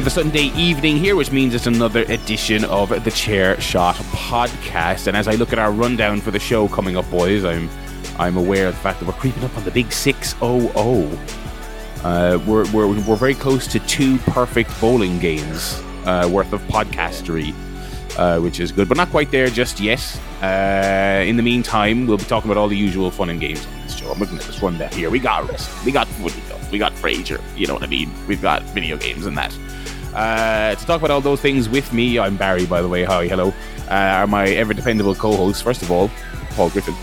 Another Sunday evening here, which means it's another edition of the Chair Shot podcast. And as I look at our rundown for the show coming up, boys, I'm I'm aware of the fact that we're creeping up on the big 600. Uh, we're, we're, we're very close to two perfect bowling games uh, worth of podcastery, uh, which is good, but not quite there just yet. Uh, in the meantime, we'll be talking about all the usual fun and games on this show. I'm looking at this rundown here. We got wrestling, we got stuff, we got Frasier, you know what I mean? We've got video games and that. Uh, to talk about all those things with me, I'm Barry, by the way. Hi, hello. Uh, are my ever dependable co hosts, first of all, Paul Griffin.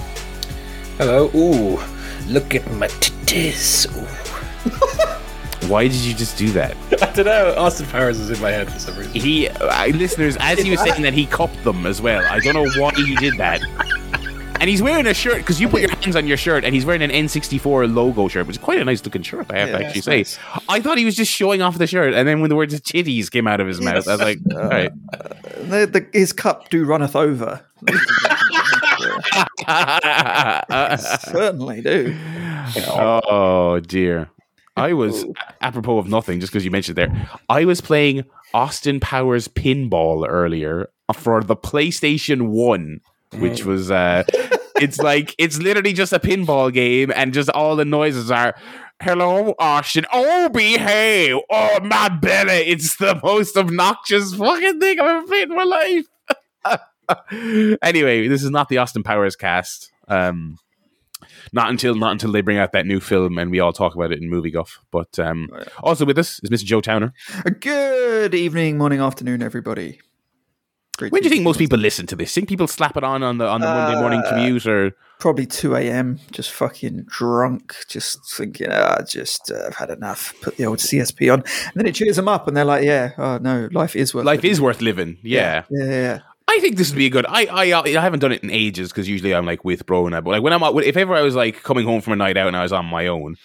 Hello. Ooh, look at my titties. Why did you just do that? I don't know. Austin Powers is in my head for some reason. He, uh, listeners, as he was saying that, he cupped them as well. I don't know why he did that. And he's wearing a shirt because you put your hands on your shirt, and he's wearing an N64 logo shirt, which is quite a nice looking shirt. I have Yeah, to actually say. nice. I thought he was just showing off the shirt, and then when the words "titties" came out of his mouth, I was like, all right. Uh, the, the, his cup do runneth over. Certainly do. oh dear. I was apropos of nothing, just because you mentioned it there. I was playing Austin Powers pinball earlier for the PlayStation One, which was uh, it's like it's literally just a pinball game, and just all the noises are. Hello, Austin. Oh, behave. Oh, my belly. It's the most obnoxious fucking thing I've ever played in my life. anyway, this is not the Austin Powers cast. Um, not until not until they bring out that new film and we all talk about it in movie guff. But um, also with us is Mr. Joe Towner. A good evening, morning, afternoon, everybody. Great When do you think most people listen to this? Think people slap it on on the on the Monday morning Uh, commute or Probably 2 a.m., just fucking drunk, just thinking, ah, just uh, I've had enough. Put the old CSP on. And then it cheers them up, and they're like, yeah, oh no, life is worth life living. is worth living? Yeah. Yeah, yeah, yeah. I think this would be a good. I I I haven't done it in ages because usually I'm like with bro and I. But like when I'm out, if ever I was like coming home from a night out and I was on my own,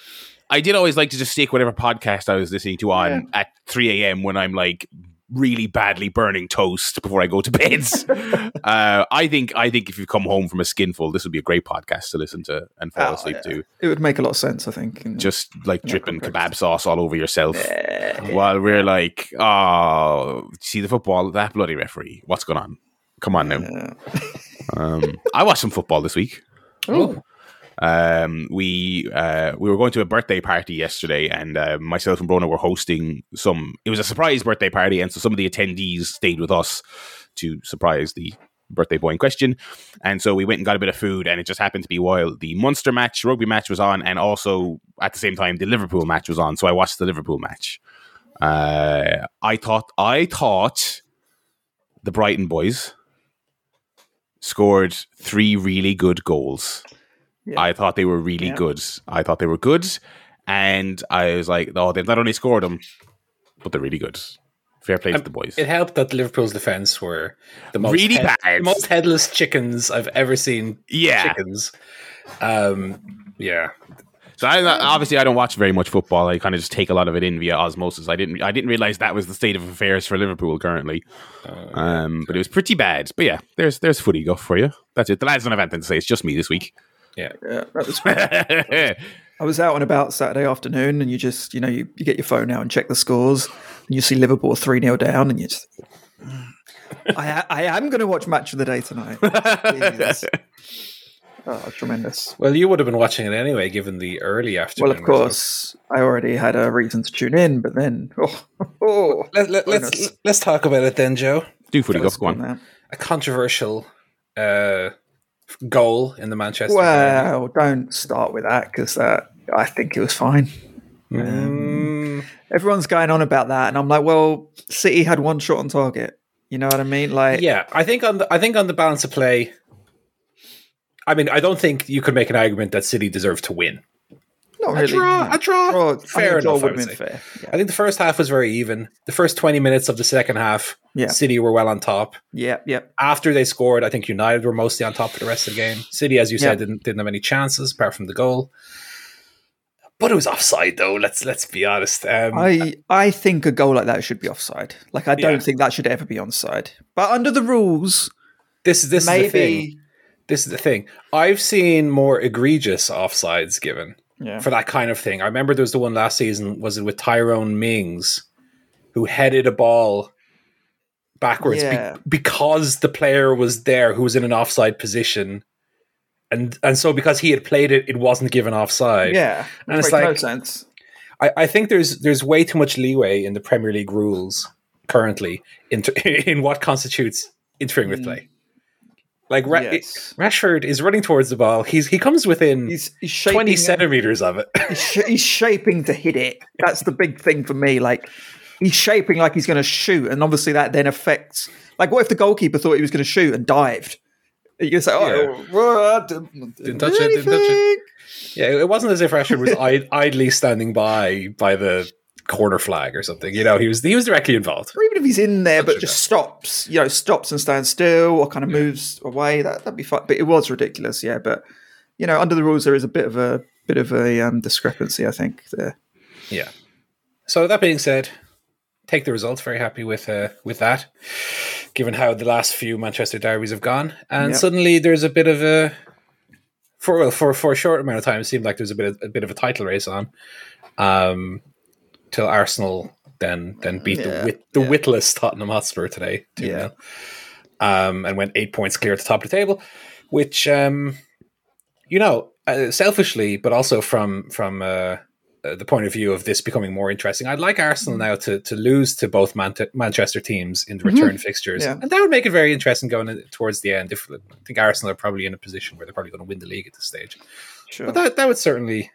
I did always like to just stick whatever podcast I was listening to on at 3 a.m. when I'm like really badly burning toast before I go to bed. uh, I think I think if you come home from a skinful, this would be a great podcast to listen to and fall Oh, asleep yeah. to. It would make a lot of sense, I think. Just like dripping kebab sauce all over yourself. Yeah. While we're like, oh, see the football, that bloody referee. What's going on? Come on now. Yeah. Um, I watched some football this week. Oh, Um, we uh, we were going to a birthday party yesterday, and uh, myself and Brona were hosting some. It was a surprise birthday party, and so some of the attendees stayed with us to surprise the birthday boy in question. And so we went and got a bit of food, and it just happened to be while the Munster match, rugby match, was on, and also at the same time the Liverpool match was on. So I watched the Liverpool match. Uh, I thought I thought the Brighton boys scored three really good goals. Yeah. I thought they were really Yeah. good. I thought they were good, and I was like, "Oh, they've not only scored them, but they're really good." Fair play to Um, the boys. it helped that Liverpool's defense were the most Really head- bad. the most headless chickens I've ever seen. yeah. Chickens. Um, yeah. So I, obviously, I don't watch very much football. I kind of just take a lot of it in via osmosis. I didn't. I didn't realize that was the state of affairs for Liverpool currently. Uh, Um, but it was pretty bad. But yeah, there's there's footy guff for you. That's it. The lads don't have anything to say. It's just me this week. Yeah. Yeah, that was I was out and about Saturday afternoon, and you just, you know, you, you get your phone out and check the scores, and you see Liverpool 3 0 down, and you just. "Mm, I, I am going to watch Match of the Day tonight. Oh, tremendous. Well, you would have been watching it anyway, given the early afternoon. Well, of course, I already had a reason to tune in, but then. Oh, oh, let, let, let's, let's talk about it then, Joe. Do footy Let's guff. Go on. that. A controversial uh, goal in the Manchester. Well, don't start with that because uh, I think it was fine. Mm, Everyone's going on about that, and I'm like, well, City had one shot on target. You know what I mean? Like, yeah, I think on the I think on the balance of play. I mean, I don't think you could make an argument that City deserved to win. Not A draw, no. a draw, Draw- I fair think draw enough. I would would have been say. fair. Yeah. I think the first half was very even. The first twenty minutes of the second half, Yeah. City were well on top. Yeah, yeah. After they scored, I think United were mostly on top for the rest of the game. City, as you said, Yeah. didn't didn't have any chances apart from the goal. But it was offside, though. Let's let's be honest. Um, I I think a goal like that should be offside. Like I don't Yeah. think that should ever be onside. But under the rules, this this is the thing. maybe This is the thing. I've seen more egregious offsides given yeah. for that kind of thing. I remember there was the one last season. Was it with Tyrone Mings who headed a ball backwards be- because the player was there who was in an offside position. And and so because he had played it, it wasn't given offside. Yeah, And it's no like- sense. I, I think there's there's way too much leeway in the Premier League rules currently in in what constitutes interfering with Mm. play. Like Ra- Yes. Rashford is running towards the ball. He's he comes within He's, he's twenty centimeters of it. He's, he's shaping to hit it. That's the big thing for me. Like he's shaping like he's going to shoot, and obviously that then affects. Like, what if the goalkeeper thought he was going to shoot and dived? You can say, "Oh, well, I didn't, Didn't touch it, didn't touch it." Yeah, it wasn't as if Rashford was id- idly standing by by the corner flag or something. You know, he was he was directly involved. Or even if he's in there but just stops, you know, stops and stands still, or kind of Yeah. moves away, that that'd be fine. But it was ridiculous, yeah. But you know, under the rules, there is a bit of a bit of a um, discrepancy, I think. There. Yeah. So that being said, take the results. Very happy with uh, with that, given how the last few Manchester derbies have gone. And Yep. suddenly there's a bit of a for well, for for a short amount of time, it seemed like there's a bit of, a bit of a title race on. Um, till Arsenal then then beat Yeah, the wit, the yeah. witless Tottenham Hotspur today. 2-0. Yeah. Um, and went eight points clear at the top of the table, which um, you know, uh, selfishly, but also from from uh, uh, the point of view of this becoming more interesting, I'd like Arsenal now to to lose to both Man- Manchester teams in the return fixtures, Yeah. and that would make it very interesting going in- towards the end. If I think Arsenal are probably in a position where they're probably going to win the league at this stage, Sure. but that that would certainly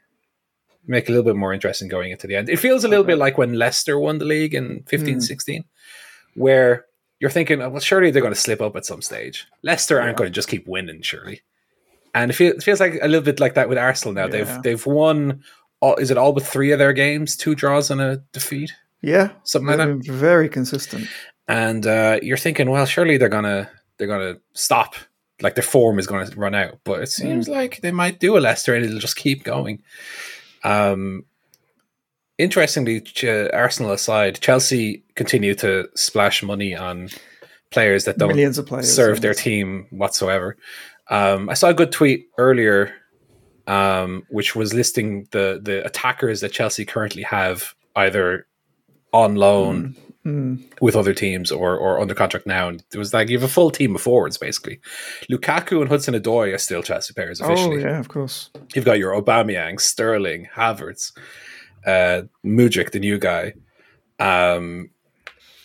make a little bit more interesting going into the end. It feels a little Okay. bit like when Leicester won the league in 15 Hmm. 16, where you're thinking, oh, well, surely they're going to slip up at some stage. Leicester aren't going to just keep winning, surely. And it, feel, it feels like a little bit like that with Arsenal now. Yeah. They've they've won, all, is it all but three of their games, two draws and a defeat, yeah, something like that. very consistent. And uh, you're thinking, well, surely they're gonna they're gonna stop. Like their form is going to run out, but it seems like they might do a Leicester and it'll just keep going. Um, interestingly, Arsenal aside, Chelsea continue to splash money on players that don't Millions of players serve yeah. their team whatsoever. Um, I saw a good tweet earlier, um, which was listing the the attackers that Chelsea currently have either on loan Mm. With other teams or or under contract now. And it was like you have a full team of forwards basically. Lukaku and Hudson Odoi are still Chelsea players officially. Oh officially. yeah, of course. You've got your Aubameyang, Sterling, Havertz, uh, Mudryk, the new guy, um,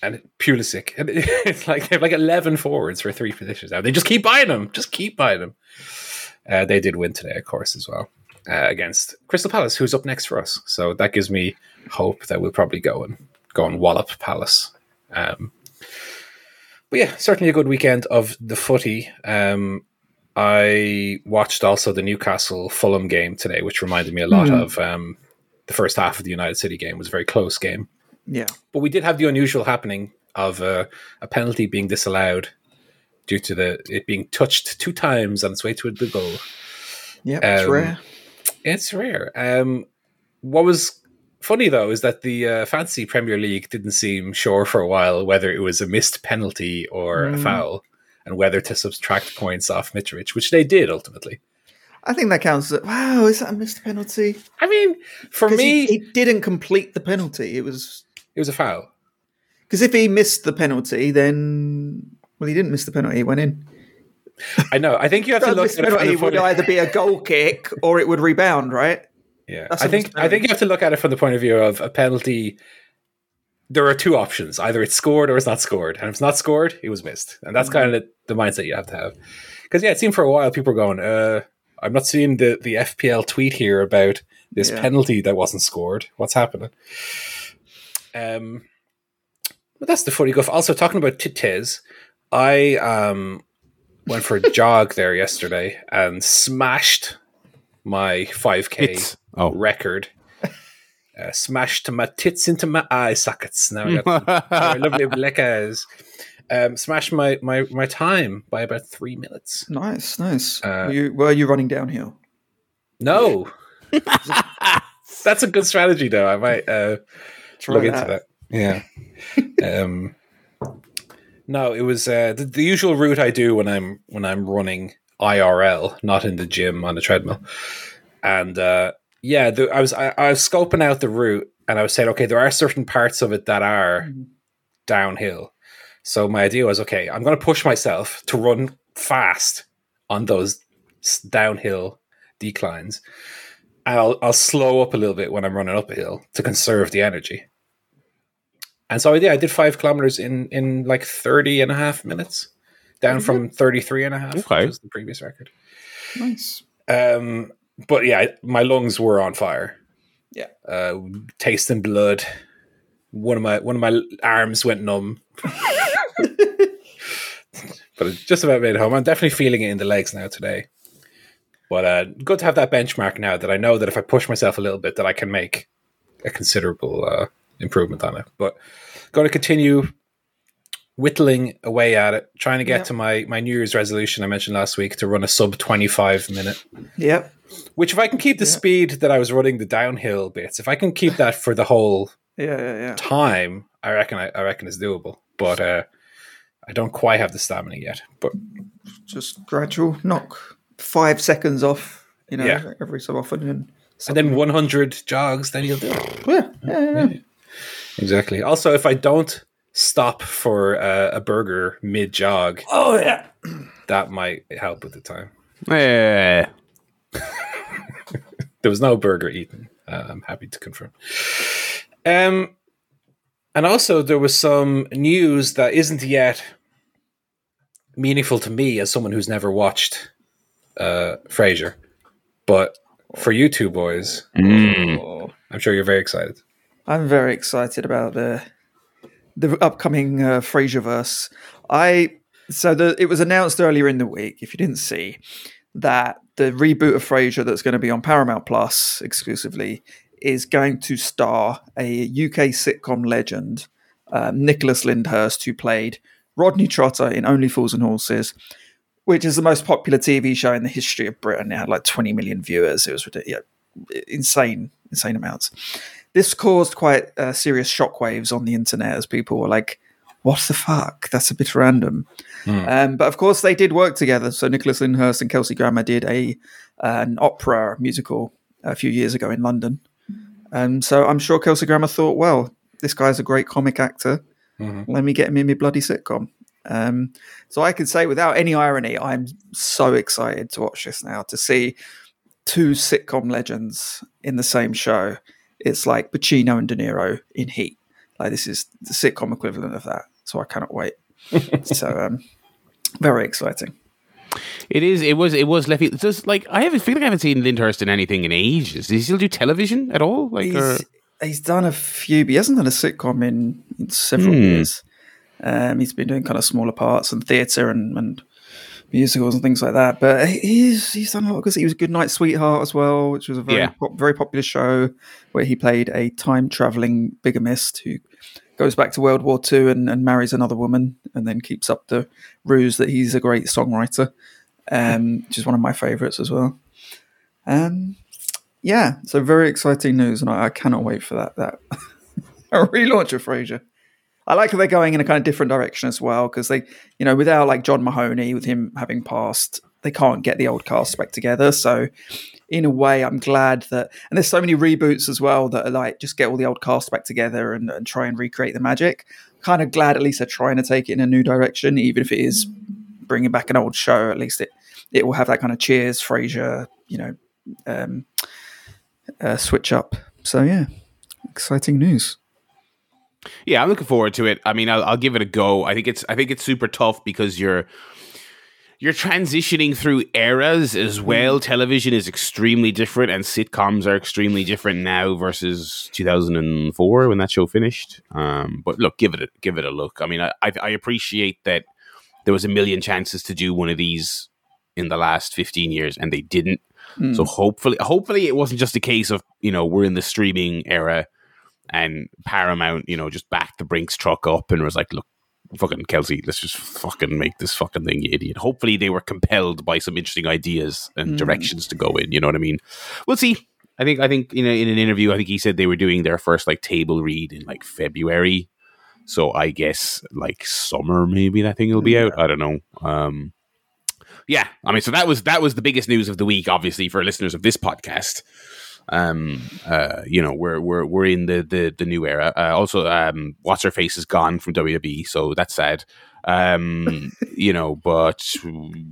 and Pulisic. And it's like they have like eleven forwards for three positions now. They just keep buying them. Just keep buying them. Uh, they did win today, of course, as well uh, against Crystal Palace, who's up next for us. So that gives me hope that we'll probably go and go and wallop Palace. Um, but yeah, certainly a good weekend of the footy. Um, I watched also the Newcastle Fulham game today, which reminded me a lot Hmm. of um, the first half of the United City game. It was a very close game, Yeah. but we did have the unusual happening of uh, a penalty being disallowed due to the it being touched two times on its way to the goal. Yeah, it's Um, rare. It's rare. Um, what was funny though is that the uh, fancy Premier League didn't seem sure for a while whether it was a missed penalty or a Mm. foul, and whether to subtract points off Mitrovic, which they did ultimately. I think that counts. as- Wow, is that a missed penalty? I mean, for me, he, he didn't complete the penalty. It was it was a foul. because if he missed the penalty, then well, he didn't miss the penalty. He went in. I know. I think you have to look at penalty would either be a goal kick or it would rebound, right? Yeah, That's I think I think you have to look at it from the point of view of a penalty. There are two options: either it's scored or it's not scored. And if it's not scored, it was missed, and that's kind of the mindset you have to have. Because yeah, it seemed for a while people were going, uh, "I'm not seeing the the FPL tweet here about this Yeah. penalty that wasn't scored. What's happening?" Um, but that's the footy guff. Also, talking about titties, I um went for a jog there yesterday and smashed my 5k It's oh. record. Uh, smashed my tits into my eye sockets. Now I got very lovely blickers. Um, smashed my, my, my time by about three minutes. Nice, nice. Uh, were, you, were you running downhill? No, that's a good strategy, though. I might uh, Try look into that. Yeah. um, no, it was uh, the, the usual route I do when I'm when I'm running IRL, not in the gym on a treadmill. And uh, yeah, the, I was I, I was scoping out the route, and I was saying, okay, there are certain parts of it that are Mm. downhill. So my idea was, okay, I'm going to push myself to run fast on those downhill declines. And I'll, I'll slow up a little bit when I'm running up a hill to conserve the energy. And so I did. I did five kilometers in, in like 30 and a half minutes, down from 33 and a half, Okay. which was the previous record. Nice. Um, but yeah, my lungs were on fire. Yeah. Uh, tasting blood. One of my one of my arms went numb. but it just about made it home. I'm definitely feeling it in the legs now today. But uh, good to have that benchmark now that I know that if I push myself a little bit, that I can make a considerable uh, improvement on it. But going to continue whittling away at it, trying to get Yeah. to my my New Year's resolution I mentioned last week to run a sub 25 minute Yep. which, if I can keep the Yeah. speed that I was running the downhill bits, if I can keep that for the whole Yeah, yeah, yeah. time, I reckon I, I reckon it's doable. But uh, I don't quite have the stamina yet. But Just gradual knock five seconds off, you know, Yeah. every so often. And, and then 100 jogs, then you'll do it. yeah, yeah, yeah. Exactly. Also, if I don't stop for uh, a burger mid jog, Oh, yeah. that might help with the time. Eh. There was no burger eaten. Uh, I'm happy to confirm. Um, and also there was some news that isn't yet meaningful to me as someone who's never watched uh, Frasier, but for you two boys, Mm. I'm sure you're very excited. I'm very excited about the the upcoming uh, Frasierverse. I so the it was announced earlier in the week. If you didn't see that the reboot of Frasier that's going to be on Paramount Plus exclusively is going to star a UK sitcom legend, um, Nicholas Lyndhurst, who played Rodney Trotter in Only Fools and Horses, which is the most popular TV show in the history of Britain. It had like 20 million viewers. It was insane, insane amounts this caused quite uh, serious shockwaves on the internet as people were like, "What the fuck? That's a bit random." Hmm. Um, but of course, they did work together. So Nicholas Lyndhurst and Kelsey Grammer did a an opera musical a few years ago in London. Um, so I'm sure Kelsey Grammer thought, "Well, this guy's a great comic actor. Mhm. Let me get him in my bloody sitcom." Um, so I can say without any irony, I'm so excited to watch this now to see two sitcom legends in the same show. It's like Pacino and De Niro in Heat. Like this is the sitcom equivalent of that. So I cannot wait. so um, very exciting. It is. It was. It was left. Just like I haven't feel like I haven't seen Lyndhurst in anything in ages. Does he still do television at all? Like, or, He's, he's done a few, but he hasn't done a sitcom in, in several Hmm. years. Um, he's been doing kind of smaller parts and theatre and, and musicals and things like that. But he's he's done a lot because he was a Good Night Sweetheart as well, which was a very Yeah. pop, very popular show where he played a time traveling bigamist who goes back to World War II and, and marries another woman and then keeps up the ruse that he's a great songwriter, um, which is one of my favourites as well. Um, yeah, so very exciting news, and I, I cannot wait for that that a relaunch of Frasier. I like how they're going in a kind of different direction as well because they, you know, without like John Mahoney, with him having passed, they can't get the old cast back together. So, in a way, I'm glad that, and there's so many reboots as well that are like just get all the old cast back together and, and try and recreate the magic. Kind of glad at least they're trying to take it in a new direction, even if it is bringing back an old show. At least it it will have that kind of Cheers, Frasier, you know, um, uh, switch up. So yeah, exciting news. Yeah, I'm looking forward to it. I mean, I'll, I'll give it a go. I think it's. I think it's super tough because you're you're transitioning through eras as well. Television is extremely different, and sitcoms are extremely different now versus 2004 when that show finished. Um, but look, give it a, give it a look. I mean, I, I I appreciate that there was a million chances to do one of these in the last 15 years, and they didn't. Hmm. So hopefully, hopefully it wasn't just a case of you know we're in the streaming era and Paramount, you know, just backed the Brinks truck up and was like, look, fucking Kelsey, let's just fucking make this fucking thing, you idiot. Hopefully they were compelled by some interesting ideas and Mm. directions to go in. You know what I mean? We'll see. I think I think you know in an interview, I think he said they were doing their first like table read in like February. So I guess like summer maybe that thing will be out. I don't know. Um yeah, I mean, so that was that was the biggest news of the week, obviously, for listeners of this podcast. Um, uh, you know, we're we're we're in the the, the new era. Uh, also, um, what's her face is gone from WWE, so that's sad. Um, you know, but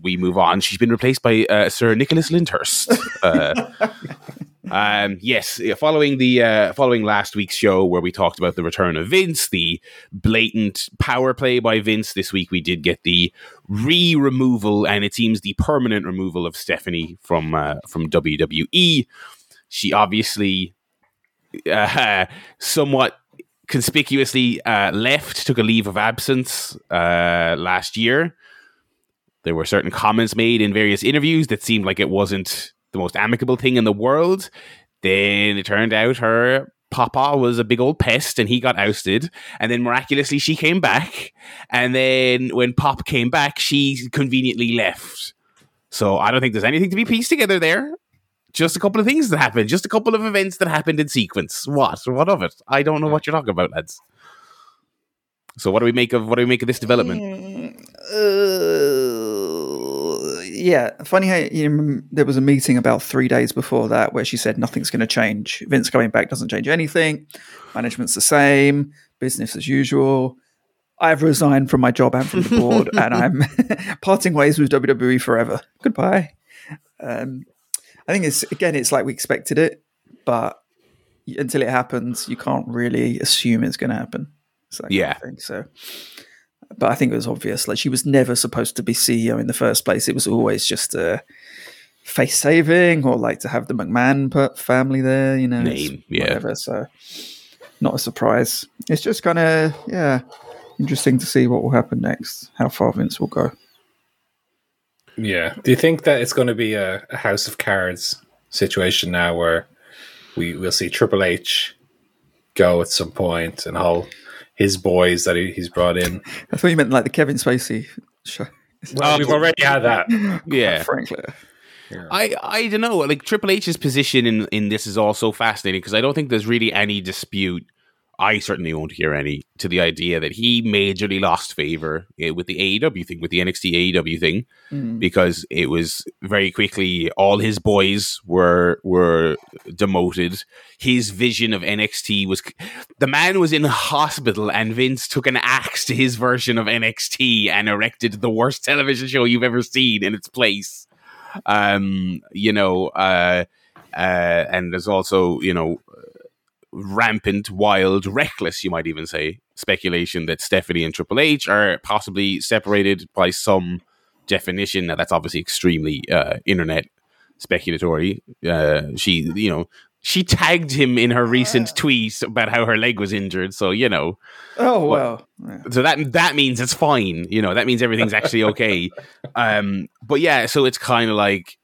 we move on. She's been replaced by uh, Sir Nicholas Lyndhurst. Uh, um, yes, following the uh, following last week's show where we talked about the return of Vince, the blatant power play by Vince. This week we did get the re-removal, and it seems the permanent removal of Stephanie from uh, from WWE. She obviously uh, somewhat conspicuously uh, left, took a leave of absence uh, last year. There were certain comments made in various interviews that seemed like it wasn't the most amicable thing in the world. Then it turned out her papa was a big old pest and he got ousted. And then miraculously she came back. And then when Pop came back, she conveniently left. So I don't think there's anything to be pieced together there. Just a couple of things that happened. Just a couple of events that happened in sequence. What? What of it? I don't know what you're talking about, lads. So what do we make of what do we make of this development? Uh, yeah, funny how you there was a meeting about three days before that where she said nothing's going to change. Vince coming back doesn't change anything. Management's the same. Business as usual. I've resigned from my job and from the board, and I'm parting ways with WWE forever. Goodbye. Um, I think it's again, it's like we expected it, but until it happens, you can't really assume it's going to happen. So Yeah. thing. So, but I think it was obvious. Like she was never supposed to be CEO in the first place. It was always just a face saving or like to have the McMahon family there. You know, Name, yeah. whatever. So, not a surprise. It's just kind of yeah, interesting to see what will happen next. How far Vince will go. Yeah. Do you think that it's going to be a, a House of Cards situation now where we will see Triple H go at some point and all his boys that he, he's brought in? I thought you meant like the Kevin Spacey show. Well, we've oh, already had that. Yeah. Frankly, I, I don't know. Like Triple H's position in, in this is also fascinating because I don't think there's really any dispute. I certainly won't hear any to the idea that he majorly lost favor eh, with the AEW thing, with the NXT AEW thing, because it was very quickly all his boys were were demoted. His vision of NXT was the man was in hospital, and Vince took an axe to his version of NXT and erected the worst television show you've ever seen in its place um, you know, uh, uh, and there's also, you know, rampant, wild, reckless, you might even say, speculation that Stephanie and Triple H are possibly separated by some definition. Now, that's obviously extremely uh, internet speculatory. Uh, she, you know, she tagged him in her recent tweet about how her leg was injured. So, you know, oh well. Yeah. so that that means it's fine. You know, that means everything's actually okay. um, but yeah, so it's kind of like,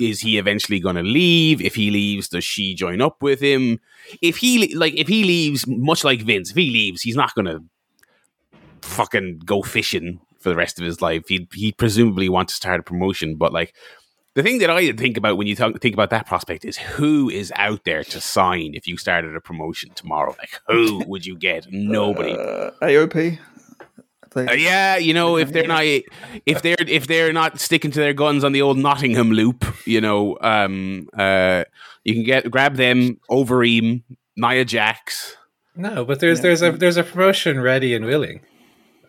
is he eventually going to leave? If he leaves, does she join up with him? If he like, if he leaves, much like Vince, if he leaves, he's not going to fucking go fishing for the rest of his life. He he presumably want to start a promotion, but like. The thing that I think about when you talk, think about that prospect is who is out there to sign if you started a promotion tomorrow? Like, who would you get? Nobody. Uh, AOP. They- Uh, yeah, you know, if they're not if they're if they're not sticking to their guns on the old Nottingham loop, you know, um, uh, you can get grab them Overeem, Nia Jax. No, but there's there's a there's a promotion ready and willing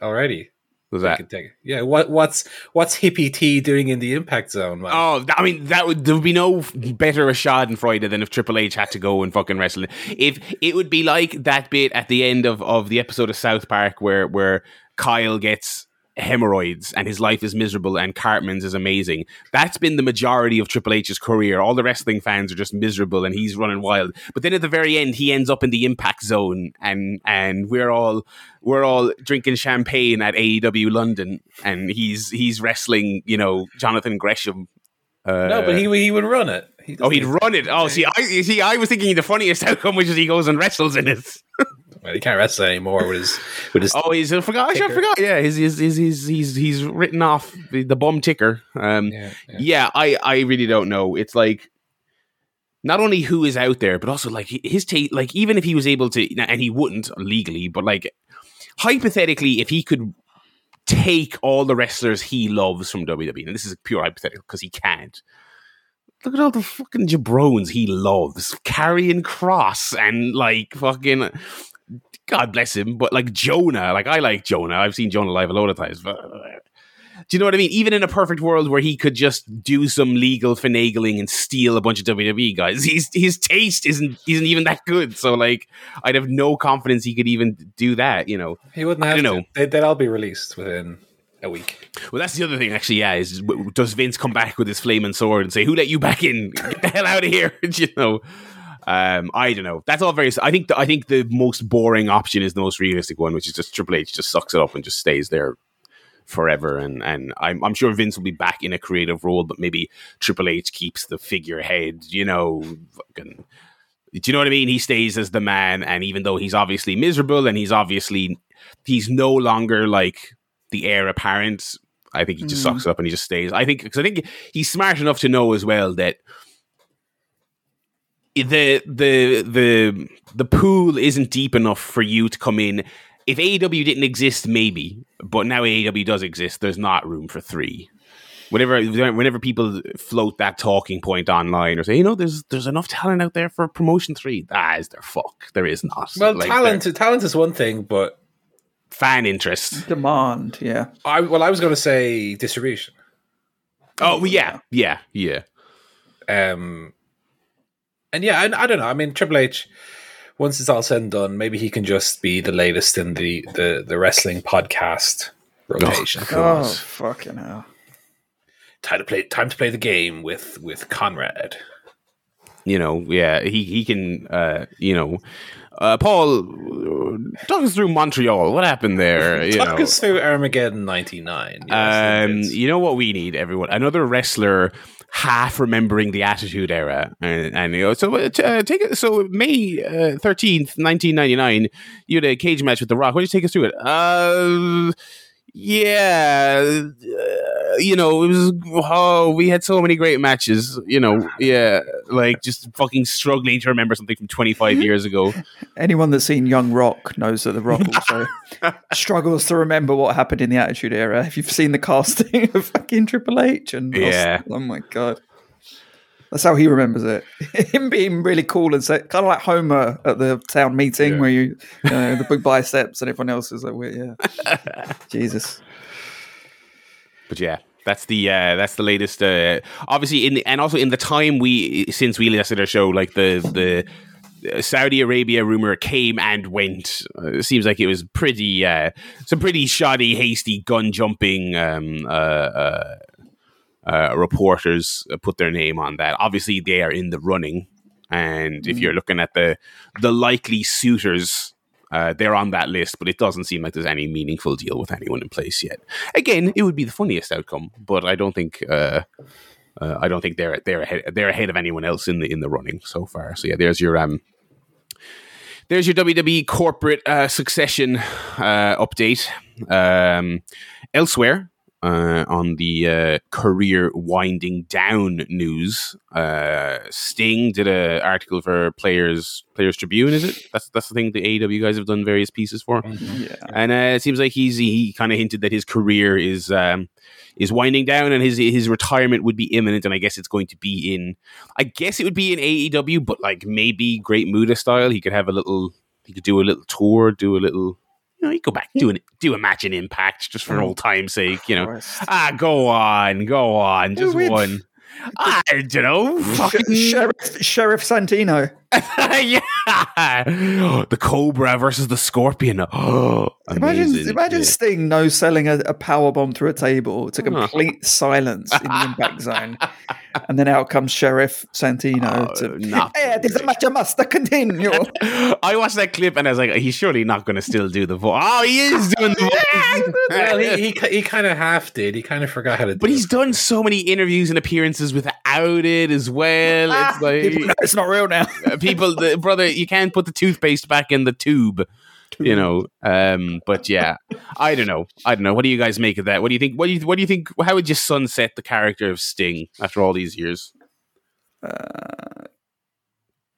already. Was that? could take- Yeah, what what's what's Hippie T doing in the Impact Zone? Man? Oh, I mean, that would there would be no better a Schadenfreude than if Triple H had to go and fucking wrestle. If it would be like that bit at the end of, of the episode of South Park where where Kyle gets hemorrhoids and his life is miserable and Cartman's is amazing. That's been the majority of Triple H's career. All the wrestling fans are just miserable and he's running wild. But then at the very end, he ends up in the impact zone and and we're all we're all drinking champagne at AEW London and he's he's wrestling, you know, Jonathan Gresham. Uh, no, but he he would run it. He Oh, he'd run it. Oh, see, I see, I was thinking the funniest outcome, which is he goes and wrestles in it. Well, he can't wrestle anymore with his with his. Oh, he's I forgot. I forgot. Yeah, he's he's he's he's he's, he's written off the, the bum ticker. Um, yeah, yeah. yeah, I I really don't know. It's like not only who is out there, but also like his take. Like even if he was able to, and he wouldn't legally, but like hypothetically, if he could take all the wrestlers he loves from WWE, and this is pure hypothetical because he can't. look at all the fucking jabrones he loves. Karrion Kross and like fucking God bless him, but like Jonah, like I like Jonah. I've seen Jonah live a lot of times, but uh, do you know what I mean? Even in a perfect world where he could just do some legal finagling and steal a bunch of WWE guys, his his taste isn't isn't even that good. So like, I'd have no confidence he could even do that. You know, he wouldn't. Have I don't to. know. They, they'd all be released within a week. Well, that's the other thing, actually. Yeah, is does Vince come back with his flaming sword and say, "Who let you back in? Get the hell out of here!" you know. Um, I don't know. That's all very. I think. The, I think the most boring option is the most realistic one, which is just Triple H just sucks it up and just stays there forever. And and I'm, I'm sure Vince will be back in a creative role, but maybe Triple H keeps the figurehead. You know, fucking. Do you know what I mean? He stays as the man, and even though he's obviously miserable and he's obviously he's no longer like the heir apparent. I think he just Mm. sucks it up and he just stays. I think because I think he's smart enough to know as well that the the the the pool isn't deep enough for you to come in. If AEW didn't exist, maybe, but now AEW does exist. There's not room for three. Whenever whenever people float that talking point online or say, you know, there's there's enough talent out there for promotion three. Ah, is there fuck? There is not. Well, Like, talent talent is one thing, but fan interest. Demand, yeah. I well, I was going to say distribution. Oh yeah, yeah, yeah. Um, and yeah, I, I don't know. I mean, Triple H. Once it's all said and done, maybe he can just be the latest in the the, the wrestling podcast rotation. God. Oh, fucking hell. time to play time to play the game with with Conrad. you know, yeah, he he can, uh, you know, uh, Paul, uh, talk us through Montreal. What happened there? You Talk know, us through Armageddon '99. um, you know what we need, everyone? Another wrestler half remembering the Attitude Era, and, and you know, so uh, t- uh, take it. So May thirteenth, nineteen ninety nine, you had a cage match with The Rock. Why don't you take us through it? Uh, yeah, uh, you know, it was. Oh, we had so many great matches. You know, yeah, like just fucking struggling to remember something from twenty five years ago. Anyone that's seen Young Rock knows that The Rock also struggles to remember what happened in the Attitude Era. If you've seen the casting of fucking Triple H and Yeah. oh my god, that's how he remembers it. Him being really cool and say, kind of like Homer at the town meeting Yeah. where you, you know, the big biceps and everyone else is like, "Wait, yeah, Jesus. But yeah, that's the uh, that's the latest. Uh, obviously, in the, and also in the time we since we listed our show, like the the uh, Saudi Arabia rumor came and went. Uh, it seems like it was pretty uh, some pretty shoddy, hasty gun jumping. Um, uh, uh, uh, reporters uh, put their name on that. Obviously, they are in the running, and if you're looking at the the likely suitors. Uh, they're on that list, but it doesn't seem like there's any meaningful deal with anyone in place yet. Again, it would be the funniest outcome, but I don't think uh, uh, I don't think they're they're ahead, they're ahead of anyone else in the in the running so far. So yeah, there's your um, there's your WWE corporate uh, succession uh, update. Um, elsewhere uh, on the uh, career winding down news, uh, Sting did an article for Players Players Tribune. Is it? That's that's the thing the AEW guys have done various pieces for. Yeah. And uh, it seems like he's he kind of hinted that his career is um, is winding down and his his retirement would be imminent. And I guess it's going to be in, I guess it would be in AEW, but like maybe Great Muta style. He could have a little, he could do a little tour, do a little, you know, could go back do an do a match in Impact just for old time's sake. You know, Christ. ah, go on, go on, just one. I don't know, fucking Sheriff Sheriff Santino. yeah, the Cobra versus the Scorpion. Oh, Imagine, imagine Yeah. Sting no selling a, a power bomb through a table to Huh. complete silence in the impact zone, and then out comes Sheriff Santino. Oh, to, not hey, this match must continue. I watched that clip and I was like, he's surely not going to still do the voice. Oh, he is doing the voice. well, he he, he kind of half did. He kind of forgot how to. do it. but he's it. done so many interviews and appearances without it as well. It's ah, like it's not real now. Uh, uh, people, the, brother, you can't put the toothpaste back in the tube. You know, um, but yeah, I don't know. I don't know. What do you guys make of that? What do you think? What do you What do you think? How would you sunset the character of Sting after all these years?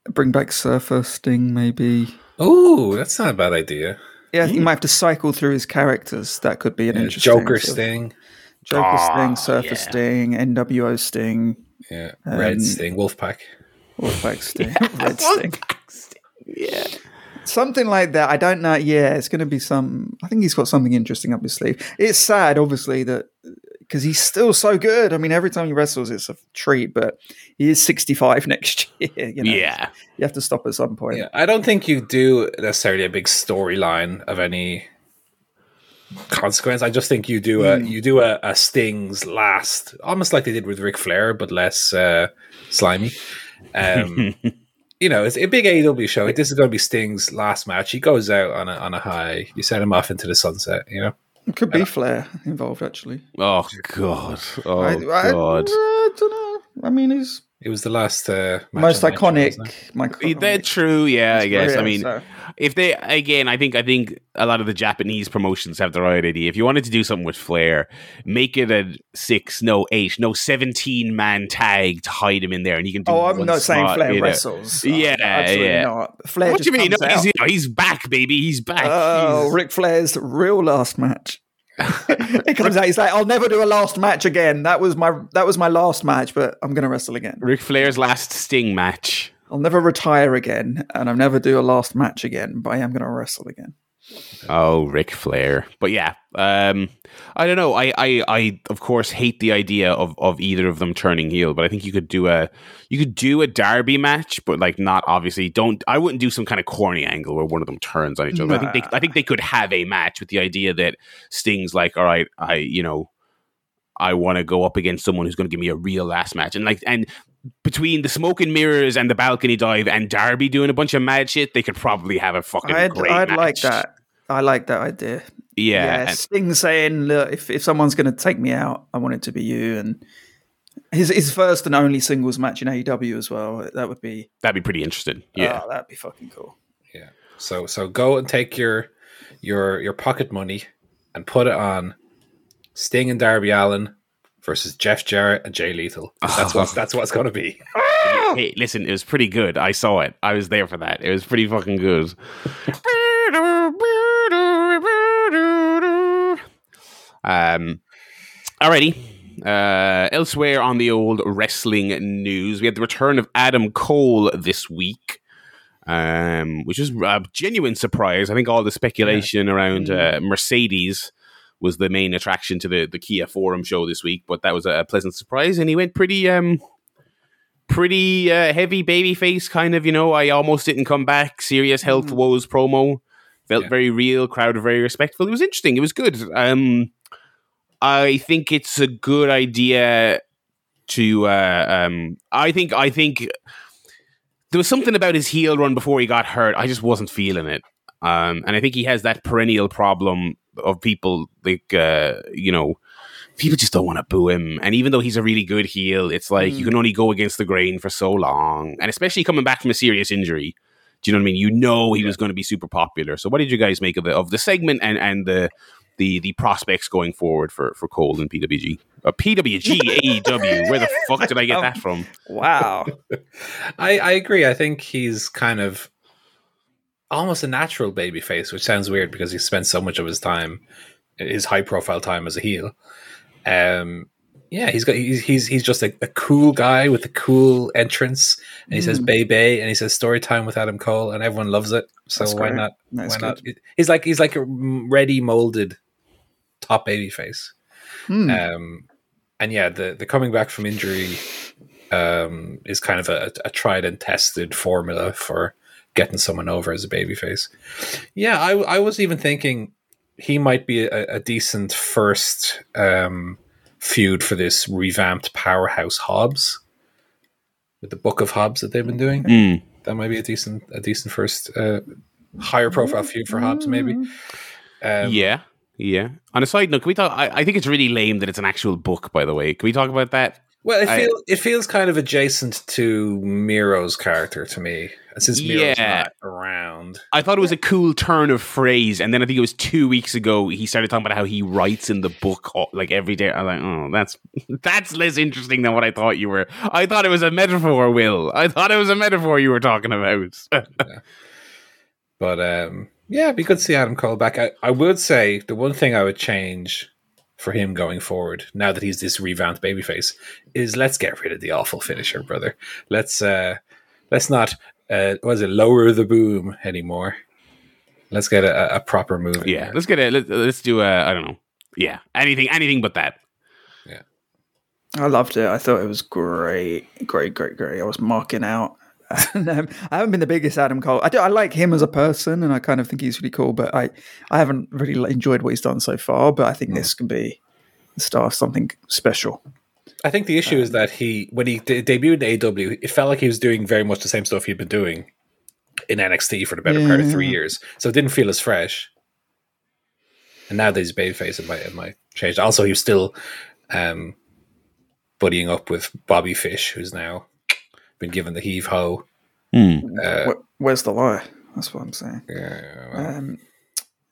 Bring back Surfer Sting, maybe. Oh, that's not a bad idea. Yeah, you might have to cycle through his characters. That could be an Yeah, interesting Joker sort of- Sting. Joker Ah, Sting, Surfer yeah. Sting, NWO Sting. Yeah, Red Um, Sting, Wolfpack. Wolfpack Sting, Red Sting, Yeah. something like that. I don't know. Yeah, it's going to be some. I think he's got something interesting up his sleeve. It's sad, obviously, that because he's still so good. I mean, every time he wrestles, it's a treat. But he is sixty-five next year. You know, Yeah. you have to stop at some point. Yeah, I don't think you do necessarily a big storyline of any consequence. I just think you do a you do a, a Sting's last, almost like they did with Ric Flair, but less uh, slimy. Um, you know, it's a big AEW show. This is going to be Sting's last match. He goes out on a on a high. You send him off into the sunset. You know, It could be Flair involved, actually. Oh god. Oh I, I, god. I don't know. I mean, he's it was the last uh, match most on iconic. wasn't They're true, yeah, I guess. I mean, so- if they again, I think I think a lot of the Japanese promotions have the right idea. If you wanted to do something with Flair, make it a six, no eight, no seventeen man tag to hide him in there, and you can. do Oh, I'm one not saying spot, Flair you know. wrestles. Yeah, absolutely yeah. not. Flair What just do you mean? No, comes he's, out. you know, he's back, baby. He's back. Oh, He's- Ric Flair's real last match. It comes out. He's like, "I'll never do a last match again. That was my that was my last match, but I'm going to wrestle again. Ric Flair's last Sting match. I'll never retire again, and I'll never do a last match again. But I am going to wrestle again." Oh, Ric Flair. But yeah, um, I don't know. I, I, I, of course, hate the idea of, of either of them turning heel. But I think you could do a you could do a Darby match, but like not obviously. Don't I wouldn't do some kind of corny angle where one of them turns on each other. I think they I think they could have a match with the idea that Sting's like, all right, I you know, I want to go up against someone who's going to give me a real last match, and like and. Between the smoke and mirrors and the balcony dive and Darby doing a bunch of mad shit, they could probably have a fucking I'd, great I'd like that. I like that idea. Yeah, Yeah, and- Sting saying, "Look, if if someone's going to take me out, I want it to be you." And his his first and only singles match in AEW as well. That would be That'd be pretty interesting. Ah, yeah. oh, that'd be fucking cool. Yeah. So so go and take your your your pocket money and put it on Sting and Darby Allin versus Jeff Jarrett and Jay Lethal. That's what that's what it's going to be. hey, listen, it was pretty good. I saw it. I was there for that. It was pretty fucking good. um, alrighty. Uh, elsewhere on the old wrestling news, we had the return of Adam Cole this week, um, which is a genuine surprise. I think all the speculation around uh, Mercedes was the main attraction to the the Kia Forum show this week, but that was a pleasant surprise, and he went pretty um pretty uh, heavy baby face kind of. You know, I almost didn't come back. Serious health woes promo felt Yeah. very real. Crowd very respectful. It was interesting. It was good. Um, I think it's a good idea to. Uh, um, I think. I think there was something about his heel run before he got hurt. I just wasn't feeling it. Um, and I think he has that perennial problem of people like uh, you know people just don't want to boo him. And even though he's a really good heel, it's like you can only go against the grain for so long. And especially coming back from a serious injury. Do you know what I mean? You know he was going to be super popular. So what did you guys make of the of the segment and and the the the prospects going forward for for Cole and PWG? Uh, PWG AEW. Where the fuck did I get that from? Wow. I, I agree. I think he's kind of almost a natural baby face, which sounds weird because he spent so much of his time, his high profile time as a heel. Um, yeah, he's got he's he's, he's just a, a cool guy with a cool entrance, and he says Mm. "baby" and he says "story time with Adam Cole," and everyone loves it. So That's why great. not? That's why not? He's like he's like a ready molded top baby face. Hmm. Um, and yeah, the the coming back from injury um, is kind of a, a tried and tested formula for getting someone over as a babyface. Yeah, I I was even thinking he might be a, a decent first um, feud for this revamped powerhouse Hobbs with the Book of Hobbs that they've been doing. Mm. That might be a decent a decent first uh, higher profile feud for Hobbs, maybe. Um, yeah, yeah. On a side note, can we talk? I, I think it's really lame that it's an actual book. By the way, can we talk about that? Well, it I- feels it feels kind of adjacent to Miro's character to me, and since Miro's Yeah. not around, I thought it was a cool turn of phrase, and then I think it was two weeks ago he started talking about how he writes in the book like every day. I'm like, oh, that's that's less interesting than what I thought you were. I thought it was a metaphor, Will. I thought it was a metaphor you were talking about. but um, yeah, it'd be good to see Adam Cole back. I, I would say the one thing I would change for him going forward now that he's this revamped babyface is let's get rid of the awful finisher, brother. Let's uh let's not uh was it lower the boom anymore. Let's get a, a proper move. Yeah, there. let's get it. Let's, let's do a. I don't know. Yeah, anything, anything but that. Yeah, I loved it. I thought it was great, great, great, great. I was marking out. Um, I haven't been the biggest Adam Cole. I do. I like him as a person, and I kind of think he's really cool. But I, I haven't really enjoyed what he's done so far. But I think this can be the start of something special. I think the issue is that he, when he de- debuted in AEW, it felt like he was doing very much the same stuff he'd been doing in NXT for the better part of three years. So it didn't feel as fresh. And now that he's babyface, it might it might change. Also, he was still um, buddying up with Bobby Fish, who's now been given the heave ho. Uh, where's the lie? That's what I'm saying. yeah, well, Um,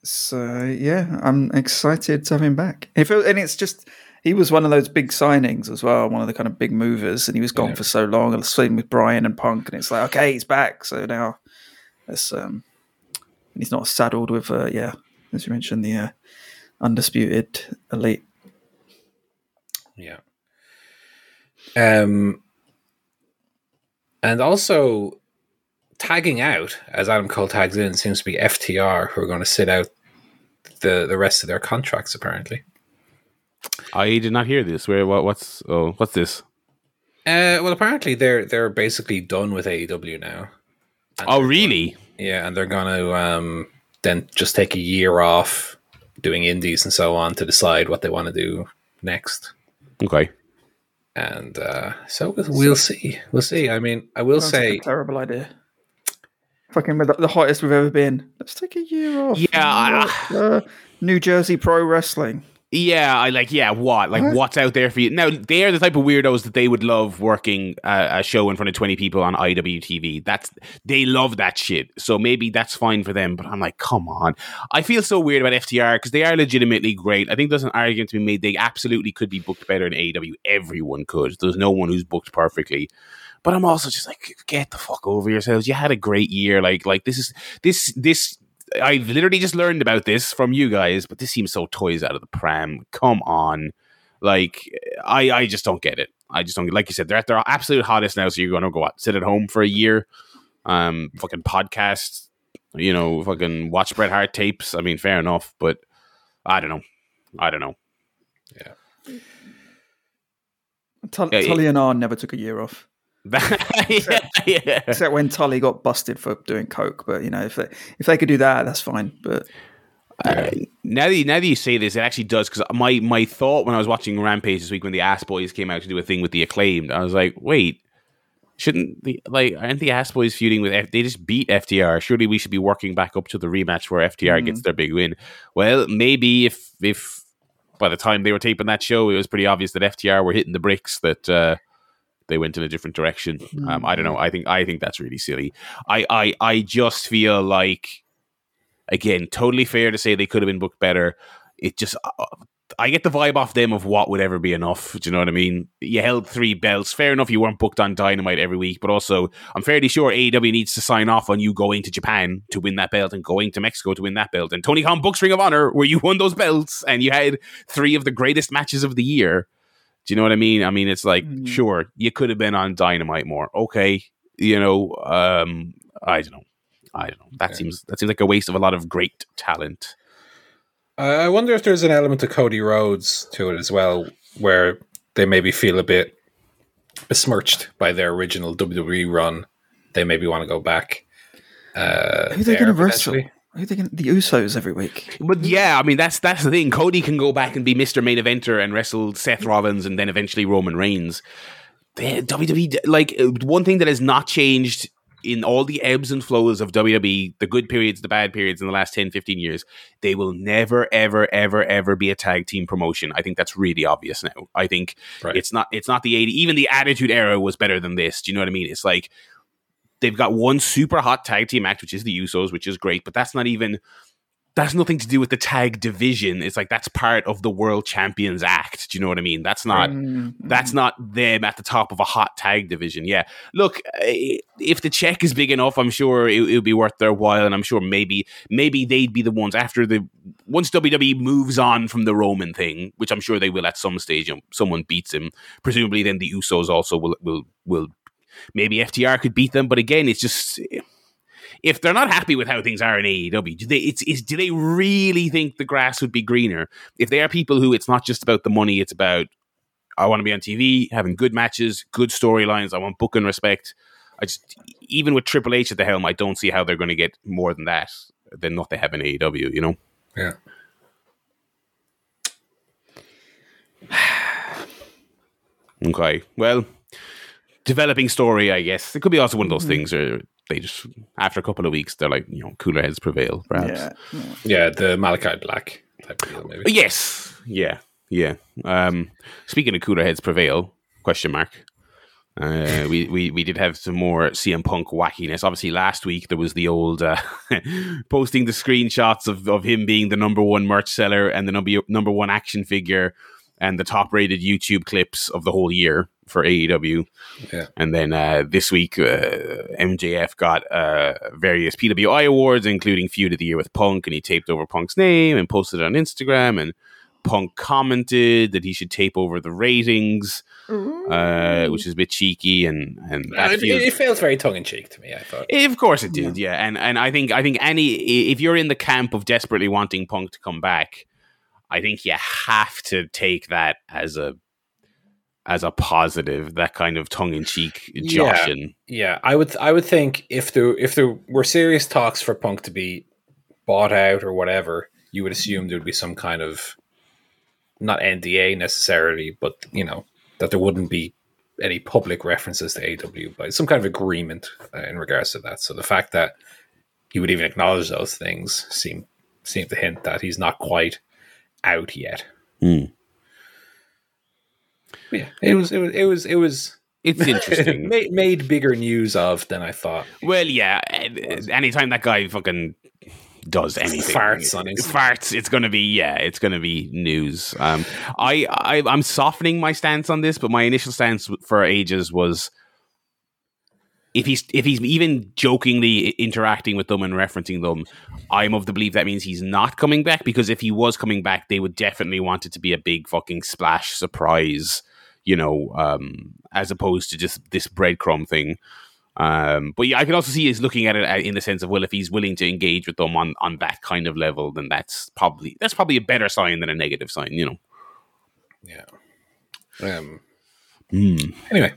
so yeah, I'm excited to have him back. If it, and it's just he was one of those big signings as well, one of the kind of big movers, and he was gone Yeah. for so long. And same with Bryan and Punk, and it's like okay, he's back. So now, it's um, and he's not saddled with uh, yeah, as you mentioned, the uh, undisputed elite. Yeah. Um, and also tagging out as Adam Cole tags in seems to be FTR who are going to sit out the the rest of their contracts apparently. I did not hear this. Where? What? What's? Oh, what's this? Uh, well, apparently they're they're basically done with AEW now. And Oh, really? going- yeah, and they're going to um, then just take a year off doing indies and so on to decide what they want to do next. Okay. And uh, so we'll, we'll see. We'll see. I mean, I will Sounds like say a terrible idea. Fucking the, the hottest we've ever been. Let's take a year off. Yeah, I- uh, New Jersey Pro Wrestling. Yeah, I like. Yeah, what? Like, What? what's out there for you? Now, they are the type of weirdos that they would love working uh, a show in front of twenty people on IWTV. That's they love that shit. So maybe that's fine for them. But I'm like, come on. I feel so weird about FTR because they are legitimately great. I think there's an argument to be made. They absolutely could be booked better in AEW. Everyone could. There's no one who's booked perfectly. But I'm also just like, get the fuck over yourselves. You had a great year. Like, like this is this this. I've literally just learned about this from you guys, but this seems so toys out of the pram. Come on, like I I just don't get it. I just don't like you said they're at their absolute hottest now. So you're going to go out, sit at home for a year, um, fucking podcast, you know, fucking watch Bret Hart tapes. I mean, fair enough, but I don't know. I don't know. Yeah. Tully and Arn never took a year off. yeah, yeah. Except when Tully got busted for doing coke. But you know, if they if they could do that, that's fine. But Uh, now that you, now that you say this, it actually does because my my thought when I was watching Rampage this week when the Ass Boys came out to do a thing with the acclaimed, I was like, wait, shouldn't the like aren't the Ass Boys feuding with F- they just beat FTR? Surely we should be working back up to the rematch where FTR gets their big win. Well, maybe if if by the time they were taping that show, it was pretty obvious that FTR were hitting the bricks that. uh they went in a different direction. Um, I don't know. I think I think that's really silly. I, I I just feel like again, totally fair to say they could have been booked better. It just, uh, I get the vibe off them of what would ever be enough. Do you know what I mean? You held three belts. Fair enough, you weren't booked on Dynamite every week, but also, I'm fairly sure AEW needs to sign off on you going to Japan to win that belt and going to Mexico to win that belt. And Tony Khan books Ring of Honor where you won those belts and you had three of the greatest matches of the year. Do you know what I mean? I mean, it's like, Mhm. sure, you could have been on Dynamite more. Okay, you know, um, I don't know. I don't know. That Okay. seems that seems like a waste of a lot of great talent. I wonder if there's an element of Cody Rhodes to it as well, where they maybe feel a bit besmirched by their original WWE run. They maybe want to go back. Uh, who are they there, going to wrestle? Potentially. Who are they going the Usos every week? But yeah, I mean that's that's the thing. Cody can go back and be Mr. Main Eventer and wrestle Seth Rollins and then eventually Roman Reigns. The WWE like uh, one thing that has not changed in all the ebbs and flows of WWE, the good periods, the bad periods in the last 10, 15 years, they will never, ever, ever, ever be a tag team promotion. I think that's really obvious now. I think Right. it's not it's not the 80 even the attitude era was better than this. Do you know what I mean? It's like they've got one super hot tag team act, which is the Usos, which is great, but that's not even that's nothing to do with the tag division. It's like that's part of the world champions act. Do you know what I mean? That's not Mm, that's not them at the top of a hot tag division. Yeah. Look, eh, if the check is big enough, I'm sure it, it'll be worth their while, and I'm sure maybe maybe they'd be the ones after the once WWE moves on from the Roman thing, which I'm sure they will at some stage, and someone beats him, presumably then the Usos also will will will maybe FTR could beat them. But again, it's just if they're not happy with how things are in AEW, do they it's, it's do they really think the grass would be greener? If they are people who it's not just about the money, it's about I want to be on TV, having good matches, good storylines. I want book and respect. I just even with Triple H at the helm, I don't see how they're going to get more than that than what they have in AEW. You know. Yeah. Okay. Well, developing story, I guess. It could be also one of those Mhm. things where they just after a couple of weeks they're like, you know, cooler heads prevail, perhaps. Yeah, yeah. Yeah, the Malachi Black type of deal, maybe. Yes. Yeah. Yeah. Um, speaking of cooler heads prevail, question mark. Uh, we, we we did have some more CM Punk wackiness. Obviously, last week there was the old uh, posting the screenshots of, of him being the number one merch seller and the number number one action figure and the top rated YouTube clips of the whole year for AEW. Yeah. And then uh, this week, uh, MJF got uh, various PWI awards, including Feud of the Year with Punk, and he taped over Punk's name and posted it on Instagram. And Punk commented that he should tape over the ratings, uh, which is a bit cheeky, and and that it, feels. it felt very tongue in cheek to me. I thought. Eh, Of course it did, yeah. And and I think I think any if you're in the camp of desperately wanting Punk to come back, I think you have to take that as a as a positive, that kind of tongue in cheek Yeah. joshing. Yeah, I would. I would think if there if there were serious talks for Punk to be bought out or whatever, you would assume there would be some kind of not NDA necessarily, but you know that there wouldn't be any public references to AEW, but some kind of agreement uh, in regards to that. So the fact that he would even acknowledge those things seem seem to hint that he's not quite out yet. Hmm. Yeah, it was. It was. It was. It was. It's interesting. made, made bigger news of than I thought. well, yeah. Anytime that guy fucking does anything, Farts on his- farts, it's gonna be yeah, it's gonna be news. Um, I, I I'm softening my stance on this, but my initial stance for ages was if he's if he's even jokingly interacting with them and referencing them, I'm of the belief that means he's not coming back because if he was coming back, they would definitely want it to be a big fucking splash surprise, you know, um, as opposed to just this breadcrumb thing. Um, but yeah, I can also see he's looking at it uh, in the sense of well, if he's willing to engage with them on on that kind of level, then that's probably that's probably a better sign than a negative sign, you know. Yeah. Um. Hmm. Anyway,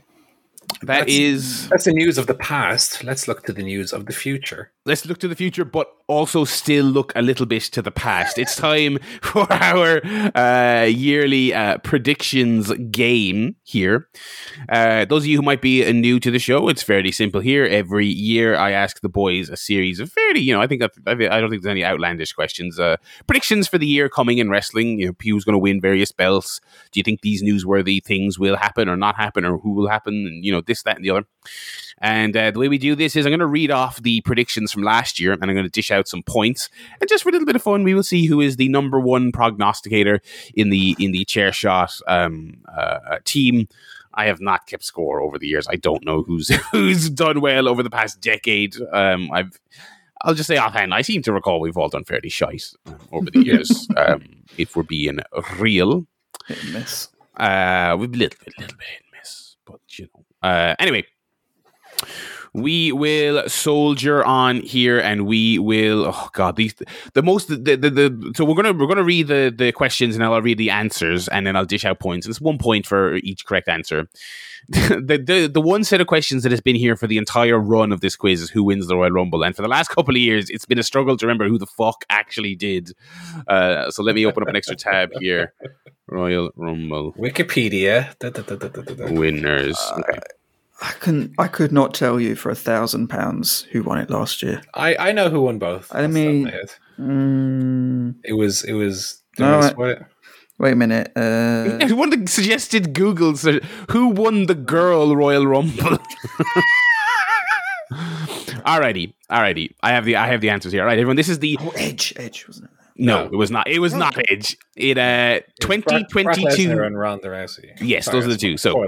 That That's- is that's the news of the past. Let's look to the news of the future. let's look to the future, but also still look a little bit to the past. It's time for our uh, yearly uh, predictions game here. Uh, those of you who might be uh, new to the show, it's fairly simple here. Every year, I ask the boys a series of fairly, you know, I think that, I don't think there's any outlandish questions. Uh, predictions for the year coming in wrestling. You know, who's going to win various belts? Do you think these newsworthy things will happen or not happen, or who will happen? And you know, this, that, and the other. And uh, the way we do this is I'm going to read off the predictions from last year and I'm going to dish out some points. And just for a little bit of fun, we will see who is the number one prognosticator in the in the chair shot um, uh, team. I have not kept score over the years. I don't know who's who's done well over the past decade. Um, I've I'll just say offhand, I seem to recall we've all done fairly shite uh, over the years. um, if we're being real, Hit and miss. uh, with a little bit, a little bit hit and miss, but you know. Uh, anyway, we will soldier on here, and we will. Oh God, these the most the the, the so we're gonna we're gonna read the the questions, and I'll read the answers, and then I'll dish out points. And it's one point for each correct answer. the, the the one set of questions that has been here for the entire run of this quiz is who wins the Royal Rumble, and for the last couple of years, it's been a struggle to remember who the fuck actually did. Uh, so let me open up an extra tab here. Royal Rumble Wikipedia. Da, da, da, winners. Okay. I can I could not tell you for a thousand pounds who won it last year. I, I know who won both. I Off the top of mean- my. Mm, it was it was. No, I- what? wait a minute. Uh, One of the suggested Googles uh, who won the girl Royal Rumble. alrighty, alrighty. I have the I have the answers here. All right, everyone. This is the oh, Edge, Edge wasn't it? No, No. it was not. It was not Edge. It uh Brock- Brock 2022. And Ronda Rousey. Yes, Sorry, those are the two. So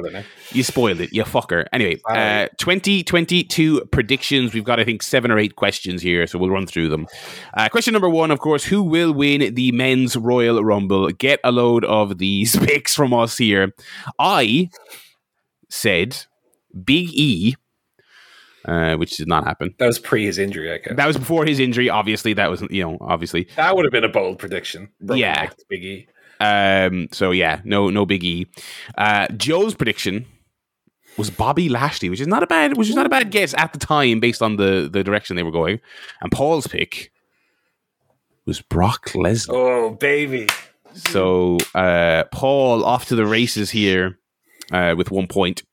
you spoiled it, you fucker. Anyway, uh, 2022 predictions. We've got, I think, seven or eight questions here, so we'll run through them. Uh, question number one, of course, who will win the men's Royal Rumble? Get a load of these picks from us here. I said Big E, uh, which did not happen. That was pre his injury, I guess. That was before his injury. Obviously, that was you know obviously. That would have been a bold prediction. Yeah. neck to Big E. Um, so yeah, no, no Big E. Uh, Joe's prediction was Bobby Lashley, which is not a bad, which is not a bad guess at the time based on the the direction they were going. And Paul's pick was Brock Lesnar. Oh, baby. So uh, Paul off to the races here uh, with one point.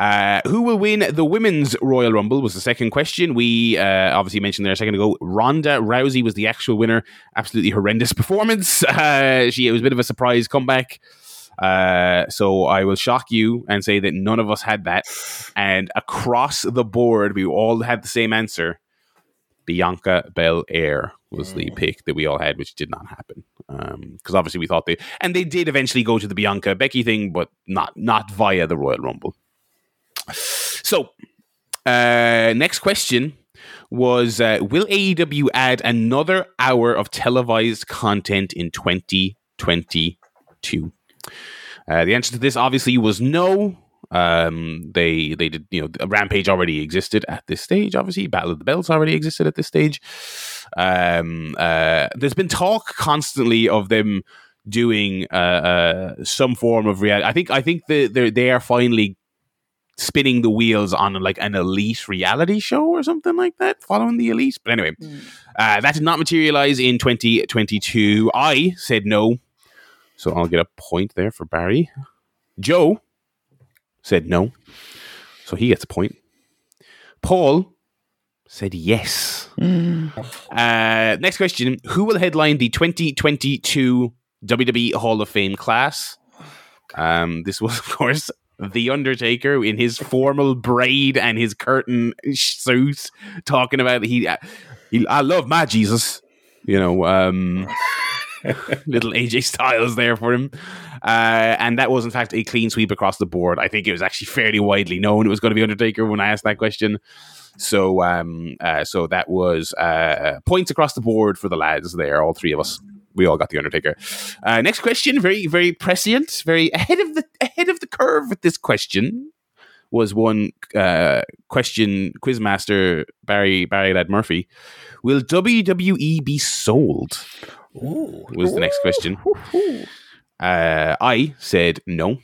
Uh, who will win the women's Royal Rumble was the second question. We uh, obviously mentioned there a second ago. Ronda Rousey was the actual winner. Absolutely horrendous performance. Uh, she it was a bit of a surprise comeback. Uh, so I will shock you and say that none of us had that. And across the board, we all had the same answer. Bianca Belair was the pick that we all had, which did not happen. Because obviously we thought they and they did eventually go to the Bianca Becky thing, but not not via the Royal Rumble. So, uh, next question was: uh, Will AEW add another hour of televised content in 2022? Uh, the answer to this obviously was no. Um, they they did you know Rampage already existed at this stage. Obviously, Battle of the Belts already existed at this stage. Um, uh, there's been talk constantly of them doing uh, uh, some form of reality. I think I think the, they they are finally spinning the wheels on like an elite reality show or something like that, following the elite. But anyway, uh, that did not materialize in 2022. I said no, so I'll get a point there for Barry. Joe said no, so he gets a point. Paul said yes. Uh, next question: Who will headline the 2022 WWE Hall of Fame class? Um, this was, of course, the Undertaker in his formal braid and his curtain suit, talking about he, he I love my Jesus. You know, um, little AJ Styles there for him. Uh, and that was, in fact, a clean sweep across the board. I think it was actually fairly widely known it was going to be Undertaker when I asked that question. So, um, uh, so that was uh, points across the board for the lads there, all three of us. We all got the Undertaker. Uh, next question, very, very prescient, very ahead of the ahead of the curve with this question. Was one uh, question quizmaster Barry Barry Lad Murphy? Will WWE be sold? Ooh. Was the next question. Uh, I said no,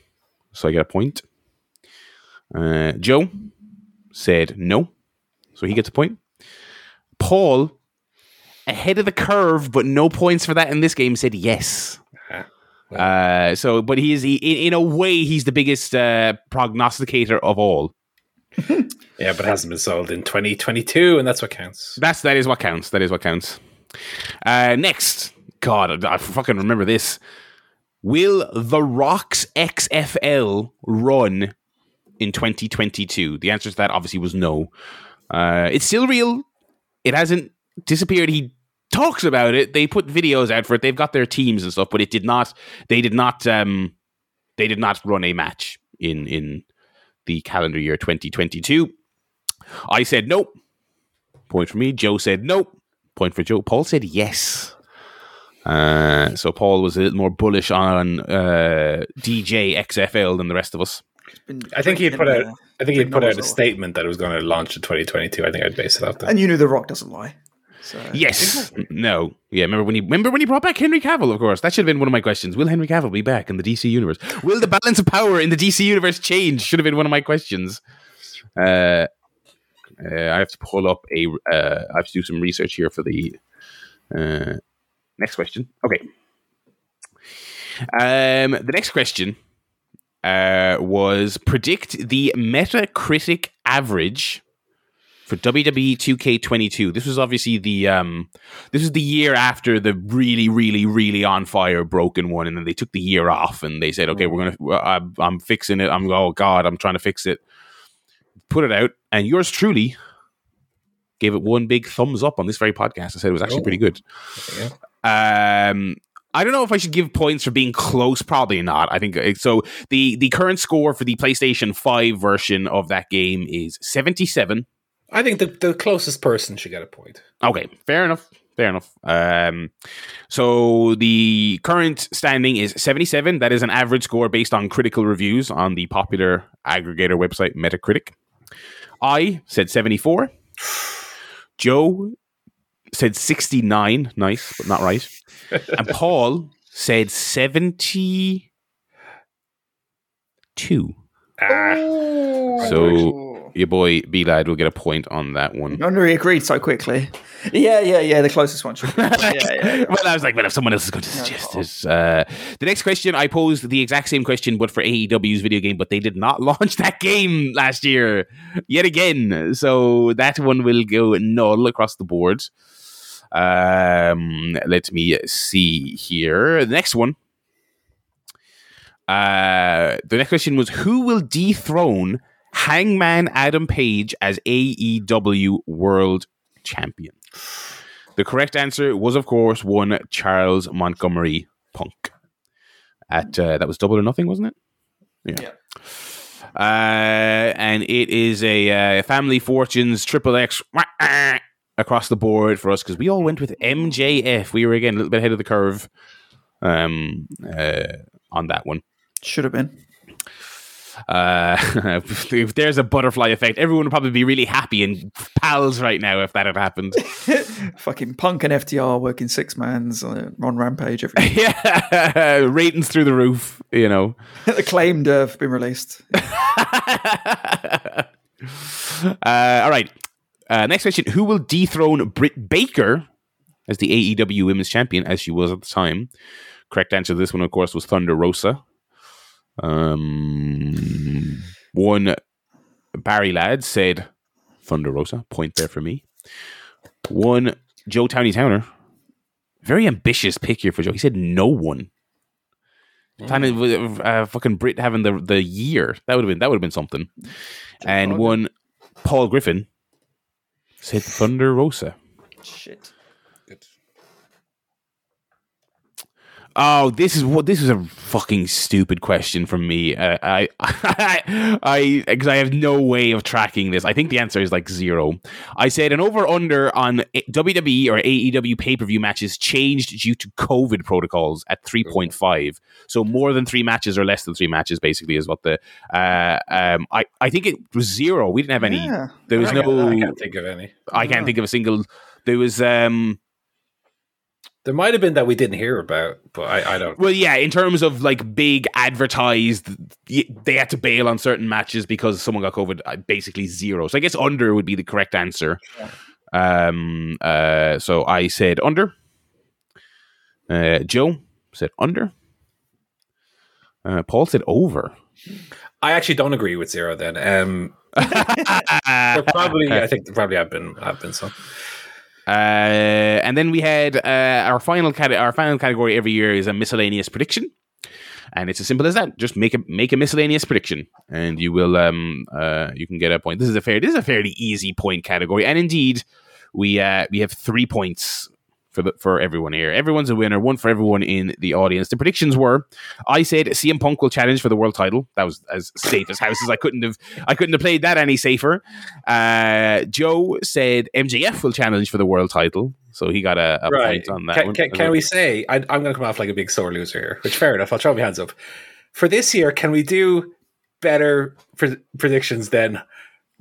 so I get a point. Uh, Joe said no, so he gets a point. Paul, ahead of the curve, but no points for that in this game, said yes. Ah, Uh, so, but he is he, in, in a way he's the biggest uh, prognosticator of all. Yeah, but hasn't been sold in 2022, and that's what counts. That's that is what counts. That is what counts. Uh, next, God, I, I fucking remember this. Will The Rock's XFL run in 2022? The answer to that obviously was no. Uh, it's still real. It hasn't disappeared. He talks about it. They put videos out for it. They've got their teams and stuff, but it did not. They did not. Um, they did not run a match in in the calendar year 2022. I said nope. Point for me. Joe said nope. Point for Joe. Paul said yes. Uh, so Paul was a little more bullish on uh, DJ XFL than the rest of us. I think he'd put out. I think he'd put out a statement that it was going to launch in 2022. I think I'd base it off that. And you knew The Rock doesn't lie. So Yes. No. Yeah. Remember when he remember when he brought back Henry Cavill? Of course, that should have been one of my questions. Will Henry Cavill be back in the DC universe? Will the balance of power in the DC universe change? Should have been one of my questions. Uh, uh, I have to pull up a. Uh, I have to do some research here for the uh, next question. Okay. Um, the next question uh, was predict the Metacritic average for WWE 2K22. This was obviously the um, this was the year after the really, really, really on fire broken one, and then they took the year off and they said, "Okay, we're gonna, I'm, I'm fixing it. I'm oh god, I'm trying to fix it." Put it out, and yours truly gave it one big thumbs up on this very podcast. I said it was actually Oh. pretty good. Yeah. Um, I don't know if I should give points for being close. Probably not. I think uh, so. the The current score for the PlayStation Five version of that game is seventy seven. I think the, the closest person should get a point. Okay, fair enough. Fair enough. Um, so the current standing is 77. That is an average score based on critical reviews on the popular aggregator website Metacritic. I said 74. Joe said 69. Nice, but not right. and Paul said 72. Ah, So your boy B Lad will get a point on that one. No he agreed so quickly. Yeah, yeah, yeah. The closest one should. Be. Yeah, yeah, yeah. well, I was like, well, if someone else is going to suggest this. Uh, the next question, I posed the exact same question, but for AEW's video game, but they did not launch that game last year yet again. So that one will go null across the board. Um, let me see here. The next one. Uh, the next question was Who will dethrone Hangman Adam Page as AEW World Champion? The correct answer was, of course, one Charles Montgomery Punk. At uh, that was double or nothing, wasn't it? Yeah. Uh, and it is a uh, Family Fortunes Triple X across the board for us because we all went with MJF. We were again a little bit ahead of the curve um, uh, on that one. Should have been. Uh, if there's a butterfly effect, everyone would probably be really happy and pals right now if that had happened. Fucking Punk and FTR working six mans on, on Rampage. Every yeah, ratings through the roof, you know. acclaimed uh, have been released. uh, all right. Uh, next question: Who will dethrone Britt Baker as the AEW Women's Champion, as she was at the time? Correct answer to this one, of course, was Thunder Rosa. Um, one Barry Lad said Thunder Rosa. Point there for me. One Joe Towny Towner. Very ambitious pick here for Joe. He said no one. Kind of uh, fucking Brit having the the year that would have been that would have been something. and Hogan. one Paul Griffin said Thunder Rosa. Shit. Oh, this is what this is a fucking stupid question from me. Uh, I, I, I, because I have no way of tracking this. I think the answer is like zero. I said an over under on WWE or AEW pay per view matches changed due to COVID protocols at three point five. So more than three matches or less than three matches, basically, is what the. Uh, um, I, I think it was zero. We didn't have any. Yeah. There was I no. I can't think of any. I can't No. think of a single. There was. um There might have been that we didn't hear about, but I, I don't. Well, yeah, in terms of like big advertised, they had to bail on certain matches because someone got COVID. uh, Basically zero. So I guess under would be the correct answer. Um. Uh. So I said under. Uh. Joe said under. Uh, Paul said over. I actually don't agree with zero. Then, um, probably I think there probably have been I've been some. Uh, and then we had uh, our final cat- our final category every year is a miscellaneous prediction, and it's as simple as that. Just make a make a miscellaneous prediction, and you will um uh you can get a point. This is a fair this is a fairly easy point category, and indeed we uh we have three points. For, the, for everyone here, everyone's a winner. One for everyone in the audience. The predictions were: I said CM Punk will challenge for the world title. That was as safe as houses. I couldn't have I couldn't have played that any safer. Uh, Joe said MJF will challenge for the world title, so he got a, a Right? point on that Can, one. can, can we say I, I'm going to come off like a big sore loser here? Which fair enough. I'll throw my hands up. For this year, can we do better pre- predictions than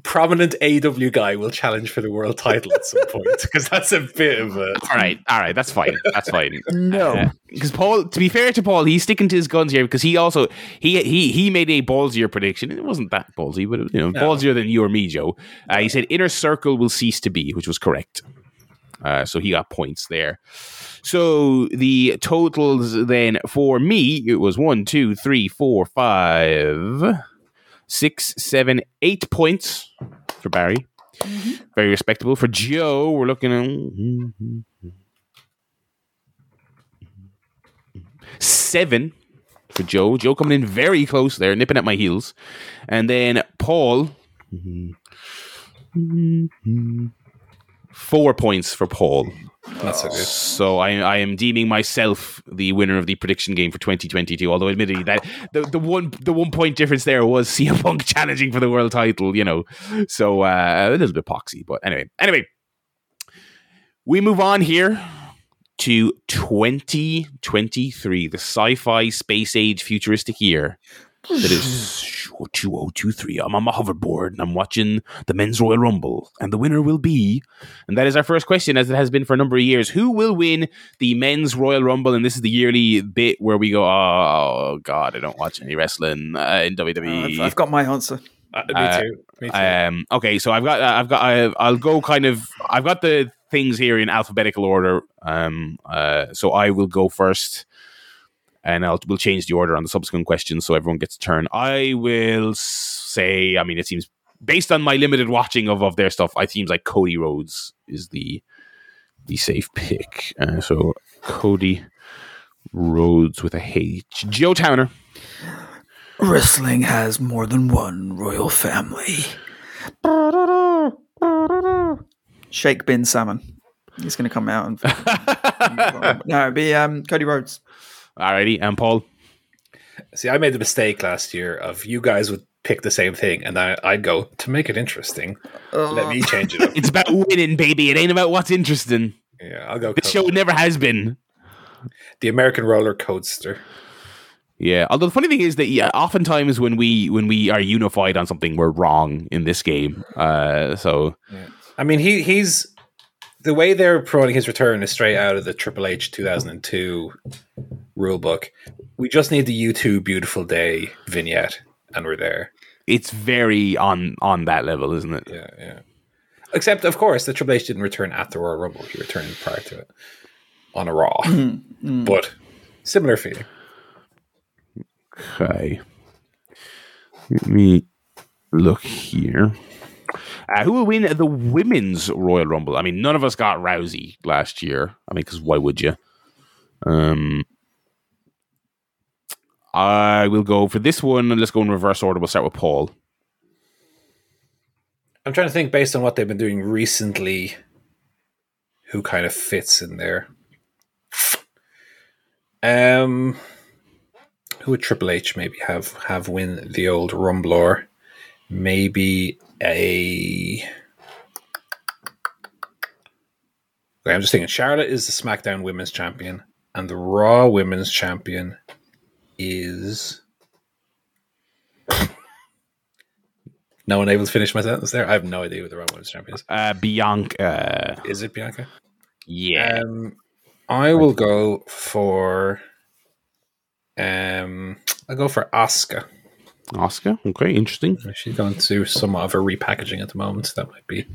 prominent AEW guy will challenge for the world title at some point? Because that's a bit of a. All right, all right, that's fine. That's fine. No. because Paul, to be fair to Paul, he's sticking to his guns here because he also he he he made a ballsier prediction. It wasn't that ballsy, but you know, No. ballsier than you or me, Joe. Uh, he said inner circle will cease to be, which was correct. Uh, so he got points there. So the totals then for me it was one, two, three, four, five, six, seven, eight points for Barry. Mm-hmm. Very respectable. For Joe, we're looking at seven for Joe. Joe coming in very close there, nipping at my heels. And then Paul. Four points for Paul. That's so good. So I, I am deeming myself the winner of the prediction game for 2022. Although admittedly that the, the one the one point difference there was CM Punk challenging for the world title, you know. So uh, a little bit poxy, but anyway. Anyway, we move on here to 2023, the sci-fi space age futuristic year. That is 2023. I'm on my hoverboard and I'm watching the men's Royal Rumble, and the winner will be, and that is our first question, as it has been for a number of years. Who will win the men's Royal Rumble? And this is the yearly bit where we go, oh god, I don't watch any wrestling uh, in WWE. I've, I've got my answer. Uh, me Uh, too. Me too. Um, okay, so I've got, uh, I've got, I, I'll go kind of, I've got the things here in alphabetical order. Um, uh, so I will go first, and I'll we'll change the order on the subsequent questions so everyone gets a turn. I will say, I mean, it seems based on my limited watching of of their stuff, it seems like Cody Rhodes is the the safe pick. Uh, so Cody Rhodes with a H. Joe Towner. Wrestling has more than one royal family. Sheikh bin Salman. He's going to come out and no, it'd be um, Cody Rhodes. Alrighty, and Paul. See, I made the mistake last year of you guys would pick the same thing, and I, I'd go to make it interesting. Let me change it up. It's about winning, baby. It ain't about what's interesting. Yeah, I'll go. This show never has been. the American roller coaster. Yeah. Although the funny thing is that yeah, oftentimes when we when we are unified on something, we're wrong in this game. Uh, so I mean, he he's the way they're promoting his return is straight out of the Triple H 2002 rule book. We just need the U2 Beautiful Day vignette, and we're there. it's very on on that level, isn't it? Yeah, yeah. Except, of course, the Triple H didn't return at the Royal Rumble. He returned prior to it on a Raw. Mm-hmm. But similar feeling. Okay. Let me look here. Uh, who will win the women's Royal Rumble? I mean, none of us got Rousey last year. I mean, because why would you? Um, I will go for this one. And let's go in reverse order. We'll start with Paul. I'm trying to think based on what they've been doing recently, who kind of fits in there. Um, who would Triple H maybe have have win the old Rumbler? Maybe a. Okay, I'm just thinking. Charlotte is the SmackDown Women's Champion, and the Raw Women's Champion is. No one able to finish my sentence there. I have no idea who the Raw Women's Champion is. Uh, Bianca. Is it Bianca? Yeah. Um, I will go for. Um, I'll go for Asuka. Oscar. Okay, interesting. She's going through somewhat of a repackaging at the moment. so That might be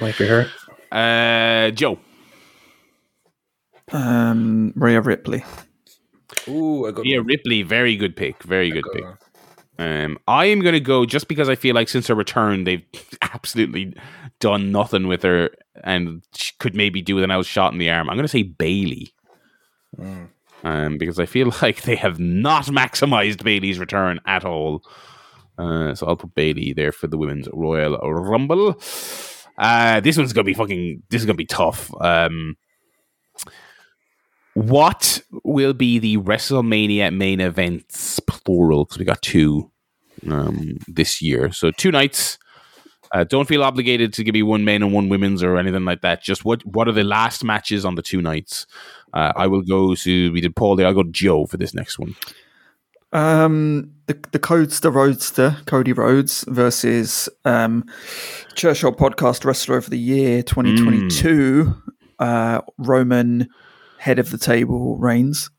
might be her. Uh, Joe. Um, Rhea Ripley. Ooh, a good Yeah, one. Ripley. Very good pick. Very good Good pick. one. Um, I am going to go just because I feel like since her return, they've absolutely done nothing with her and she could maybe do with an outshot in the arm. I'm going to say Bayley. Mm. Um, because I feel like they have not maximized Bayley's return at all. Uh, so I'll put Bayley there for the women's Royal Rumble. Uh, this one's gonna be fucking. This is gonna be tough. Um, what will be the WrestleMania main events plural? Because we got two um, this year, so two nights. Uh, don't feel obligated to give me one men and one women's or anything like that. Just what what are the last matches on the two nights? Uh, I will go to we did Paul there. I'll go to Joe for this next one. Um, the the Codester Roadster, Cody Rhodes versus um, Chair Shot Podcast Wrestler of the Year 2022, uh, Roman Head of the Table Reigns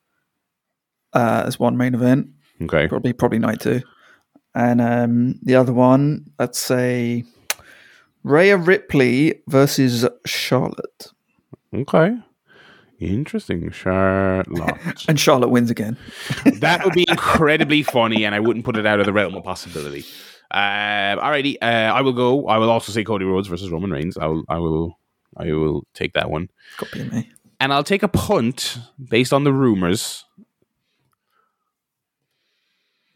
uh, as one main event, Okay. probably probably night two, and um, the other one, let's say Rhea Ripley versus Charlotte, Okay. Interesting, Charlotte. and Charlotte wins again. that would be incredibly funny, and I wouldn't put it out of the realm of possibility. Uh, alrighty, uh, I will go. I will also say Cody Rhodes versus Roman Reigns. I will, I will, I will take that one, Copy me. and I'll take a punt based on the rumors,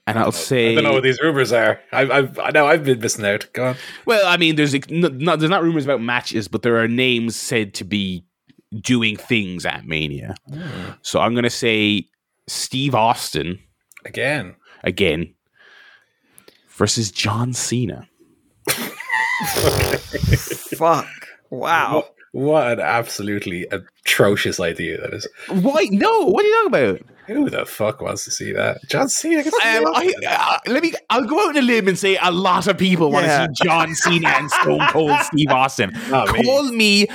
and I'll say I don't know what these rumors are. I've, I've, I know I've been missing out. Go on. Well, I mean, there's no, no, there's not rumors about matches, but there are names said to be doing things at Mania. So I'm going to say Steve Austin Again. again versus John Cena. Fuck. Wow. What, what an absolutely atrocious idea that is. Why? No. What are you talking about? Who the fuck wants to see that? John Cena. Um, I, uh, let me. I'll go out on a limb and say a lot of people want to see John Cena and Stone Cold Steve Austin. Not me. Call me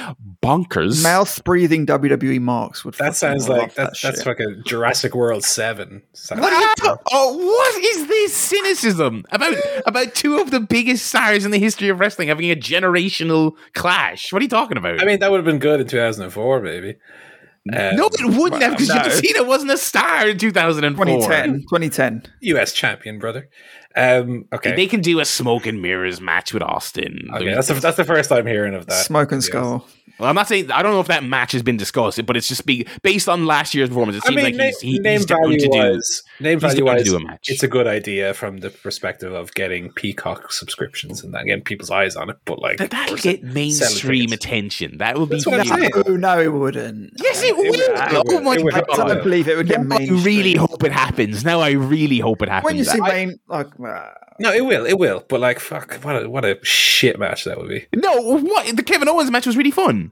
bonkers. Mouth breathing WWE marks would. that sounds like that, that that's shit. like a Jurassic World Seven. What you oh, what is this cynicism about about two of the biggest stars in the history of wrestling having a generational clash? What are you talking about? I mean, that would have been good in 2004, maybe. Um, no, it wouldn't have because no. John Cena wasn't a star in 2004. 2010. 2010. U.S. champion, brother. Um, okay, They can do a smoke and mirrors match with Austin. okay, that's the, that's the first time hearing of that. Smoke and Yes. skull. Well, I'm not saying I don't know if that match has been discussed, but it's just be, based on last year's performance. It I seems mean, like name, he's, he, name he's value to do. wise, name he's value down to wise, do a match. it's a good idea from the perspective of getting Peacock subscriptions and that, getting people's eyes on it. But like, That, that'll get mainstream attention. That would be. That's what I'm huge. saying. Oh, no, it wouldn't. Yes, it will. it oh my It would. I god! don't believe it would get Now I mainstream. really hope it happens. Now I really hope it happens. When you see I- main, like, uh, No, it will, it will. But like, fuck, what a what a shit match that would be. no, what the Kevin Owens match was really fun.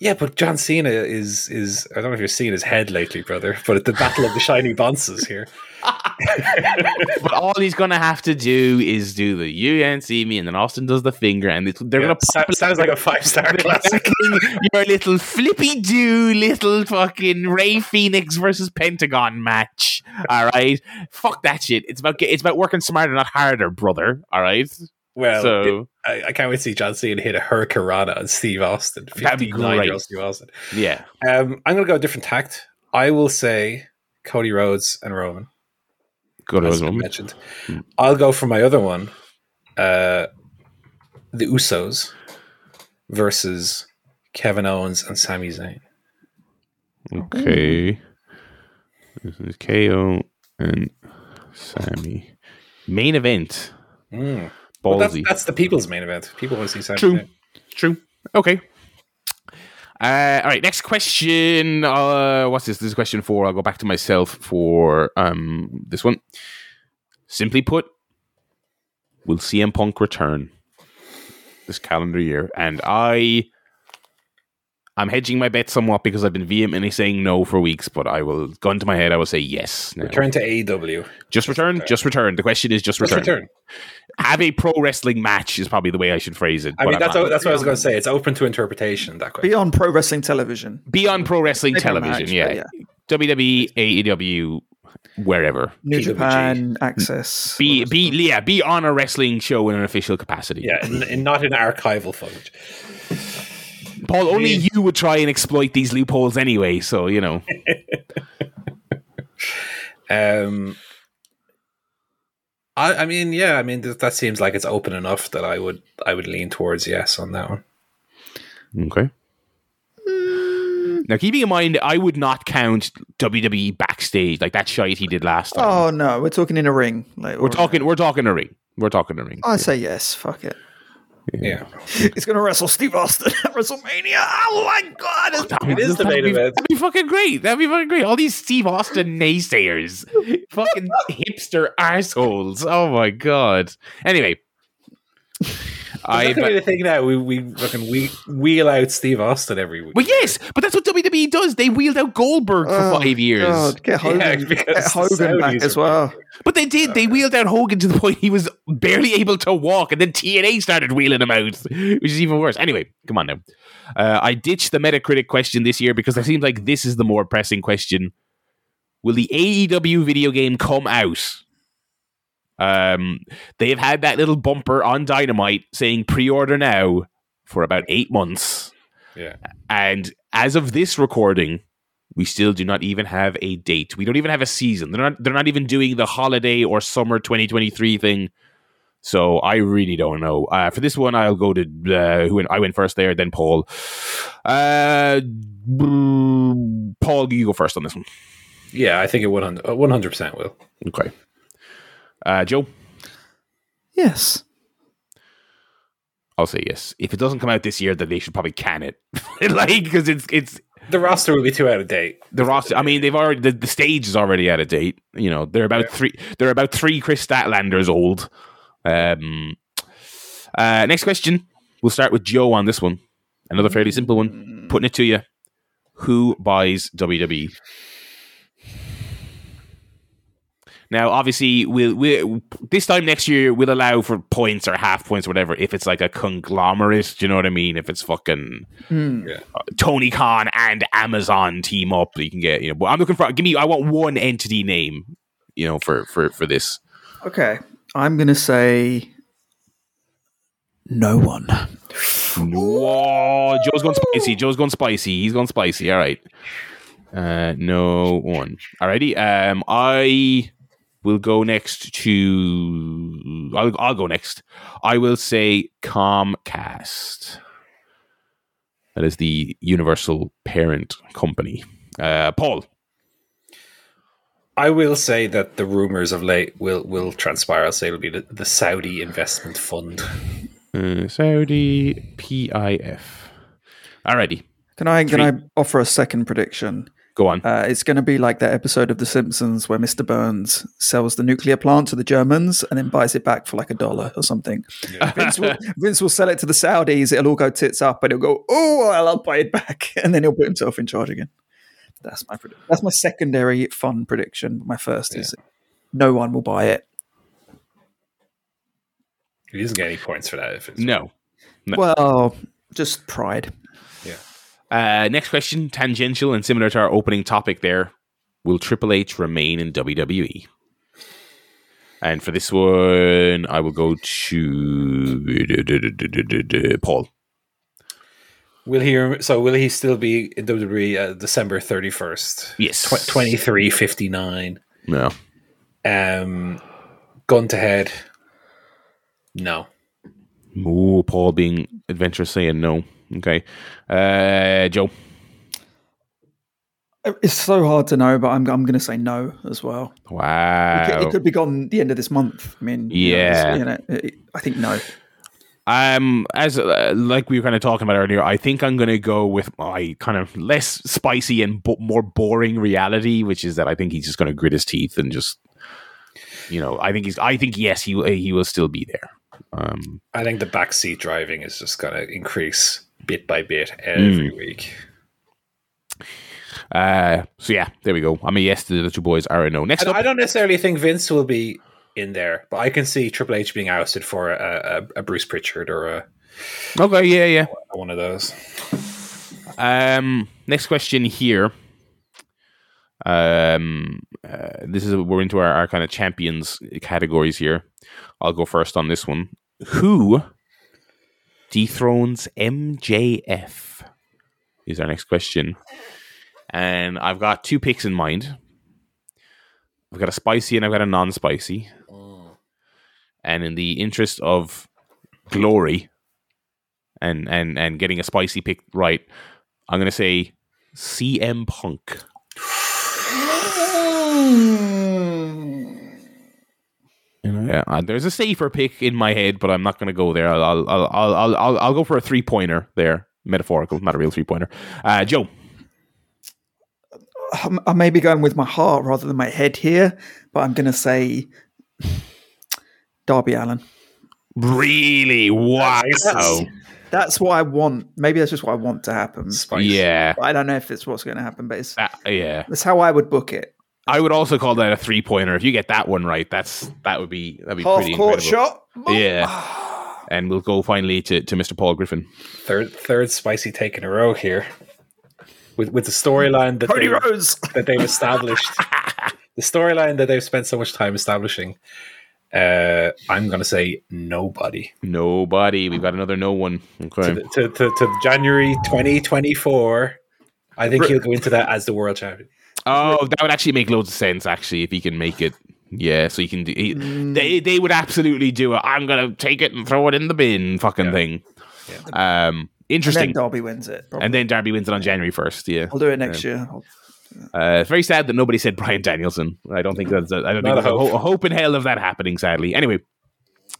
Yeah, but John Cena is is I don't know if you've seen his head lately, brother. But at the Battle of the Shiny Bonces here, But all he's gonna have to do is do the you can't see me, and then Austin does the finger, and it's, they're Yeah, gonna so- pop sounds like a five star classic. your little flippy do little fucking Rey Fénix versus Pentagon match. All right, fuck that shit. It's about it's about working smarter, not harder, brother. All right. Well, So- I, I can't wait to see John Cena hit a Hurricane on Steve Austin, That'd be great. Steve Austin. Yeah. Um, I'm going to go a different tact. I will say Cody Rhodes and Roman. Good as as we well. mentioned. I'll go for my other one, uh, the Usos versus Kevin Owens and Sami Zayn. Okay. This is KO and Sami. Main event. Mm. But that's, Ballsy. that's the people's main event. People want to see Sami True. True. Okay. Uh, all right. Next question. Uh, what's this? This is question four. I'll go back to myself for um this one. Simply put, will CM Punk return this calendar year? And I, I'm hedging my bet somewhat because I've been vehemently saying no for weeks. But I will, gun to my head, I will say yes. Now. Return to AEW. Just return. Uh, just return. The question is just Just return. return. Have a pro wrestling match is probably the way I should phrase it. I mean, that's, not. that's what I was going to say. It's open to interpretation, that question. be on pro wrestling television. be on pro wrestling Maybe television. match, yeah. but WWE, AEW, wherever. New PWG. Japan access. Be be yeah, be on a wrestling show in an official capacity. Yeah, and, and not in archival footage. Paul, only you would try and exploit these loopholes anyway. So you know, Um, I, I mean, yeah, I mean that, that seems like it's open enough that I would I would lean towards yes on that one. okay. Now, keeping in mind, I would not count WWE backstage like that shite he did last time. Oh no, we're talking in a ring. Like, we're talking, we're talking a ring. We're talking a ring. I say yes. Fuck it. Yeah, He's gonna wrestle Steve Austin at WrestleMania. Oh my god! That'd It is the main be- event. That'd be fucking great. That'd be fucking great. All these Steve Austin naysayers, fucking hipster assholes. Oh my god. Anyway, I. that could be the thing now. We we fucking we wheel out Steve Austin every week. Well, yes, but that's what WWE does. They wheeled out Goldberg for Oh, five years. God, get Hogan, Yeah, get Hogan back as are- well. But they did. They wheeled out Hogan to the point he was barely able to walk, and then TNA started wheeling him out, which is even worse. Anyway, come on now. Uh, I ditched the Metacritic question this year because it seems like this is the more pressing question. Will the AEW video game come out? Um, they have had that little bumper on Dynamite saying pre-order now for about eight months, Yeah, and as of this recording, we still do not even have a date. We don't even have a season. They're not. They're not even doing the holiday or summer 2023 thing. So I really don't know. Uh, for this one, I'll go to uh, who I went first there, then Paul. Uh, Paul, you go first on this one. yeah. I think it one hundred percent will. Okay. Uh, Joe, Yes. I'll say yes. If it doesn't come out this year, then they should probably can it, like because it's it's The roster will be too out of date. the roster. I mean, they've already the, the stage is already out of date. You know, they're about Yeah. three. They're about three Kris Statlanders old. Um, uh, next question. We'll start with Joe on this one. Another fairly simple one. Putting it to you. Who buys WWE? Now, obviously, we'll, we this time next year we'll allow for points or half points or whatever if it's like a conglomerate. Do you know what I mean? If it's fucking Hmm. Tony Khan and Amazon team up, you can get you know. But I'm looking for give me. I want one entity name, you know, for for for this. Okay. I'm going to say no one. Whoa, Joe's gone spicy. Joe's gone spicy. He's gone spicy. All right. Uh, no one. Alrighty. Um, I will go next to. I'll, I'll go next. I will say Comcast. That is the universal parent company. Uh, Paul. I will say that the rumors of late will will transpire. I'll say it'll be the, the Saudi investment fund. Uh, Saudi PIF. Alrighty. Can I can I offer a second prediction? Go on. Uh, it's going to be like that episode of The Simpsons where Mr. Burns sells the nuclear plant to the Germans and then buys it back for like a dollar or something. Vince, will, Vince will sell it to the Saudis. It'll all go tits up, and he'll go, "Oh, well, I'll buy it back," and then he'll put himself in charge again. That's my prediction. That's my secondary fun prediction. My first is no one will buy it. He doesn't get any points for that. If it's no. No. Well, just pride. Uh, next question, tangential and similar to our opening topic there. Will Triple H remain in WWE? And for this one, I will go to Paul. Will he? So will he still be in WWE uh, December thirty first? Yes. twenty three fifty nine. No. Um, gun to head. No. Ooh, Paul being adventurous saying no. Okay. Uh, Joe. It's so hard to know, but I'm I'm going to say no as well. It could, Wow. it could be gone the end of this month. I mean, you know, Yeah. you know, it- I think no. Um, as uh, like we were kind of talking about earlier, I think I'm going to go with my kind of less spicy and bo- more boring reality, which is that I think he's just going to grit his teeth and just, you know, I think he's. I think yes, he he will still be there. Um, I think the backseat driving is just going to increase bit by bit every Hmm. week. uh, so yeah, there we go. I mean, yes the two boys are a no. Next I, up, I don't necessarily think Vince will be in there, but I can see Triple H being ousted for a, a, a Bruce Prichard or a, okay, yeah, yeah. one of those. Um, next question here. Um, uh, this is we're into our, our kind of champions categories here. I'll go first on this one. Who dethrones MJF? Is our next question, and I've got two picks in mind. I've got a spicy and I've got a non-spicy. And in the interest of glory, and and and getting a spicy pick right, I'm gonna say CM Punk. You know, yeah, uh, there's a safer pick in my head, but I'm not gonna go there. I'll I'll I'll I'll I'll, I'll go for a three pointer there, metaphorical, not a real three pointer. Uh, Joe, I'm- may be going with my heart rather than my head here, but I'm going to say Darby Allin. really? Wow. Nice. That's what I want. Maybe that's just what I want to happen. Spicy. Yeah, I don't know if it's what's going to happen, but it's, Uh, yeah. that's how I would book it. I would also call that a three pointer. If you get that one right, that's that would be that'd be Half pretty court incredible. shot. Yeah. And we'll go finally to, to Mr. Paul Griffin. Third third spicy take in a row here. With with the storyline that Cody they, Rose. that they've established. the storyline that they've spent so much time establishing. Uh, I'm gonna say nobody. Nobody. We've got another no one. Okay. To, to, to, to January 2024. I think he'll go into that as the world champion. Oh, that would actually make loads of sense. Actually, if he can make it, yeah. So you can do. He, They they would absolutely do it. I'm gonna take it and throw it in the bin, fucking Yeah. thing. Um, And then interesting. Darby wins it. probably. And then Darby wins it on January first. Yeah. I'll do it next year. I'll Uh, it's very sad that nobody said Bryan Danielson. I don't think that's. A, I don't think a there's a, ho- hope. a hope in hell of that happening. Sadly. Anyway,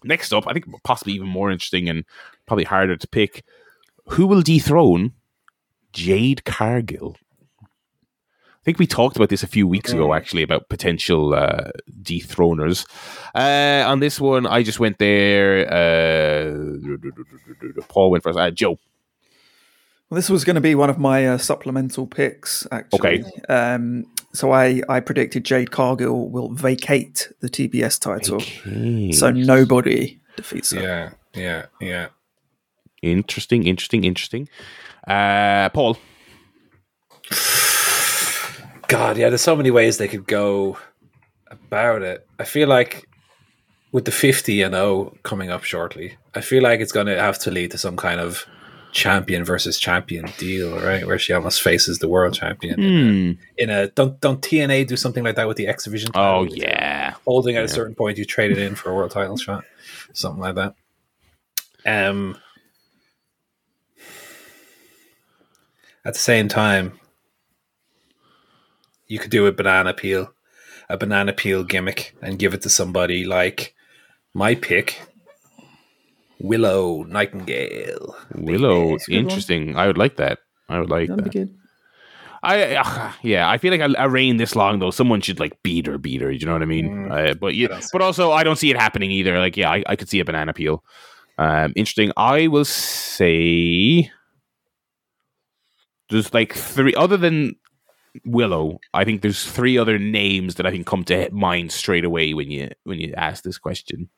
next up, I think possibly even more interesting and probably harder to pick. Who will dethrone Jade Cargill? I think we talked about this a few weeks ago, actually, about potential uh, dethroners. Uh, on this one, I just went there. Uh, Paul went first. Uh, Joe. Well, this was going to be one of my uh, supplemental picks, actually. Okay. Um, so I, I predicted Jade Cargill will vacate the TBS title. So nobody defeats her. Yeah, yeah, yeah. Interesting, interesting, interesting. Uh, Paul. God, yeah, there's so many ways they could go about it. I feel like with the 50 and 0 coming up shortly, I feel like it's going to have to lead to some kind of champion versus champion deal, right? Where she almost faces the world champion in, Hmm. a, in a don't don't TNA do something like that with the X Division? Oh yeah. holding at a certain point, you trade it in for a world title shot, something like that. Um, at the same time, you could do a banana peel, a banana peel gimmick, and give it to somebody like my pick, Willow Nightingale. Willow. That's one. Interesting. I would like that. I would like That'd that. be good. I uh, yeah, I feel like a, a reign this long though, someone should like beat her, beat her. You know what I mean? Uh, but yeah, Mm. but also I don't see it happening either. Like yeah, I, I could see a banana peel. Um, interesting. I will say there's like three other than Willow. I think there's three other names that I think come to mind straight away when you when you ask this question.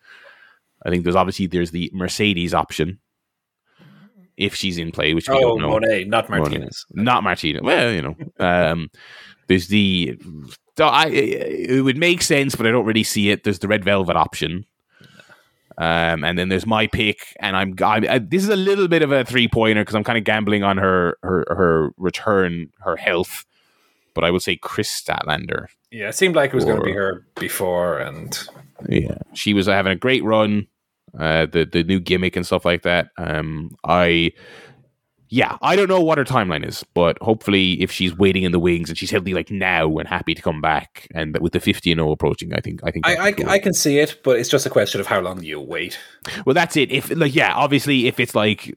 I think there's obviously there's the Mercedes option if she's in play, which we Oh, don't know. Monet, not Monet. Martinez. Not Martinez. Well, you know, um, there's the. so I, it would make sense, but I don't really see it. There's the red velvet option, um, and then there's my pick, and I'm. I'm I, this is a little bit of a three pointer because I'm kind of gambling on her her her return, her health. But I would say Kris Statlander. Yeah, it seemed like it was going to be her before, and Yeah, she was having a great run. Uh, the the new gimmick and stuff like that. Um, I, yeah, I don't know what her timeline is, but hopefully, if she's waiting in the wings and she's healthy like now and happy to come back, and with the fifty and zero approaching, I think I think I, I, cool. I can see it, but it's just a question of how long you wait. well, that's it. If like yeah, obviously, if it's like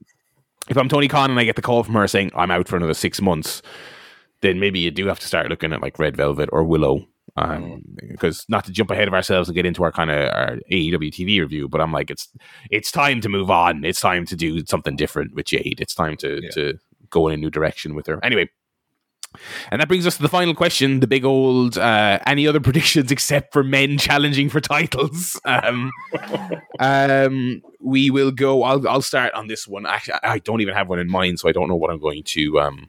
if I'm Tony Khan and I get the call from her saying I'm out for another six months, then maybe you do have to start looking at like Red Velvet or Willow. Um, because not to jump ahead of ourselves and get into our kind of our AEW TV review, but I'm like, it's it's time to move on. It's time to do something different with Jade. It's time to Yeah. to go in a new direction with her. Anyway, and that brings us to the final question: the big old uh, any other predictions except for men challenging for titles? Um, um, we will go. I'll I'll start on this one. Actually, I I don't even have one in mind, so I don't know what I'm going to um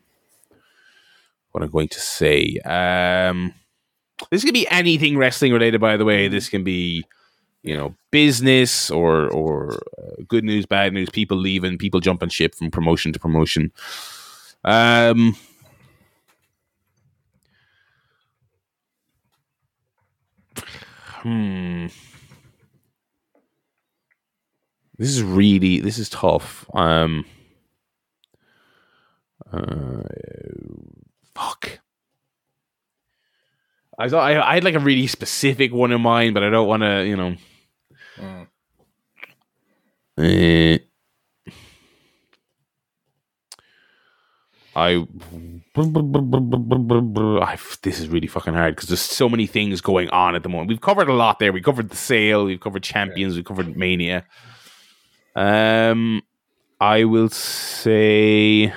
what I'm going to say. Um, this can be anything wrestling related. By the way, this can be you know business or or uh, good news, bad news, people leaving, people jumping ship from promotion to promotion. Um. Hmm. This is really this is tough. Um. Uh, fuck. I thought I, I had like a really specific one in mind, but I don't want to, you know. Mm. Eh. I, I this is really fucking hard because there's so many things going on at the moment. We've covered a lot there. We covered the sale. We've covered champions. We covered mania. Um, I will say.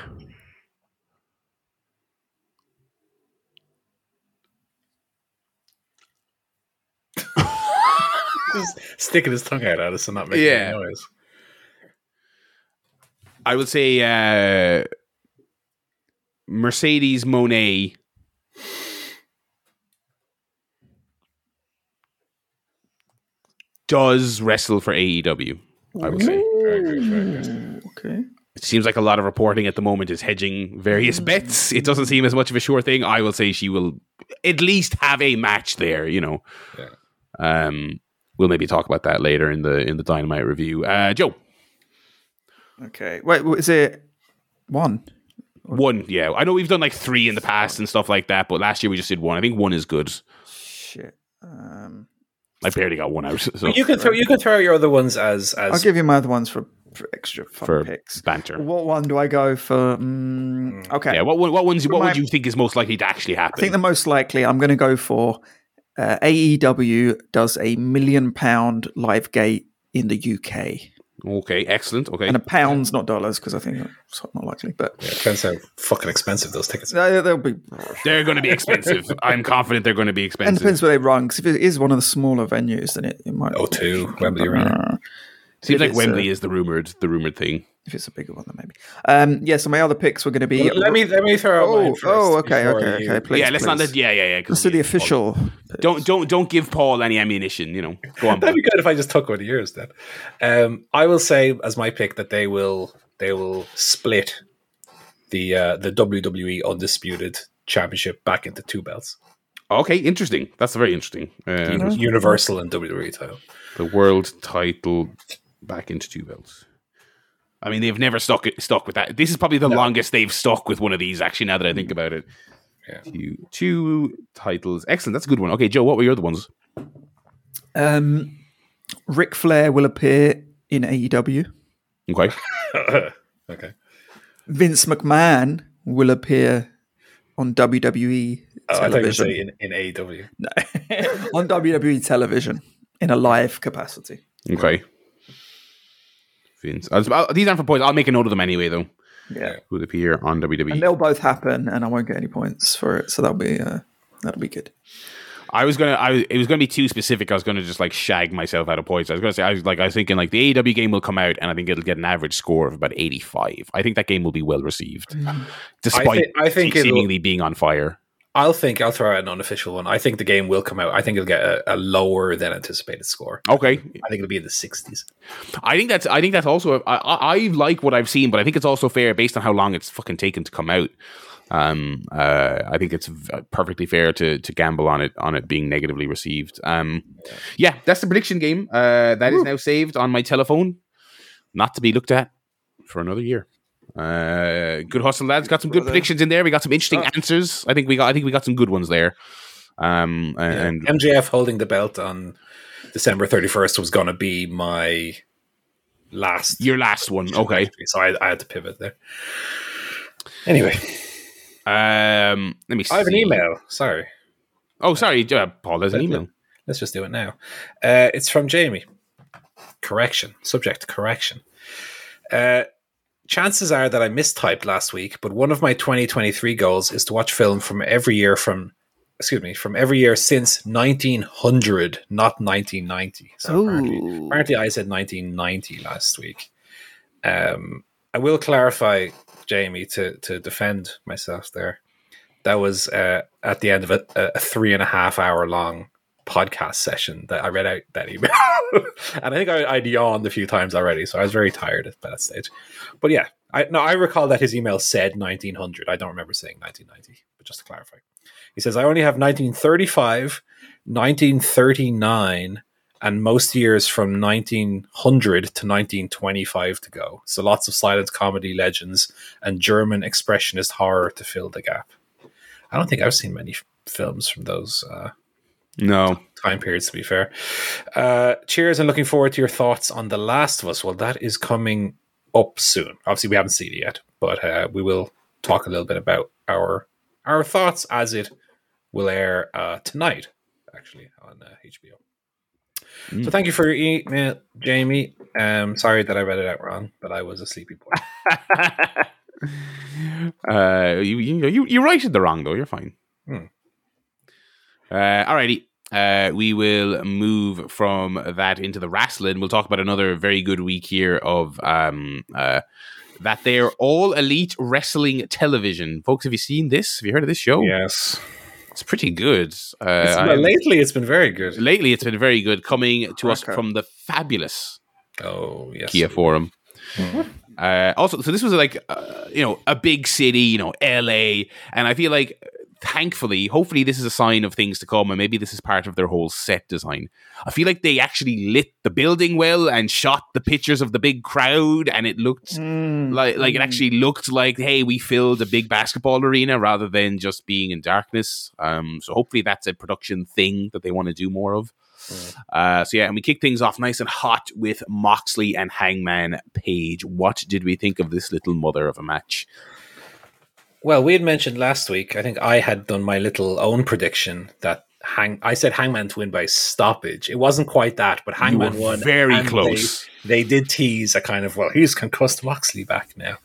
Just sticking his tongue out at us and not making Yeah. any noise. I would say uh, Mercedes Moné. Does wrestle for AEW? I would say Very good, very good. Okay. it seems like a lot of reporting at the moment is hedging various bets. It doesn't seem as much of a sure thing. I will say she will at least have a match there. You know, Yeah. um, we'll maybe talk about that later in the in the Dynamite review. Uh, Joe, Okay. Wait, what is it? One. One, yeah. I know we've done like three in the past and stuff like that, but last year we just did one. I think one is good. Shit. Um, I barely got one out. So You can throw you can throw your other ones as as. I'll give you my other ones for, for extra fun for picks. banter. What one do I go for? Mm, okay. Yeah, what what ones? What my- would you think is most likely to actually happen? I think the most likely I'm going to go for uh, AEW does a million pound live gate in the UK. okay, excellent. Okay, And a pounds, not dollars, because I think it's not likely. But yeah, depends how fucking expensive those tickets. are. they- they'll be. they're going to be expensive. I'm confident they're going to be expensive. And expensive. depends where they run. Because if it is one of the smaller venues, then it, it might. Oh, two Wembley Arena. Seems if like Wembley uh, is the rumored the rumored thing. If it's a bigger one, then maybe. Um, yeah. So my other picks were going to be. Let me let me throw out Oh, mine first oh, okay, okay, you- okay. Please, yeah, let's not. please. Let, yeah, yeah, yeah. 'cause Let's do the yeah, official. Don't don't don't give Paul any ammunition. You know, go on. That'd be good if I just took one of yours then. Um, I will say as my pick that they will they will split the uh, the WWE Undisputed Championship back into two belts, Okay, interesting. That's very interesting. Um, Universal and WWE title. the world title back into two belts. I mean, they've never stuck stuck with that. This is probably the longest they've stuck with one of these. Actually, now that I think about it, Yeah. two two titles. Excellent. That's a good one. Okay, Joe, what were your other ones? Um, Ric Flair will appear in AEW. Okay, okay. Vince McMahon will appear on WWE Oh, I thought you were television. saying in, in AEW. on WWE television in a live capacity. okay. Vince. I was- uh, these aren't for points. I'll make a note of them anyway, though. Yeah, Will appear on. WWE. and they'll both happen, and I won't get any points for it, so that'll be uh, that'll be good. I was gonna. I was- it was gonna be too specific. I was gonna just like shag myself out of points. I was gonna say. I was like. I was thinking like the AEW game will come out, and I think it'll get an average score of about eighty-five. I think that game will be well received, despite I, thi- I think it'll, seemingly being on fire. I'll think I'll throw out an unofficial one. I think the game will come out. I think it'll get a, a lower than anticipated score. Okay, I think it'll be in the sixties. I think that's. I think that's also. I, I, I like what I've seen, but I think it's also fair based on how long it's fucking taken to come out. Um, uh, I think it's perfectly fair to to gamble on it on it being negatively received. Um, yeah, that's the prediction game. Uh, that is now saved on my telephone, not to be looked at for another year. Uh, good hustle, lads. Got some good predictions in there. We got some interesting answers. I think we got. I think we got some good ones there. Um, and MJF holding the belt on December thirty first was going to be my last. your last one, okay. So I, I had to pivot there. Anyway, Um, let me. See. I have an email. Sorry. Oh, sorry, uh, Paul. There's an email. Let's just do it now. Uh, it's from Jamie. Correction. Subject correction. Uh, chances are that I mistyped last week, but one of my 2023 goals is to watch film from every year from, excuse me, from every year since 1900, not 1990. So apparently, apparently I said 1990 last week. Um, I will clarify, Jamie, to, to defend myself there. That was uh, at the end of a, a three and a half hour long podcast session that I read out that email. and I think I, I'd yawned a few times already, so I was very tired at that stage. But yeah, I no, I recall that his email said 1900. I don't remember saying 1990, but just to clarify. He says, I only have 1935, 1939, and most years from 1900 to 1925 to go. So lots of silent comedy legends and German expressionist horror to fill the gap. I don't think I've seen many films from those uh, No. time periods, to be fair. Uh, cheers and looking forward to your thoughts on The Last of Us. Well, that is coming up soon. Obviously, we haven't seen it yet, but uh, we will talk a little bit about our our thoughts as it will air uh, tonight, actually, on uh, HBO. Mm. So thank you for your email, Jamie. Um, sorry that I read it out wrong, but I was a sleepy boy. uh, you, you you you righted the wrong though. You're fine. Hmm. Uh, alrighty. Uh, we will move from that into the wrestling. We'll talk about another very good week here of um, uh, that they're all elite wrestling television. Folks, have you seen this? Have you heard of this show? yes. It's pretty good. Uh, It's- well, lately, it's been very good. lately, it's been very good. Coming to us Cracker. from the fabulous Oh, yes. Kia Forum. Uh, also, so this was like uh, you know a big city, you know L.A., and I feel like thankfully, hopefully, this is a sign of things to come, and maybe this is part of their whole set design. I feel like they actually lit the building well and shot the pictures of the big crowd, and it looked Mm. like like it actually looked like hey, we filled a big basketball arena rather than just being in darkness. Um, so hopefully, that's a production thing that they want to do more of. Uh, so yeah, and we kick things off nice and hot with Moxley and Hangman Page. What did we think of this little mother of a match? Well, we had mentioned last week. I think I had done my little own prediction that Hang. I said Hangman to win by stoppage. It wasn't quite that, but Hangman won very close. They, they did tease a kind of well, he's concussed Moxley back now.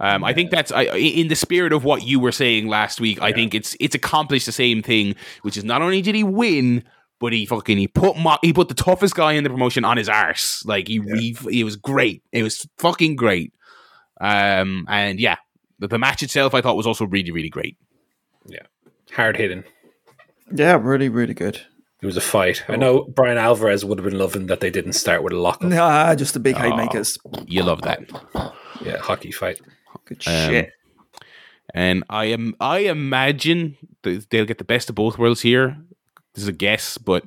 Um, I think that's I, in the spirit of what you were saying last week. I think it's it's accomplished the same thing, which is not only did he win, but he fucking he put Mo- he put the toughest guy in the promotion on his arse. Like he he, it was great. It was fucking great. Um, and yeah, the, the match itself I thought was also really really great. Yeah, hard hitting. Yeah, really, really good. It was a fight. I know Bryan Alvarez would have been loving that they didn't start with a lockup. Nah, just the big haymakers. You love that. Yeah, hockey fight. Good Um, shit. And I am I imagine that they'll get the best of both worlds here. This is a guess, but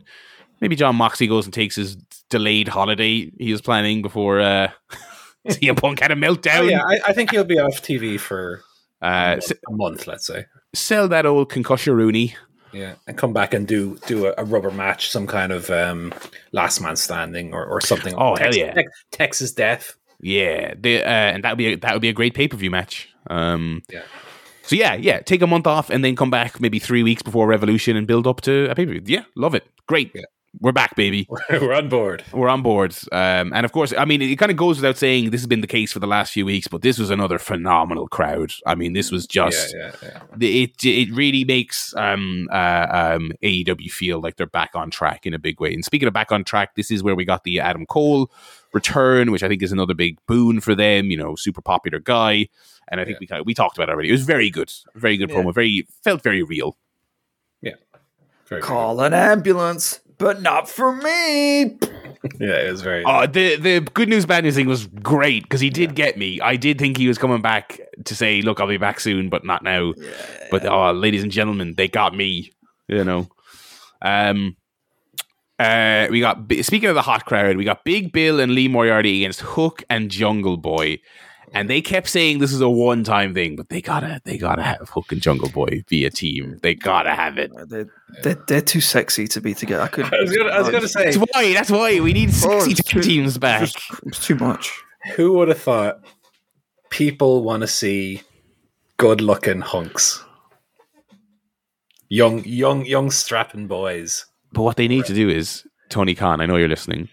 maybe Jon Moxley goes and takes his delayed holiday he was planning before uh, CM Punk had a meltdown. Oh, yeah, I, I think he'll be off TV for a, Uh, month, a month, let's say. sell that old concussion Rooney. Yeah, and come back and do do a, a rubber match, some kind of um, last man standing or, or something. Oh, hell yeah. Tex- Texas Death. Yeah, they, uh, and that would be a, that would be a great pay per view match. Um, Yeah. So yeah, yeah, take a month off and then come back maybe three weeks before Revolution and build up to a pay per view. Yeah, love it. Great. Yeah. We're back, baby. We're on board. We're on board. Um, and of course, I mean, it kind of goes without saying this has been the case for the last few weeks, but this was another phenomenal crowd. I mean, this was just, yeah, yeah, yeah. the- it, it really makes um, uh, um, AEW feel like they're back on track in a big way. And speaking of back on track, this is where we got the Adam Cole return, which I think is another big boon for them, you know, super popular guy. And I think we kind of, we talked about it already. It was very good. Very good Yeah. promo. Very, felt very real. Very Call an ambulance, but not for me. Yeah, it was very. Oh, the the good news, bad news thing was great because he did get me. I did think he was coming back to say, "Look, I'll be back soon, but not now." But oh, ladies and gentlemen, they got me. You know. Um. Uh, we got speaking of the hot crowd, we got Big Bill and Lee Moriarty against Hook and Jungle Boy, and they kept saying this is a one time thing, but they gotta they gotta have Hook and Jungle Boy be a team. They gotta have it. They're, they're, they're too sexy to be together. I couldn't. I was gonna, I was gonna say, That's why. That's why we need oh, sixty it's too- teams back. It's, it's too much. who would have thought people want to see good looking hunks, young, young, young strapping boys? But what they need to do is Tony Khan. I know you're listening.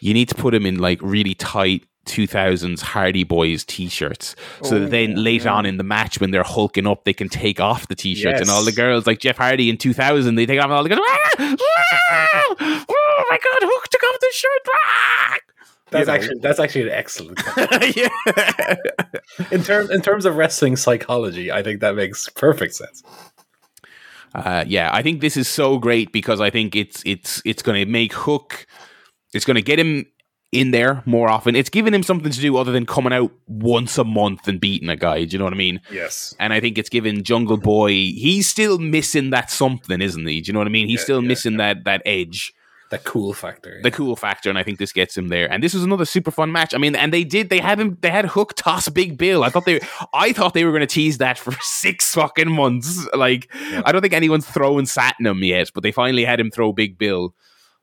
You need to put him in like really tight 2000s Hardy Boys t-shirts, so that then later on in the match when they're hulking up, they can take off the t-shirts, and all the girls like Jeff Hardy in 2000, they take off and all the girls. "Ah! Ah! Oh my God! Hook took off the shirt. Ah!" That's know. actually that's actually an excellent. yeah. in terms in terms of wrestling psychology, I think that makes perfect sense. Uh, yeah, I think this is so great because I think it's it's it's going to make Hook, it's going to get him in there more often. It's giving him something to do other than coming out once a month and beating a guy. Do you know what I mean? Yes. And I think it's given Jungle Boy. He's still missing that something, isn't he? Do you know what I mean? He's Yeah, still yeah, missing that that edge, That cool factor. the cool factor, and I think this gets him there. And this was another super fun match. I mean, and they did. They had him. They had Hook toss Big Bill. I thought they. I thought they were going to tease that for six fucking months. Like, Yeah. I don't think anyone's thrown Satnam yet, but they finally had him throw Big Bill.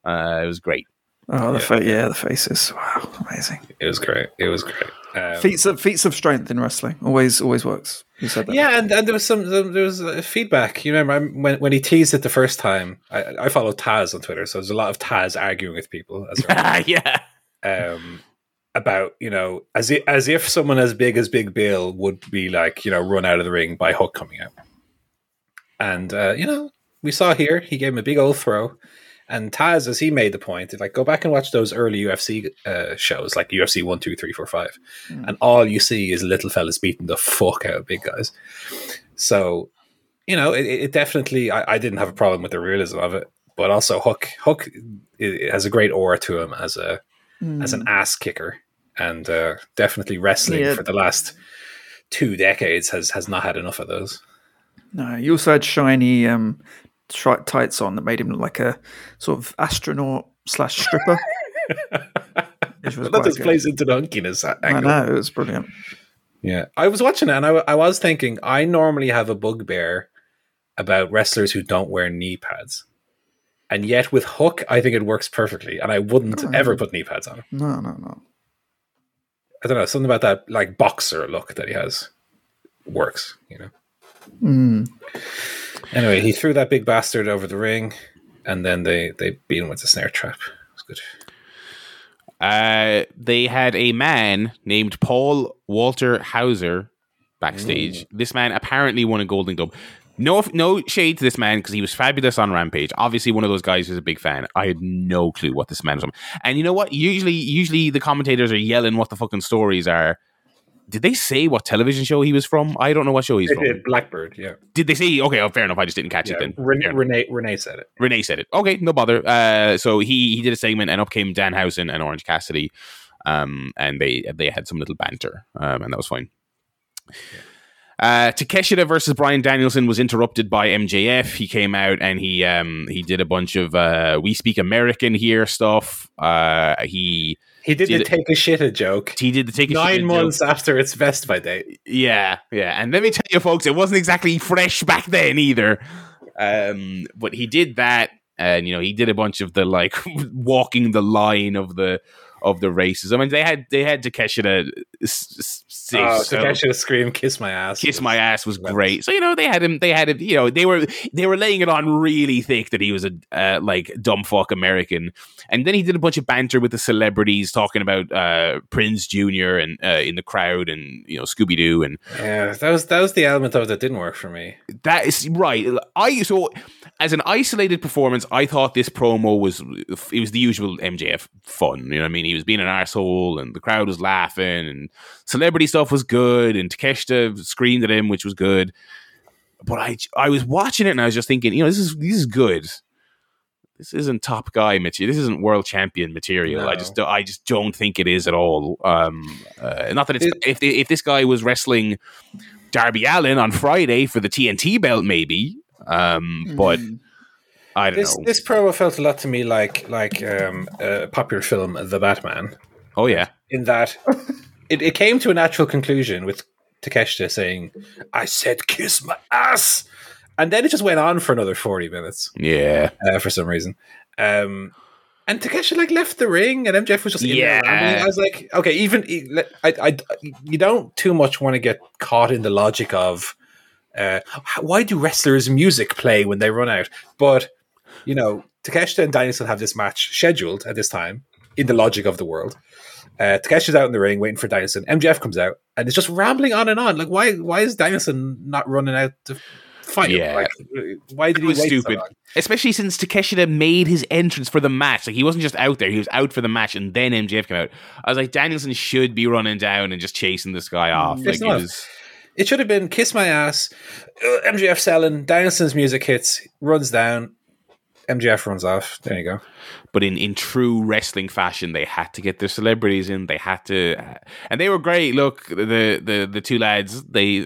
Uh, it was great. Oh, the Yeah. fa- yeah, the faces. Wow, amazing. it was great. It was great. Um, Feats of feats of strength in wrestling always always works. You said that. Yeah, and, and there was some there was feedback. You remember when when he teased it the first time? I, I follow Taz on Twitter, so there's a lot of Taz arguing with people as well, yeah. um, about you know as if, as if someone as big as Big Bill would be like you know run out of the ring by Hook coming out, and uh, you know we saw here he gave him a big old throw. And Taz, as he made the point, like go back and watch those early UFC uh, shows, like UFC one, two, three, four, five, and all you see is little fellas beating the fuck out of big guys. So, you know, it, it definitely. I, I didn't have a problem with the realism of it, but also Hook. Hook i- has a great aura to him as a as an ass kicker, and uh, definitely wrestling Yeah. for the last two decades has has not had enough of those. No, he also had shiny um, tights on that made him look like a sort of astronaut slash stripper. that just good. plays into the hunkiness a- I angle. know it was brilliant. Yeah, I was watching it and I, I was thinking I normally have a bugbear about wrestlers who don't wear knee pads, and yet with Hook, I think it works perfectly, and I wouldn't ever put knee pads on him. No, no, no. I don't know something about that like boxer look that he has works. You know. Mm. Anyway, he threw that big bastard over the ring, and then they they beat him with the snare trap. It was good. Uh, they had a man named Paul Walter Hauser backstage. This man apparently won a Golden Globe. No, no shade to this man because he was fabulous on Rampage. Obviously, one of those guys who's a big fan. I had no clue what this man was. And you know what? Usually, usually the commentators are yelling what the fucking stories are. Did they say what television show he was from? I don't know what show he's They from. did Blackbird, yeah. Did they say? Okay, oh, fair enough. I just didn't catch yeah. it then. Ren- Fair. Renee Renee said it. Renee said it. Okay, no bother. Uh, so he he did a segment, and up came Dan Danhausen and Orange Cassidy, um, and they they had some little banter, um, and that was fine. Uh, Takeshita versus Bryan Danielson was interrupted by MJF. He came out and he um, he did a bunch of uh, "We speak American here" stuff. Uh, he He did, Did the take a shit a joke. he did the take a shit Nine joke. months after its best by date. Yeah, yeah. And let me tell you, folks, it wasn't exactly fresh back then either. Um, but he did that, and you know, he did a bunch of the like walking the line of the of the races. I mean, they had they had Takeshita s- s- say Oh, so- Takeshita scream, kiss my ass. Kiss my ass was great. So you know they had him. They had him. You know they were they were laying it on really thick that he was a uh, like dumb fuck American. And then he did a bunch of banter with the celebrities, talking about uh, Prinze Junior and uh, in the crowd, and you know Scooby Doo and Yeah, that was that was the element of it that didn't work for me. that is right. I so as an isolated performance, I thought this promo was it was the usual MJF fun. You know what I mean? He was being an asshole, and the crowd was laughing, and celebrity stuff was good, and Takeshita screamed at him, which was good. But I I was watching it and I was just thinking, you know, this is this is good. This isn't top guy material. This isn't world champion material. I just I just don't think it is at all. Um, uh, not that it's It- if if this guy was wrestling Darby Allin on Friday for the TNT belt, maybe. Um, but Mm. I don't This know. this promo felt a lot to me like like um, a popular film, The Batman, oh yeah, in that it, it came to a natural conclusion with Takeshita saying, "I said kiss my ass," and then it just went on for another forty minutes yeah, uh, for some reason. Um, and Takeshita like left the ring, and MJF was just in Yeah. I was like, okay, even I, I, you don't too much want to get caught in the logic of uh, why do wrestlers' music play when they run out? But you know, Takeshita and Danielson have this match scheduled at this time in the logic of the world. Uh, Takeshi's out in the ring waiting for Danielson. MJF comes out and it's just rambling on and on. Like, why? Why is Danielson not running out to fight? Yeah. Like, why did it he was so stupid. long? Especially since Takeshita made his entrance for the match. Like he wasn't just out there; he was out for the match, and then MJF came out. I was like, Danielson should be running down and just chasing this guy off. Mm, like it's it not. was. It should have been kiss my ass. Uh, MJF selling. Danielson's music hits, runs down. MJF runs off. There you go. but in, in true wrestling fashion, they had to get their celebrities in. They had to, uh, and they were great. Look, the the the two lads they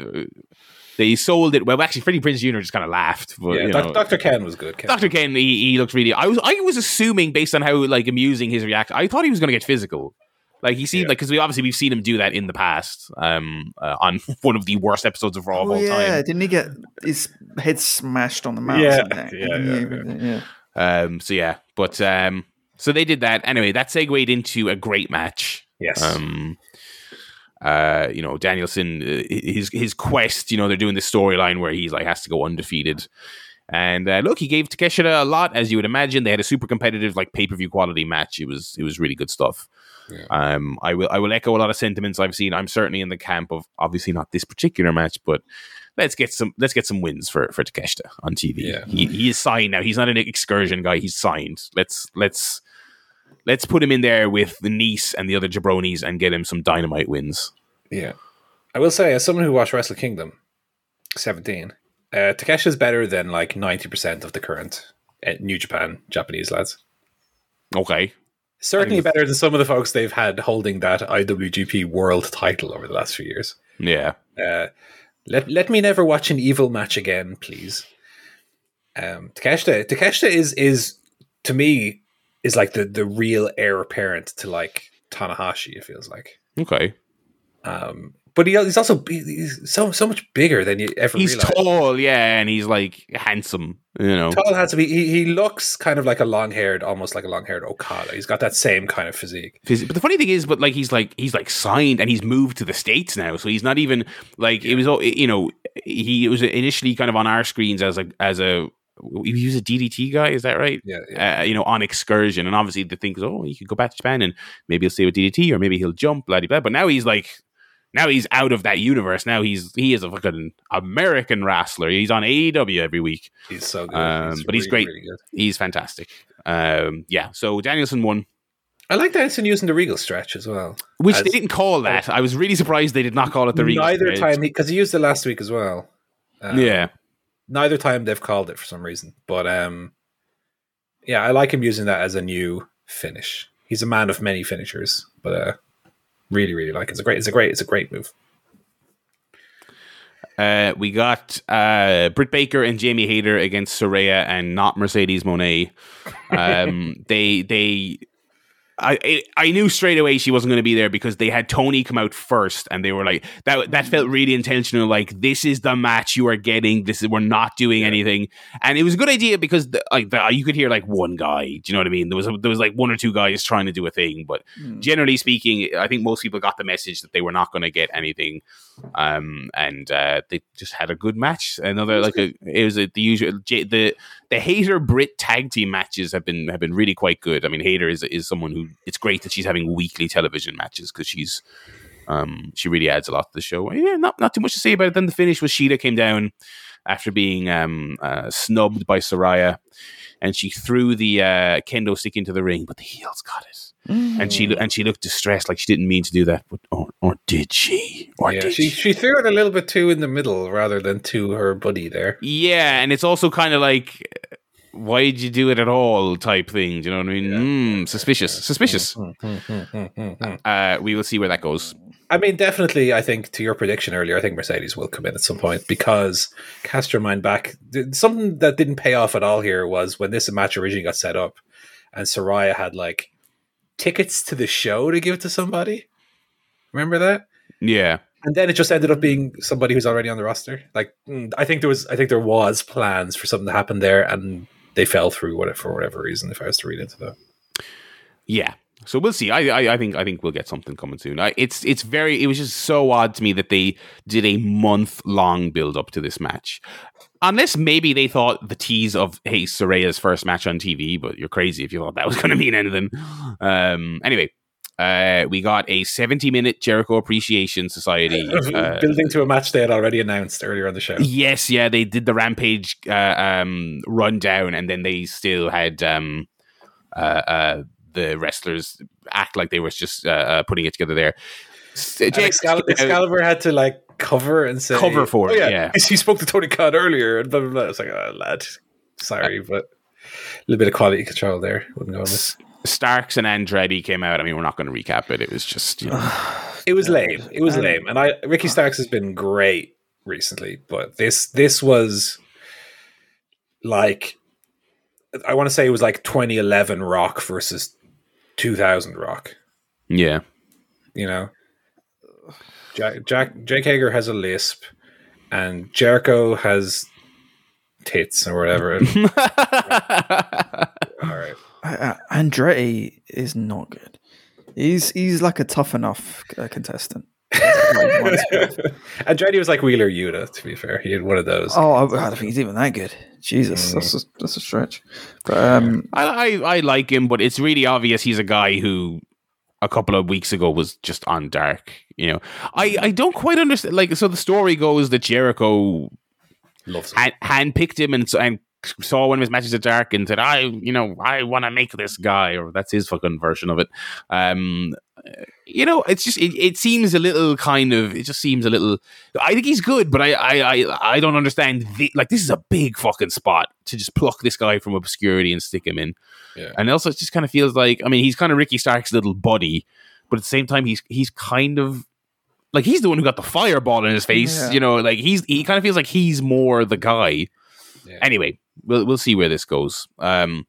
they sold it well. Actually, Freddie Prinze Jr. just kind of laughed. But, yeah, Doc- Dr. Ken was good. Ken. Dr. Ken, he, he looked really. I was I was assuming based on how like amusing his reaction. I thought he was going to get physical. Like he seemed Yeah. like because we obviously we've seen him do that in the past um, uh, on one of the worst episodes of Raw of Oh, all yeah, time. Yeah, didn't he get his head smashed on the? Yeah, yeah, yeah, yeah, yeah. Um, so yeah, but um, so they did that anyway. That segued into a great match. Yes. Um, uh, you know, Danielson, uh, his his quest. You know, they're doing this storyline where he's like has to go undefeated. And uh, look, he gave Takeshita a lot, as you would imagine. They had a super competitive, like pay per view quality match. It was it was really good stuff. Yeah. Um, I will I will echo a lot of sentiments I've seen. I'm certainly in the camp of obviously not this particular match, but let's get some let's get some wins for for Takeshita on TV. Yeah. He he is signed now. He's not an excursion guy. He's signed. Let's let's let's put him in there with the niece and the other jabronis and get him some dynamite wins. Yeah. I will say, as someone who watched Wrestle Kingdom 17, uh, Takesha's better than like 90% of the current uh, New Japan Japanese lads. Okay. Certainly better than some of the folks they've had holding that IWGP world title over the last few years. Yeah. Uh, Let let me never watch an evil match again, please. Um, Takeshita, Takeshita is is to me is like the the real heir apparent to like Tanahashi. It feels like. Okay. Um, but he, he's also he's so so much bigger than you ever. He's realized. tall, yeah, and he's like handsome. You know, Tall handsome. He, he looks kind of like a long haired, almost like a long haired Okada. He's got that same kind of physique. Phys- But the funny thing is, but like he's like he's like signed and he's moved to the states now, so he's not even like it was. all You know, he was initially kind of on our screens as a as a he was a DDT guy. Is that right? Yeah, yeah. Uh, you know, on excursion, and obviously the thing is, oh, he could go back to Japan and maybe he'll stay with DDT or maybe he'll jump, blah blah. blah. But now he's like. Now he's out of that universe. Now he's he is a fucking American wrestler. He's on AEW every week. he's so good. Um, but he's great. good. He's fantastic. Um, yeah. So Danielson won, I like Danielson using the Regal stretch as well. which As- they didn't call that. I was really surprised they did not call it the Regal neither stretch. time because he, used it last week as well. Um, yeah. neither time they've called it for some reason. But um, yeah, I like him using that as a new finish. He's a man of many finishers, but uh, really, really like it. It's a great, it's a great, it's a great move. Uh, we got uh, Britt Baker and Jamie Hayter against Saraya and not Mercedes Moné. Um, they they. I, I I knew straight away she wasn't going to be there because they had Tony come out first, and they were like that. That felt really intentional. Like this is the match you are getting. This is we're not doing anything, and it was a good idea because the, like the, you could hear like one guy. Do you know what I mean? There was there was like one or two guys trying to do a thing, but Hmm. generally speaking, I think most people got the message that they were not going to get anything, um, and uh, they just had a good match. Another like a it was a, the usual the the Hayter Britt tag team matches have been have been really quite good. I mean, Hater is is someone who it's great that she's having weekly television matches because she's um she really adds a lot to the show. Yeah, not not too much to say about it. Then the finish was Shida came down after being um uh, snubbed by Saraya. And she threw the uh, kendo stick into the ring, but the heels got it and she Mm. and she looked distressed, like she didn't mean to do that. But or, or did she? Or yeah, did she she? she threw it a little bit too in the middle rather than to her buddy there. Yeah, and it's also kind of like, why did you do it at all? Type thing. Do you know what I mean? Mm, suspicious. Suspicious. Uh, we will see where that goes. I mean, definitely. I think to your prediction earlier, I think Mercedes will come in at some point because cast your mind back. Something that didn't pay off at all here was when this match originally got set up, and Saraya had like tickets to the show to give to somebody. Remember that? Yeah. And then it just ended up being somebody who's already on the roster. Like mm, I think there was, I think there was plans for something to happen there, and they fell through what for whatever reason. If I was to read into that, Yeah. So we'll see. I, I I think I think we'll get something coming soon. I, it's it's very it was just so odd to me that they did a month long build up to this match. Unless maybe they thought the tease of hey Saraya's first match on TV, but you're crazy if you thought that was going to mean anything. Um. Anyway, uh, we got a 70 minute Jericho Appreciation Society. Uh, building to a match they had already announced earlier on the show. Yes, yeah, they did the Rampage uh, um, rundown, and then they still had um, uh, uh, the wrestlers act like they were just uh, uh, putting it together there. Jake- Excal- Excalibur had to like cover and say Cover for oh, it, yeah, yeah. He spoke to Tony Khan earlier, and blah blah blah. It's like, oh, lad, sorry, but a little bit of quality control there wouldn't go on. Starks and Andretti came out. I mean, we're not going to recap it. It was just you know, It was lame. It was lame, and I Ricky uh. Starks has been great recently, but this this was like I want to say it was like 2011 Rock versus 2000 Rock. yeah. you know. Jack, Jack Jake Hager has a lisp, and Jericho has tits or whatever. All right, Uh, Andretti is not good. He's he's like a tough enough uh, contestant. Andretti was like Wheeler Yuta. To be fair, he had one of those. Oh, I, I don't think he's even that good. Jesus, that's a, that's a stretch. But um, I, I I like him, but it's really obvious he's a guy who a couple of weeks ago was just on dark. You know, I I don't quite understand. Like, so the story goes that Jericho Loves him. hand, handpicked him and, and saw one of his matches at Dark and said, "I, you know, I want to make this guy," or that's his fucking version of it. Um, you know, it's just it, it seems a little kind of it just seems a little. I think he's good, but I I I, I don't understand. The, like this is a big fucking spot to just pluck this guy from obscurity and stick him in. Yeah. And also, it just kind of feels like I mean, he's kind of Ricky Stark's little buddy, but at the same time, he's he's kind of like he's the one who got the fireball in his face. Yeah. You know, like he's he kind of feels like he's more the guy. Yeah. Anyway, we'll we'll see where this goes. Um,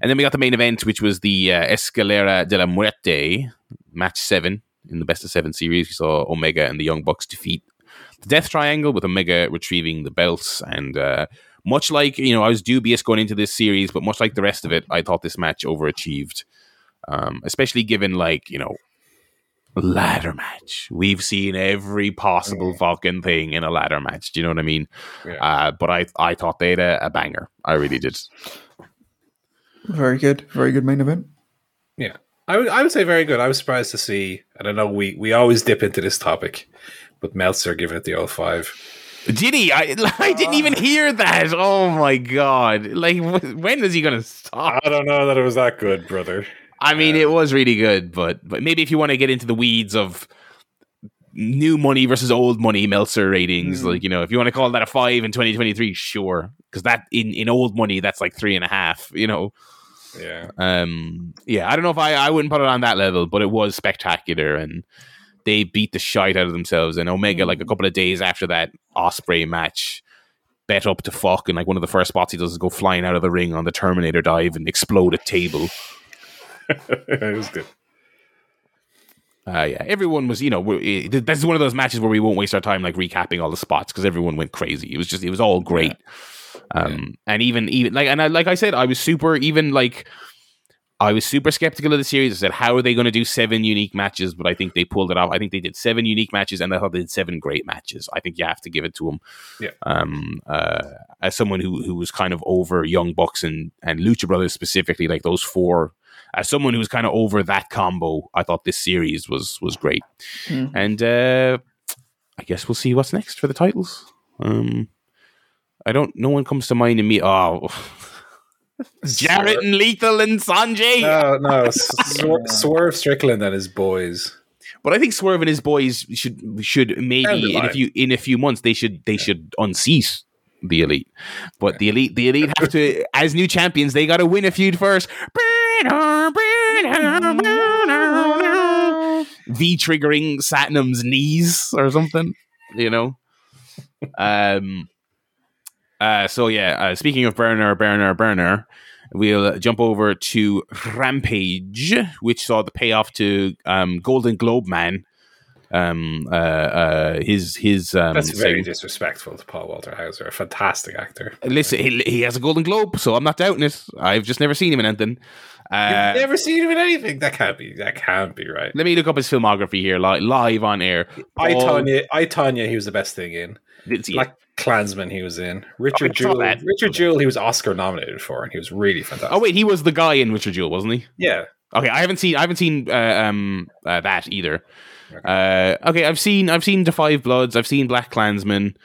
and then we got the main event, which was the uh, Escalera de la Muerte match seven in the best of seven series. We saw Omega and the Young Bucks defeat the Death Triangle with Omega retrieving the belts. And uh, much like you know, I was dubious going into this series, but much like the rest of it, I thought this match overachieved. Um, especially given like you know ladder match. We've seen every possible fucking thing in a ladder match. Do you know what I mean? Yeah. Uh, but I I thought they had a, a banger. I really did. Very good. Very good main event. Yeah, I would I would say very good. I was surprised to see, and I know we we always dip into this topic, but Meltzer giving it the 05. Did he? I, I didn't even hear that. Oh my god! Like, when is he gonna stop? I don't know that it was that good, brother. I mean, it was really good, but but maybe if you want to get into the weeds of new money versus old money Meltzer ratings, Mm. like you know, if you want to call that a five in 2023, sure, because that in in old money that's like three and a half. You know, Yeah, um, yeah, I don't know if I I wouldn't put it on that level, but it was spectacular and. They beat the shite out of themselves, and Omega, like a couple of days after that Osprey match, bet up to fuck, and like one of the first spots he does is go flying out of the ring on the Terminator dive and explode a table. it was good. Uh, yeah, everyone was, you know, we- it- that's one of those matches where we won't waste our time like recapping all the spots because everyone went crazy. It was just, it was all great. Um, and even, even like, and I, like I said, I was super, even like, I was super skeptical of the series. I said, how are they going to do seven unique matches? But I think they pulled it off. I think they did seven unique matches, and I thought they did seven great matches. I think you have to give it to them. Yeah. Um. Uh. As someone who who was kind of over Young Bucks and and Lucha Brothers specifically, like those four. As someone who was kind of over that combo, I thought this series was was great. Mhm. And uh, I guess we'll see what's next for the titles. Um. I don't. No one comes to mind in me. Oh. Jarrett and Lethal and Sonjay. No, no, Swer- Swerve Strickland and his boys. But I think Swerve and his boys should should maybe in a few in a few months they should they should unseat the elite. But the elite the elite have to as new champions they got to win a feud first. V triggering Satnam's knees or something, you know. Um. Uh. So yeah. Uh, speaking of burner, burner, burner. We'll uh, jump over to Rampage, which saw the payoff to um, Golden Globe Man. Um, uh, uh, his his um, That's very saying- disrespectful to Paul Walter Hauser, a fantastic actor. listen. He, he has a Golden Globe, so I'm not doubting it. I've just never seen him in anything. Uh, You've never seen him in anything. That can't be. That can't be right. let me look up his filmography here, li- live on air. I Paul- Tonya, I Tonya, he was the best thing in. Didn't see it. Black Klansman, he was in. Richard I saw Jewell, that. Richard Jewell, he was Oscar nominated for, and he was really fantastic. Oh wait, he was the guy in Richard Jewell, wasn't he? yeah, Okay, I haven't seen I haven't seen uh, um uh, that either. Uh, okay, I've seen I've seen the Five Bloods. I've seen Black Klansman.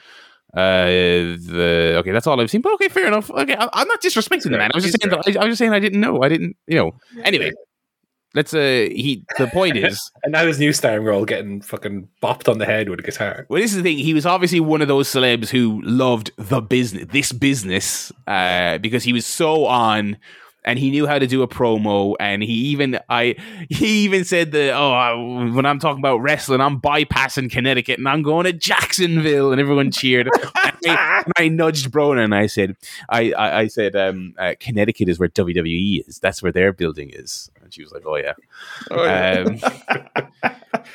Uh, the okay, that's all I've seen. But okay, fair enough. Okay, I, I'm not disrespecting the man. I was just saying that I, I was just saying I didn't know. I didn't, you know. Anyway, let's. Uh, he. The point is, and now his new starring role getting fucking bopped on the head with a guitar. well, this is the thing. He was obviously one of those celebs who loved the business, this business, uh, because he was so on, and he knew how to do a promo. And he even, I, he even said that, oh, I- when I'm talking about wrestling, I'm bypassing Connecticut and I'm going to Jacksonville, and everyone cheered. and, I, and I nudged Brona and I said, I, I, I said, um, uh, Connecticut is where WWE is. That's where their building is. And she was like, oh yeah. Um,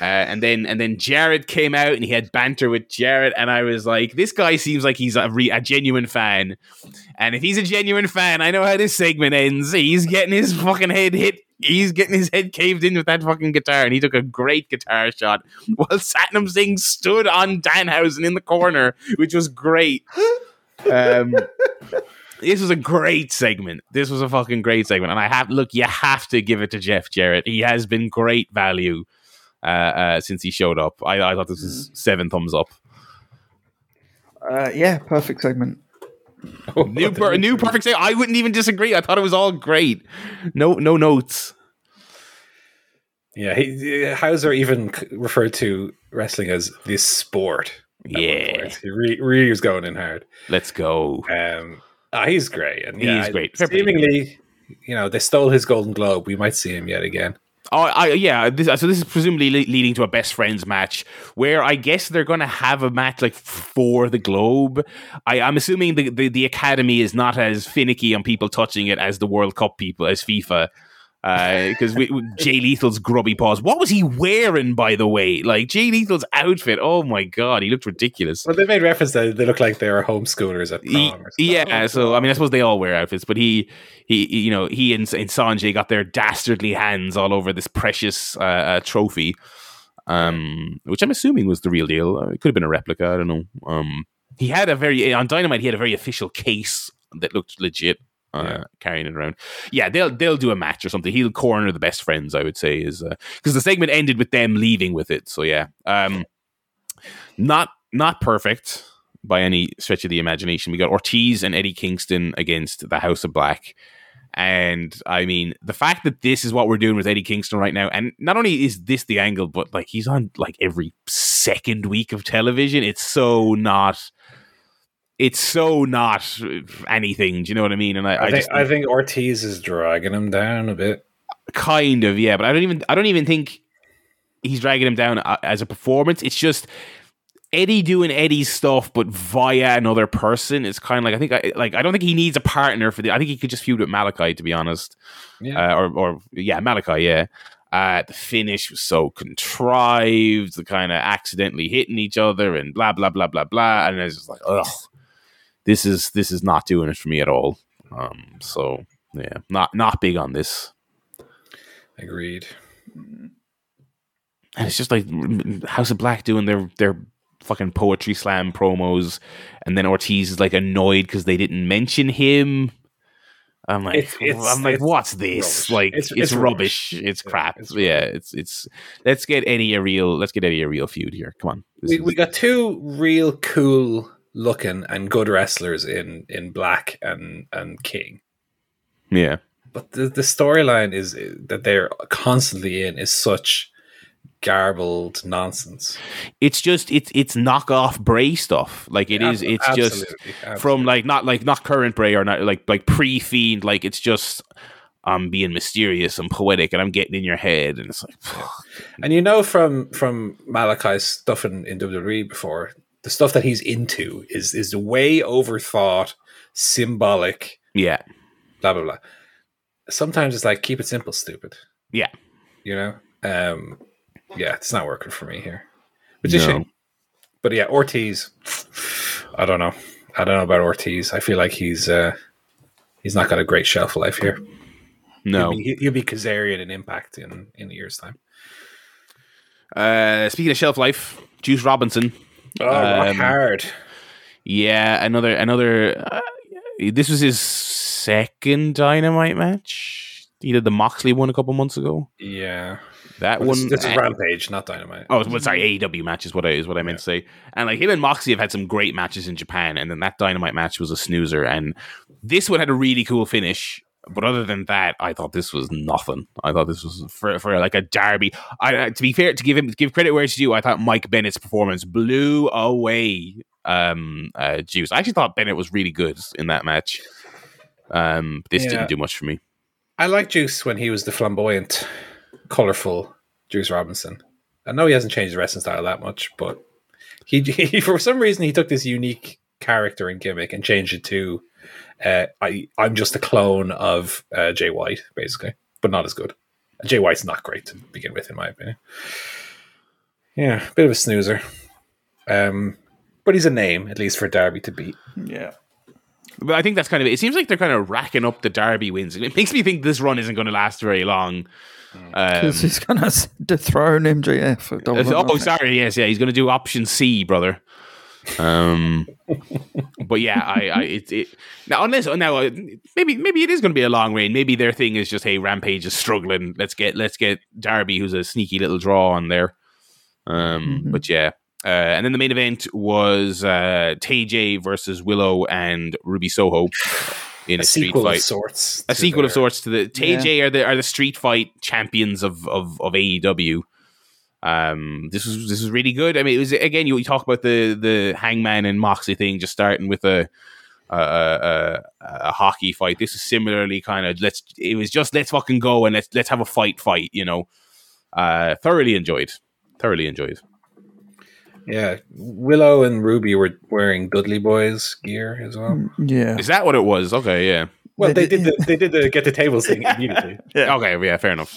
uh, and then and then Jarrett came out and he had banter with Jarrett, and I was like, this guy seems like he's a, re- a genuine fan. And if he's a genuine fan, I know how this segment ends. He's getting his fucking head hit. He's getting his head caved in with that fucking guitar, and he took a great guitar shot while Satnam Singh stood on Danhausen in the corner, which was great. Um, this was a great segment. This was a fucking great segment, and I have look. You have to give it to Jeff Jarrett. He has been great value uh, uh, since he showed up. I, I thought this was seven thumbs up. Uh, yeah, perfect segment. New, per, new perfect segment. I wouldn't even disagree. I thought it was all great. No, no notes. Yeah, he, Hauser even referred to wrestling as this sport. Yeah, point. he re- really was going in hard. let's go. Um, ah, he's great, and yeah, is great. Seemingly, you know, they stole his Golden Globe. We might see him yet again. Oh, I, yeah. This, so this is presumably le- leading to a best friends match, where I guess they're going to have a match like for the Globe. I, I'm assuming the, the the Academy is not as finicky on people touching it as the World Cup people, as FIFA because uh, Jay Lethal's grubby paws. What was he wearing, by the way? Like Jay Lethal's outfit. Oh my god, he looked ridiculous. Well, they made reference that they look like they are homeschoolers at prom. He, yeah, so I mean, I suppose they all wear outfits, but he, he, you know, he and, and Sonjay got their dastardly hands all over this precious uh, uh, trophy, um, which I'm assuming was the real deal. Uh, it could have been a replica. I don't know. Um, he had a very on Dynamite. He had a very official case that looked legit uh, yeah. carrying it around. Yeah, they'll they'll do a match or something. He'll corner the best friends. I would say is because uh, the segment ended with them leaving with it. So yeah, um, not not perfect by any stretch of the imagination. We got Ortiz and Eddie Kingston against the House of Black. And I mean, the fact that this is what we're doing with Eddie Kingston right now, and not only is this the angle, but like he's on like every second week of television. It's so not it's so not anything. Do you know what I mean? And I, I, I think just, I think Ortiz is dragging him down a bit. Kind of, yeah. But I don't even I don't even think he's dragging him down uh, as a performance. It's just Eddie doing Eddie's stuff, but via another person. It's kind of like I think I like I don't think he needs a partner for the. I think he could just feud with Malakai to be honest. Yeah. Uh, or or yeah, Malakai. Yeah. Uh, the finish was so contrived, the kind of accidentally hitting each other and blah blah blah blah blah, and it's just like ugh this is this is not doing it for me at all. Um, so yeah, not not big on this. Agreed. And it's just like House of Black doing their their fucking poetry slam promos, and then Ortiz is like annoyed because they didn't mention him. I'm like, it's, it's, I'm like, what's this? Rubbish. Like, it's, it's rubbish. rubbish. It's crap. Yeah, yeah, it's it's. Let's get any a real. Let's get any a real feud here. Come on. we, we got two real cool looking and good wrestlers in in Black and and King. Yeah, but the the storyline is eh, that they're constantly in is such garbled nonsense. It's just it's it's knockoff Bray stuff. Like it yeah, is. It's absolutely, just absolutely. from like not like not current Bray or not like like pre fiend. Like it's just I'm being mysterious and poetic, and I'm getting in your head, and it's like. And you know from from Malakai's stuff in, in WWE before, the stuff that he's into is is way overthought, symbolic. Yeah. Blah blah blah. Sometimes it's like keep it simple, stupid. Yeah. You know? Um yeah, it's not working for me here. Which is no. shame. But yeah, Ortiz. I don't know. I don't know about Ortiz. I feel like he's uh he's not got a great shelf life here. No. He'll be, he'll be Kazarian in impact in, in a year's time. Uh, speaking of shelf life, Juice Robinson Oh, um, hard. Yeah, another another. Uh, this was his second Dynamite match. He did the Moxley one a couple months ago. Yeah, that well, one. This, this is Rampage, not Dynamite. Oh, well, sorry, AEW match is what I is what I meant yeah. to say. And like him and Moxley have had some great matches in Japan, and then that Dynamite match was a snoozer. And this one had a really cool finish but other than that, I thought this was nothing. I thought this was for, for like a derby. I, to be fair, to give him give credit where it's due, I thought Mike Bennett's performance blew away um, uh, Juice. I actually thought Bennett was really good in that match. Um, this yeah. didn't do much for me. I like Juice when he was the flamboyant, colorful Juice Robinson. I know he hasn't changed the wrestling style that much, but he, he for some reason he took this unique character and gimmick and changed it to uh, I I'm just a clone of uh, Jay White, basically, but not as good. Jay White's not great to begin with, in my opinion. Yeah, a bit of a snoozer. Um, but he's a name at least for Darby to beat. Yeah. But I think that's kind of it. It seems like they're kind of racking up the Darby wins. It makes me think this run isn't going to last very long. Because um, he's going to dethrone MJF. oh, sorry. Yes, yeah. He's going to do option C, brother. Um, but yeah, I, I it, it now unless now uh, maybe maybe it is going to be a long reign. Maybe their thing is just hey, Rampage is struggling. Let's get let's get Darby, who's a sneaky little draw on there. Um, mm-hmm. but yeah. Uh, and then the main event was uh, TJ versus Willow and Ruby Soho in a, a street fight. sorts. A sequel their... of sorts to the TJ yeah. are the are the street fight champions of of, of AEW. Um, this was this was really good. I mean, it was again you, you talk about the the Hangman and Moxley thing, just starting with a a, a, a hockey fight. This is similarly kind of let's. It was just let's fucking go and let's let's have a fight, fight. You know, uh, thoroughly enjoyed. Thoroughly enjoyed. Yeah, Willow and Ruby were wearing Dudley Boys gear as well. Yeah. Is that what it was? Okay, yeah. Well, They they did- did the they did the get the tables thing immediately. Yeah. Okay, yeah, fair enough.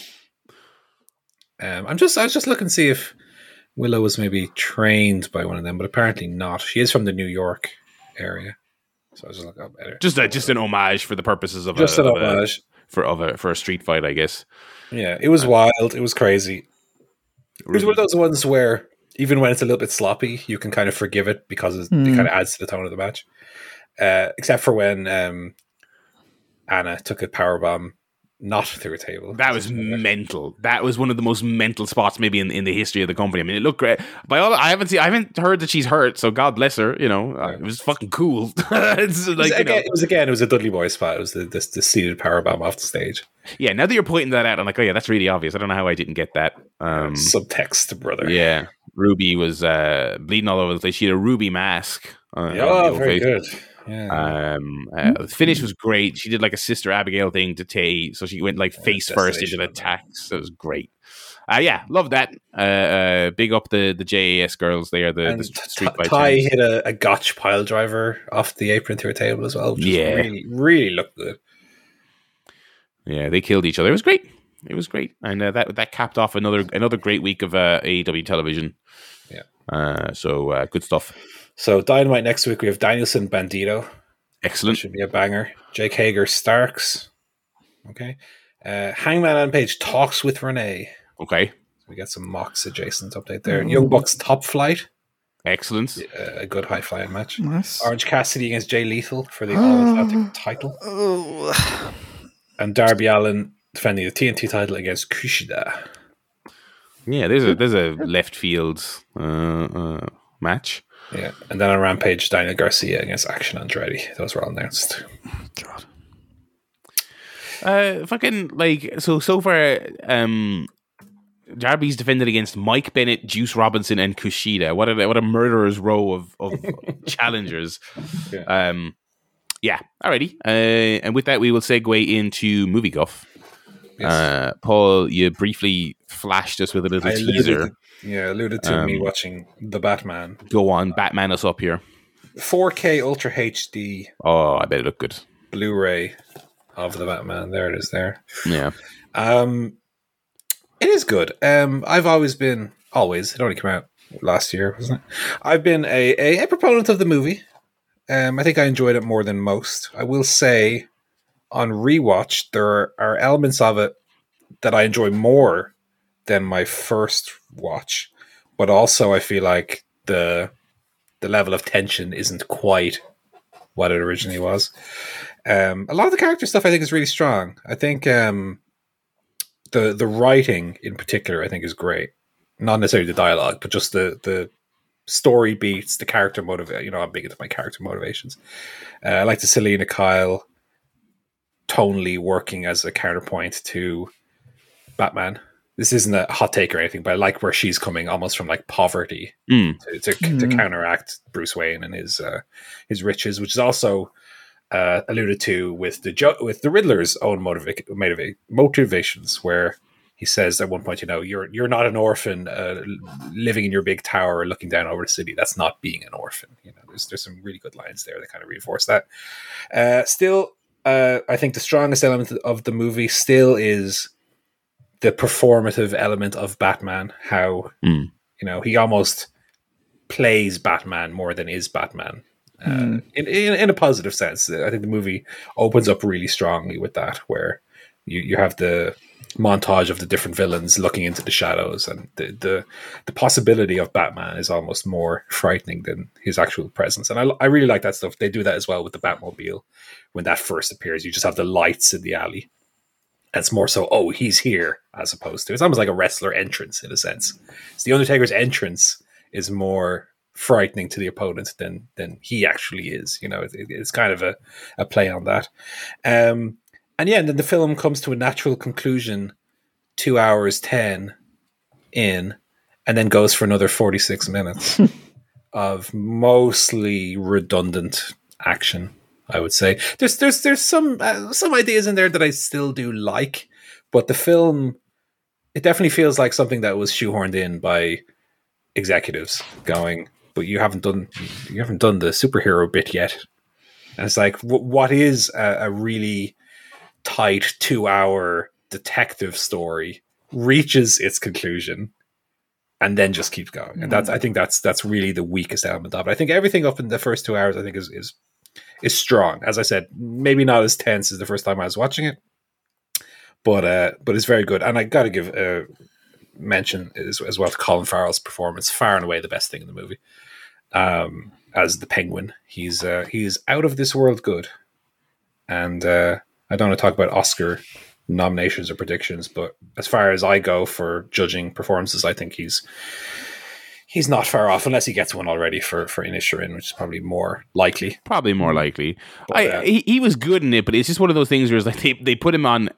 Um, I'm just I was just looking to see if Willow was maybe trained by one of them, but apparently not. She is from the New York area, so I was just like, oh, better. Just a, just an homage for the purposes of Just a, an of a- homage. for of a for a street fight, I guess. Yeah, it was wild. It was crazy. It was one of those ones where even when it's a little bit sloppy, you can kind of forgive it because it, Hmm. it kind of adds to the tone of the match. Uh, except for when um, Anna took a power bomb not through a table. That was mental. That was one of the most mental spots maybe in, in the history of the company. I mean, it looked great. By all, I haven't seen, I haven't heard that she's hurt. So God bless her. You know, uh, it was fucking cool. it's It was, like you know, again, it was again. It was a Dudley Boy spot. It was the the, the seated power bomb off the stage. yeah. Now that you're pointing that out, I'm like, oh yeah, that's really obvious. I don't know how I didn't get that. Um, Subtext, brother. yeah, Ruby was uh, bleeding all over the place. She had a ruby mask. Uh, Yeah, oh, very face. good. Yeah. Um, uh, the finish was great. She did like a sister Abigail thing to Tay, so she went like face first into the on that. attacks. So it was great. Uh, yeah, love that. Uh, uh, big up the the JAS girls there. The, and the street fight. Ty hit a, a gotch pile driver off the apron through a table as well. Yeah, really, really looked good. Yeah, they killed each other. It was great. It was great, and uh, that that capped off another another great week of uh, AEW television. Yeah. Uh, so uh, good stuff. So Dynamite next week we have Danielson Bandito. Excellent. Should be a banger. Jake Hager Starks. Okay. Uh, Hangman on page talks with Renee. Okay. We got some Mox adjacent update there. Young Bucks top flight. Excellent. Uh, a good high flying match. Nice. Orange Cassidy against Jay Lethal for the All Atlantic title. Oh, And Darby Allin defending the TNT title against Kushida. Yeah, there's a there's a left field uh, uh, match. Yeah. And then on Rampage, Daniel Garcia against Action Andretti. Those were all announced. God. Uh, fucking like so so far. Um, Darby's defended against Mike Bennett, Juice Robinson, and Kushida. What a what a murderer's row of of challengers. Yeah. Um, yeah. Alrighty. Uh, and with that, we will segue into movie guff. Yes. Uh, Paul, you briefly flashed us with a little I teaser. to- yeah, alluded to me Um, watching The Batman. Go on, Batman us up here. 4K Ultra HD Oh, I bet it looked good. Blu-ray of The Batman. There it is there. Yeah. Um, it is good. Um, I've always been always. It only came out last year, wasn't it? I've been a, a, a proponent of the movie. Um, I think I enjoyed it more than most. I will say, on rewatch, there are, elements of it that I enjoy more than my first watch, but also I feel like the the level of tension isn't quite what it originally was. Um, a lot of the character stuff I think is really strong. I think um, the the writing in particular I think is great. Not necessarily the dialogue, but just the the story beats, the character motivate. You know, I'm big into my character motivations. Uh, I like the Selina Kyle tonally working as a counterpoint to Batman. This isn't a hot take or anything, but I like where she's coming almost from like poverty Mm. to, to, to Mhm. counteract Bruce Wayne and his uh, his riches, which is also uh, alluded to with the jo- with the Riddler's own motiva- motiva- motivations, where he says at one point, you know, you're you're not an orphan uh, living in your big tower looking down over the city. That's not being an orphan. You know, there's there's some really good lines there that kind of reinforce that. Uh, still, uh, I think the strongest element of the movie still is the performative element of Batman. How Mm. you know he almost plays Batman more than is Batman. Uh, Mm. in, in in a positive sense, I think the movie opens up really strongly with that, where you, you have the montage of the different villains looking into the shadows, and the, the the possibility of Batman is almost more frightening than his actual presence. And I, I really like that stuff. They do that as well with the Batmobile when that first appears. You just have the lights in the alley. It's more so, oh, he's here, as opposed to it's almost like a wrestler entrance in a sense. It's the Undertaker's entrance is more frightening to the opponent than than he actually is. You know, it- it's kind of a, a play on that. Um, and yeah, and then the film comes to a natural conclusion, two hours ten in, and then goes for another forty six minutes of mostly redundant action. I would say there's there's there's some uh, some ideas in there that I still do like, but the film it definitely feels like something that was shoehorned in by executives going, but you haven't done you haven't done the superhero bit yet. And it's like, w- what is a, a really tight two hour detective story reaches its conclusion and then just keeps going. And that's I think that's that's really the weakest element of it. I think everything up in the first two hours I think is is is strong. As I said, maybe not as tense as the first time I was watching it, but uh, but it's very good. And I got to give a mention as, as well to Colin Farrell's performance, far and away the best thing in the movie. Um, as the Penguin, he's uh, he's out of this world good. And uh, I don't want to talk about Oscar nominations or predictions, but as far as I go for judging performances, I think he's he's not far off unless he gets one already for for Inisherin, which is probably more likely. Probably more likely. But, I, uh, he, he was good in it, but it's just one of those things where it's like they, they put him on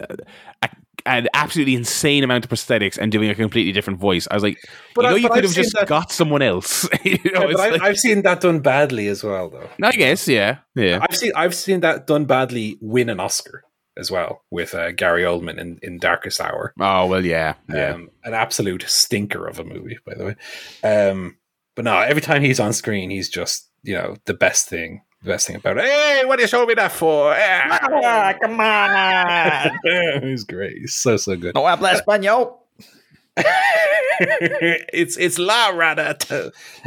uh, a, an absolutely insane amount of prosthetics and doing a completely different voice. I was like, But you I- know, you could I've have just that- got someone else. you know, Yeah, but I, like- I've seen that done badly as well, though. I guess, yeah, yeah. I've seen I've seen that done badly win an Oscar as well with uh, Gary Oldman in, in Darkest Hour. Oh well, yeah, yeah. Um, an absolute stinker of a movie, by the way. Um, but no, every time he's on screen, he's just you know the best thing. The best thing about it. Hey, what are you showing me that for? Ah, come on! he's great. He's so so good. No habla español. it's it's La Rada.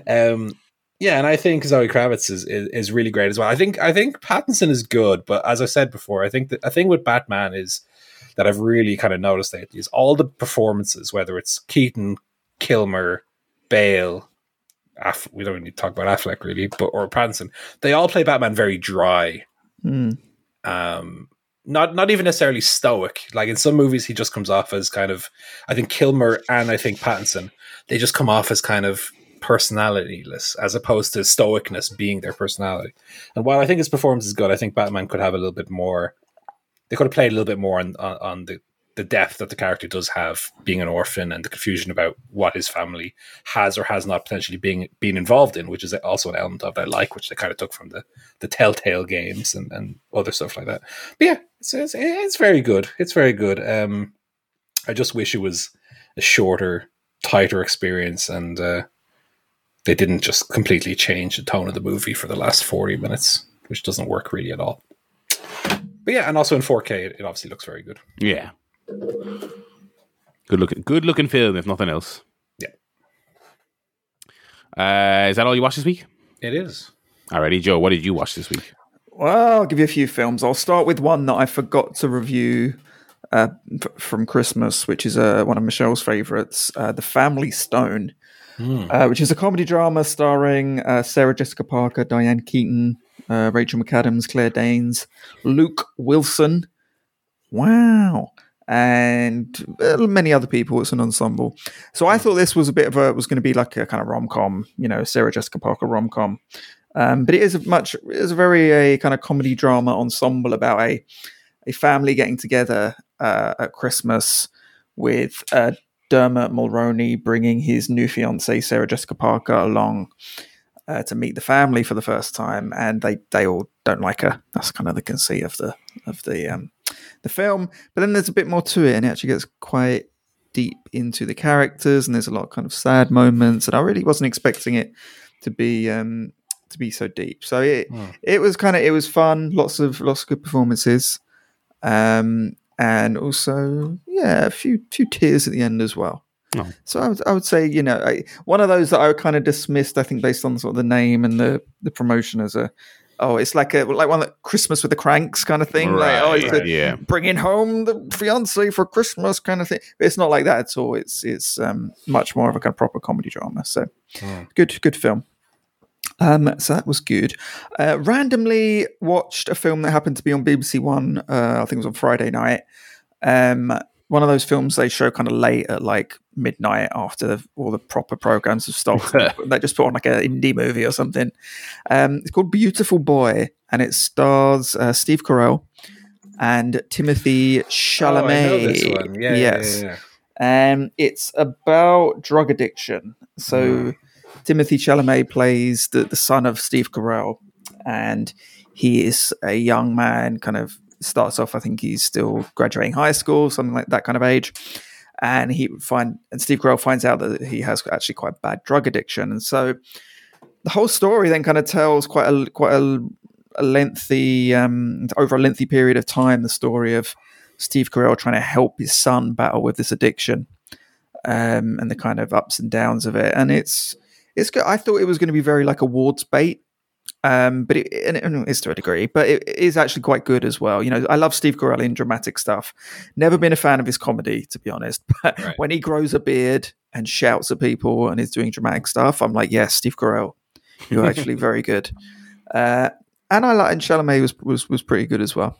Um, yeah, and I think Zoe Kravitz is, is is really great as well. I think I think Pattinson is good, but as I said before, I think that a thing with Batman is that I've really kind of noticed lately is all the performances, whether it's Keaton, Kilmer, Bale, Aff- we don't need to talk about Affleck really, but or Pattinson, they all play Batman very dry. Hmm. Um, not not even necessarily stoic. Like in some movies, he just comes off as kind of. I think Kilmer and I think Pattinson, they just come off as kind of personalityless, as opposed to stoicness being their personality. And while I think his performance is good, I think Batman could have a little bit more. They could have played a little bit more on on, on the the depth that the character does have, being an orphan, and the confusion about what his family has or has not potentially being been involved in, which is also an element of that I like, which they kind of took from the the Telltale games and, and other stuff like that. But yeah, it's, it's it's very good. It's very good. Um, I just wish it was a shorter, tighter experience, and uh, they didn't just completely change the tone of the movie for the last forty minutes, which doesn't work really at all. But yeah, and also in 4K, it, it obviously looks very good. Yeah. Good looking, good looking film, if nothing else. Yeah. Uh, is that all you watched this week? It is. Alrighty, Joe. What did you watch this week? Well, I'll give you a few films. I'll start with one that I forgot to review uh, f- from Christmas, which is uh, one of Michelle's favorites, uh, The Family Stone, uh, which is a comedy drama starring uh, Sarah Jessica Parker, Diane Keaton, uh, Rachel McAdams, Claire Danes, Luke Wilson. Wow. And uh, many other people. It's an ensemble. So I thought this was a bit of a was going to be like a kind of rom com, you know, Sarah Jessica Parker rom com. Um, but it is a much it is a very a kind of comedy drama ensemble about a a family getting together uh, at Christmas with uh, Dermot Mulroney bringing his new fiancee Sarah Jessica Parker along uh, to meet the family for the first time, and they they all don't like her. That's kind of the conceit of the of the um, the film. But then there's a bit more to it, and it actually gets quite deep into the characters, and there's a lot of kind of sad moments. And I really wasn't expecting it to be um, to be so deep. So it it was kind of it was fun. Lots of lots of good performances, um, and also yeah, a few few tears at the end as well. Oh. So I would, I would say you know I, one of those that I kind of dismissed. I think based on sort of the name and the the promotion as a oh it's like a like one that Christmas with the Kranks kind of thing. like oh a, yeah. bringing home the fiance for Christmas kind of thing. But it's not like that at all. It's it's um, much more of a kind of proper comedy drama. So good good film. Um, so that was good. Uh, randomly watched a film that happened to be on BBC One. Uh, I think it was on Friday night. Um, one of those films they show kind of late at like midnight after the, all the proper programs have stopped. they just put on like an indie movie or something. Um, it's called Beautiful Boy, and it stars uh, Steve Carell and Timothy Chalamet. Oh, this one. Yeah, yes. yeah, yeah. Um, it's about drug addiction. So Timothy Chalamet plays the, the son of Steve Carell, and he is a young man, kind of starts off. I think he's still graduating high school, something like that kind of age. And he find and Steve Carell finds out that he has actually quite bad drug addiction, and so the whole story then kind of tells quite a quite a, a lengthy um, over a lengthy period of time the story of Steve Carell trying to help his son battle with this addiction um, and the kind of ups and downs of it. And it's it's good. I thought it was going to be very like awards bait, um, but it, and it is to a degree, but it is actually quite good as well. You know, I love Steve Carell in dramatic stuff. Never been a fan of his comedy, to be honest. But right. when he grows a beard and shouts at people and is doing dramatic stuff, I'm like, yes, Steve Carell, you're actually very good. Uh, and I like and Chalamet was was was pretty good as well.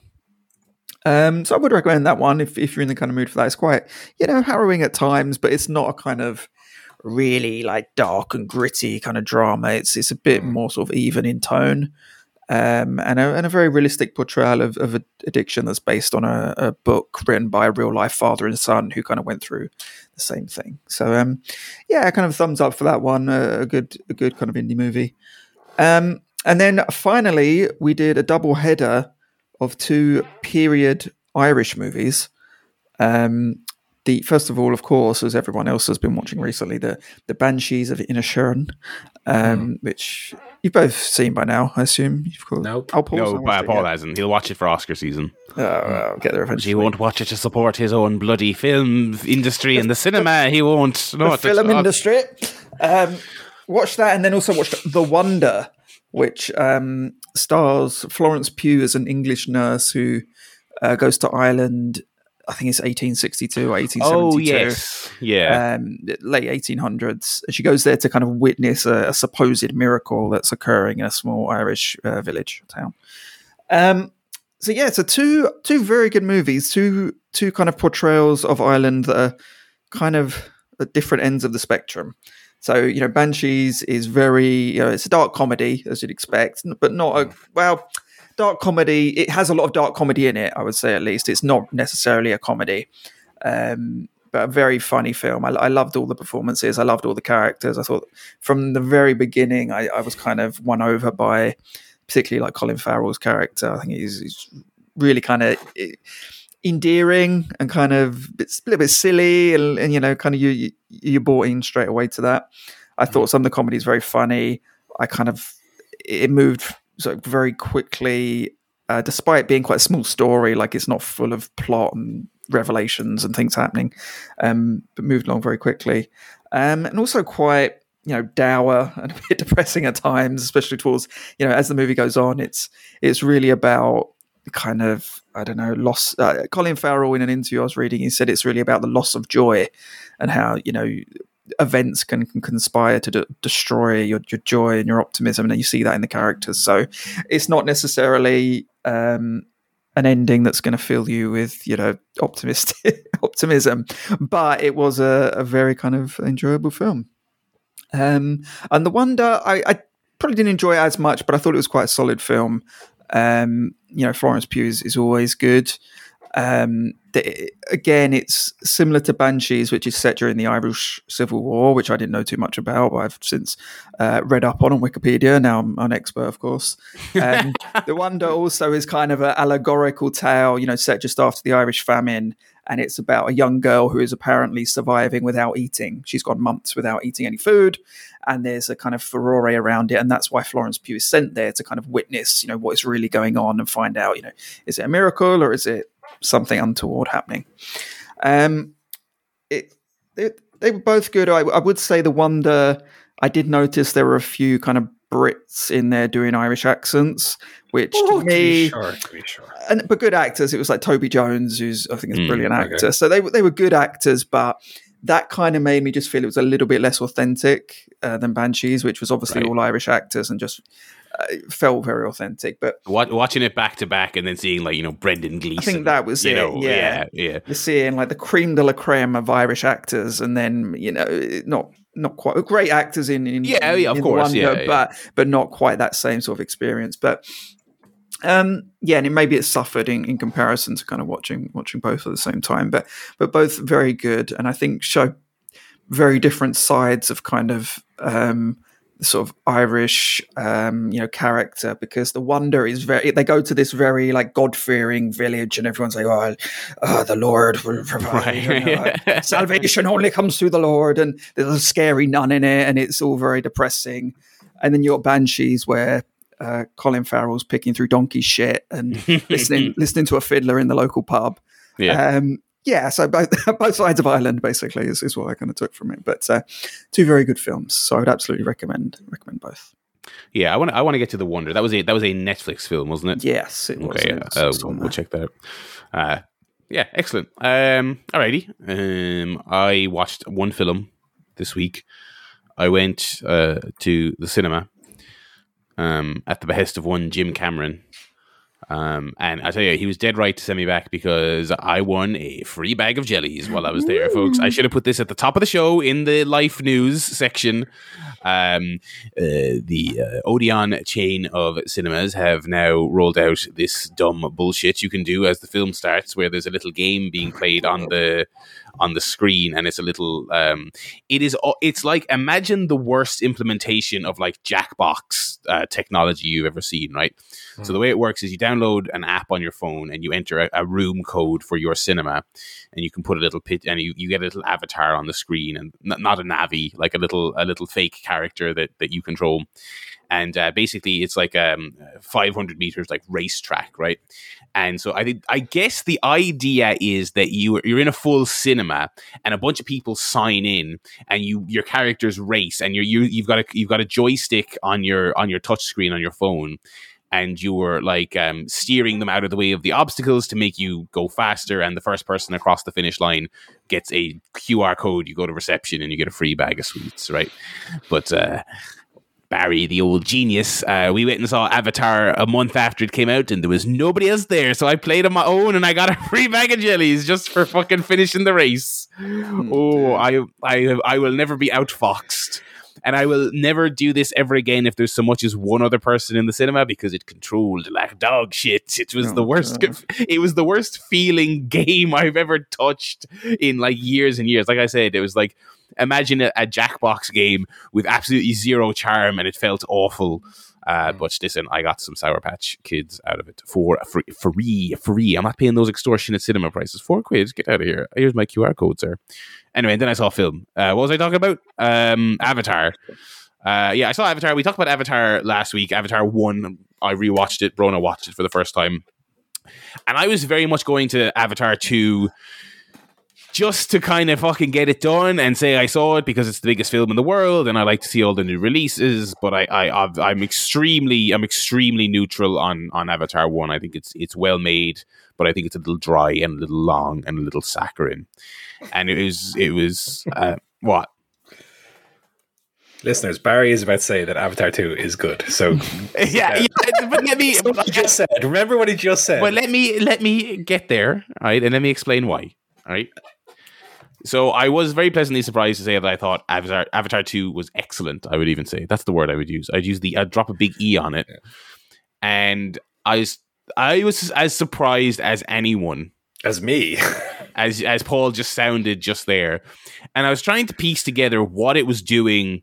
Um, so I would recommend that one if, if you're in the kind of mood for that. It's quite, you know, harrowing at times, but it's not a kind of really like dark and gritty kind of drama. It's it's a bit mm. more sort of even in tone. Um, and, a, and a very realistic portrayal of, of addiction that's based on a, a, book written by a real life father and son who kind of went through the same thing. So, um, yeah, kind of thumbs up for that one. Uh, a good, a good kind of indie movie. Um, and then finally, we did a double header of two period Irish movies. Um, the first of all, of course, as everyone else has been watching recently, the the Banshees of Inisherin, um, mm. which you've both seen by now, I assume. You've got, nope. Oh, Paul, no, Paul, Paul hasn't. He'll watch it for Oscar season. Oh, I'll get there eventually. He won't watch it to support his own bloody film industry in the cinema. He won't. No, the film industry. Um, watch that, and then also watch The Wonder, which um, stars Florence Pugh as an English nurse who uh, goes to Ireland. I think it's 1862 or 1872. Oh, yes. Yeah. Um, late 1800s. She goes there to kind of witness a, a supposed miracle that's occurring in a small Irish uh, village town. Um, so yeah, so two two very good movies, two two kind of portrayals of Ireland that are kind of at different ends of the spectrum. So you know, Banshees is very you know it's a dark comedy as you'd expect, but not a well dark comedy. It has a lot of dark comedy in it. I would say at least it's not necessarily a comedy. Um, but a very funny film. I, I, loved all the performances. I loved all the characters. I thought from the very beginning, I, I was kind of won over by, particularly like Colin Farrell's character. I think he's, he's really kind of endearing and kind of a little bit silly, and, and you know, kind of you, you you're bought in straight away to that. I thought some of the comedy is very funny. I kind of it moved of very quickly, uh, despite being quite a small story. Like it's not full of plot and revelations and things happening, um, but moved along very quickly, um, and also quite you know dour and a bit depressing at times, especially towards you know as the movie goes on. It's it's really about kind of I don't know loss. Uh, Colin Farrell in an interview I was reading, he said it's really about the loss of joy and how you know events can, can conspire to de- destroy your, your joy and your optimism, and you see that in the characters. So it's not necessarily um, an ending that's going to fill you with you know optimistic optimism, but it was a, a very kind of enjoyable film. Um, and the wonder I, I probably didn't enjoy it as much, but I thought it was quite a solid film. Um, you know, Florence Pugh is, is always good. Um, the, again, it's similar to Banshees, which is set during the Irish Civil War, which I didn't know too much about, but I've since uh, read up on on Wikipedia. Now I'm an expert, of course. Um, the Wonder also is kind of an allegorical tale, you know, set just after the Irish famine. And it's about a young girl who is apparently surviving without eating. She's gone months without eating any food and there's a kind of furore around it, and that's why Florence Pugh is sent there to kind of witness, you know, what is really going on and find out, you know, is it a miracle or is it something untoward happening? Um, it, it they were both good. I, I would say the Wonder. I did notice there were a few kind of Brits in there doing Irish accents, which oh, to me, to sure, to sure. and but good actors. It was like Toby Jones, who's I think is a mm, brilliant mm, actor. Okay. So they they were good actors, but that kind of made me just feel it was a little bit less authentic uh, than Banshees, which was obviously right. all Irish actors and just felt very authentic. But watching it back to back and then seeing like you know Brendan Gleeson, I think that was it. Know, yeah, yeah, yeah. You're seeing like the cream de la creme of Irish actors, and then you know not not quite great actors in, in yeah, yeah, of course, Wonder, yeah, yeah, but but not quite that same sort of experience. But um, yeah, and it, maybe it suffered in, in comparison to kind of watching watching both at the same time, but but both very good, and I think show very different sides of kind of um, sort of Irish, um, you know, character because the wonder is very. They go to this very like God fearing village, and everyone's like, "Oh, oh the Lord will provide." you know, Salvation only comes through the Lord, and there's a scary nun in it, and it's all very depressing. And then you got Banshees, where uh, Colin Farrell's picking through donkey shit and listening listening to a fiddler in the local pub. Yeah. Um, yeah, so both, both sides of Ireland basically is, is what I kind of took from it. But uh, two very good films, so I'd absolutely recommend recommend both. Yeah, I want I want to get to the Wonder. That was a that was a Netflix film, wasn't it? Yes, it was. Okay, It yeah, was uh, on we'll check that out. Uh, yeah, excellent. Um, alrighty. Um, I watched one film this week. I went uh, to the cinema um, at the behest of one Jim Cameron. Um, and I tell you, he was dead right to send me back because I won a free bag of jellies while I was there, folks. I should have put this at the top of the show in the life news section. Um, uh, the uh, Odeon chain of cinemas have now rolled out this dumb bullshit you can do as the film starts, where there's a little game being played on the on the screen, and it's a little. Um, it is. It's like imagine the worst implementation of like Jackbox uh, technology you've ever seen, right? So the way it works is you download an app on your phone and you enter a, a room code for your cinema, and you can put a little pit and you, you get a little avatar on the screen and n- not a Na'vi, like a little a little fake character that that you control. And uh, basically, it's like um, 500 meters, like racetrack, right? And so I think I guess the idea is that you you're in a full cinema and a bunch of people sign in and you your characters race and you're you you've got a you've got a joystick on your on your touch screen on your phone and you were like um, steering them out of the way of the obstacles to make you go faster and the first person across the finish line gets a QR code you go to reception and you get a free bag of sweets right but uh Barry, the old genius, uh, we went and saw Avatar a month after it came out, and there was nobody else there. So I played on my own, and I got a free bag of jellies just for fucking finishing the race. Oh, I, I, I will never be outfoxed, and I will never do this ever again if there's so much as one other person in the cinema because it controlled like dog shit. It was Oh, the worst. God. It was the worst feeling game I've ever touched in like years and years. Like I said, it was like imagine a, a Jackbox game with absolutely zero charm, and it felt awful. Uh, but listen, I got some Sour Patch Kids out of it for free, free, free. I'm not paying those extortionate cinema prices. Four quid, get out of here. Here's my QR code, sir. Anyway, then I saw a film. Uh, what was I talking about? Um, Avatar. Uh, yeah, I saw Avatar. We talked about Avatar last week. Avatar one. I rewatched it. Brona watched it for the first time, and I was very much going to Avatar two just to kind of fucking get it done and say I saw it because it's the biggest film in the world and I like to see all the new releases. But I, I I've- I'm extremely I'm extremely neutral on on Avatar one. I think it's it's well made, but I think it's a little dry and a little long and a little saccharine. And it was it was uh, what Listeners, Barry is about to say that Avatar 2 is good. So, yeah, yeah, but let me what he just said. Remember what he just said. Well, let me let me get there, all right, and let me explain why. All right. So I was very pleasantly surprised to say that I thought Avatar Avatar Two was excellent. I would even say that's the word I would use. I'd use the I'd drop a big E on it, and I was I was as surprised as anyone As me. as as Paul just sounded just there, and I was trying to piece together what it was doing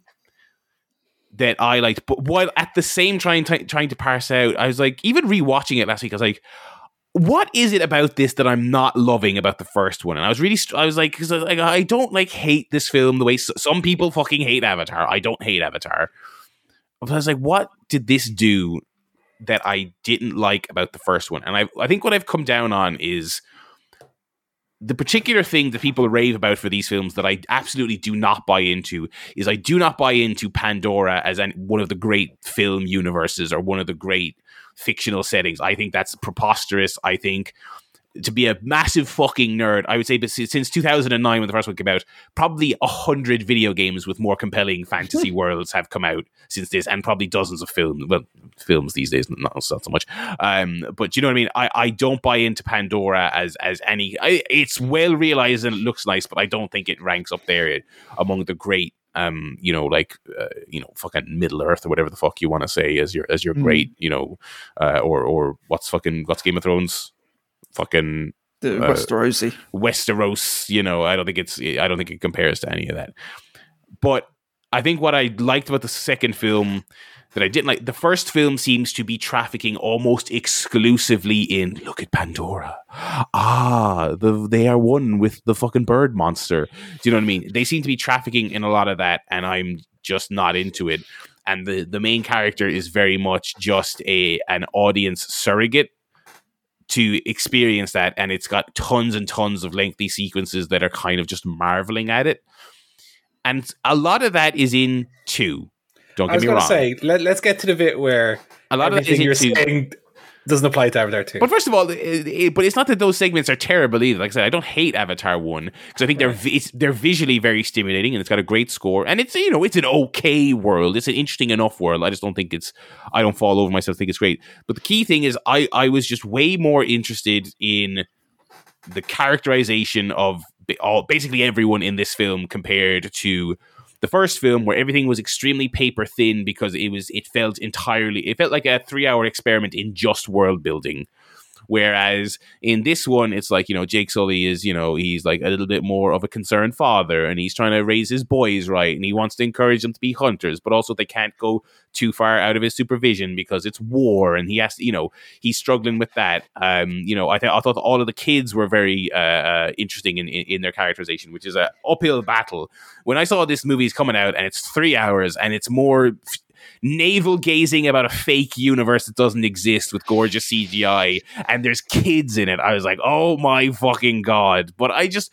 that I liked, but while at the same trying trying to parse out, I was like, even rewatching it last week, I was like, what is it about this that I'm not loving about the first one? And I was really, I was like, because I, like, I don't like hate this film the way some people fucking hate Avatar. I don't hate Avatar. But I was like, what did this do that I didn't like about the first one? And I, I think what I've come down on is the particular thing that people rave about for these films that I absolutely do not buy into is I do not buy into Pandora as an, one of the great film universes or one of the great fictional settings. I think that's preposterous. I think to be a massive fucking nerd, I would say, but since 2009 when the first one came out, probably a hundred video games with more compelling fantasy worlds have come out since this, and probably dozens of films. Well, films these days, not, not so much. Um, but you know what I mean? I, I don't buy into Pandora as as any. I, it's well realized and it looks nice, but I don't think it ranks up there among the great. Um, you know, like uh, you know, fucking Middle Earth or whatever the fuck you want to say as your as your Mm. great, you know, uh, or or what's fucking what's Game of Thrones, fucking The Uh, Westerosi. Westeros, you know, I don't think it's I don't think it compares to any of that. But I think what I liked about the second film that I didn't like. The first film seems to be trafficking almost exclusively in look at Pandora. Ah, the, they are one with the fucking bird monster. Do you know what I mean? They seem to be trafficking in a lot of that, and I'm just not into it. And the the main character is very much just a an audience surrogate to experience that, and it's got tons and tons of lengthy sequences that are kind of just marveling at it. And a lot of that is in two don't get I was me going wrong. to say, let, us get to the bit where a lot of everything you're into, saying doesn't apply to Avatar 2. But first of all, it, it, but it's not that those segments are terrible either. Like I said, I don't hate Avatar 1 because I think right. they're they're visually very stimulating and it's got a great score and it's you know, it's an okay world. It's an interesting enough world. I just don't think it's I don't fall over myself think it's great. But the key thing is I I was just way more interested in the characterization of all basically everyone in this film compared to the first film where everything was extremely paper thin because it was it felt entirely it felt like a three hour experiment in just world building Whereas in this one, it's like, you know, Jake Sully is, you know, he's like a little bit more of a concerned father and he's trying to raise his boys right and he wants to encourage them to be hunters, but also they can't go too far out of his supervision because it's war and he has to, you know, he's struggling with that. Um, you know, I, th- I thought all of the kids were very uh, uh, interesting in, in, in, their characterization, which is a uphill battle. When I saw this movie is coming out and it's three hours and it's more navel gazing about a fake universe that doesn't exist with gorgeous CGI and there's kids in it. I was like, oh my fucking god! But I just.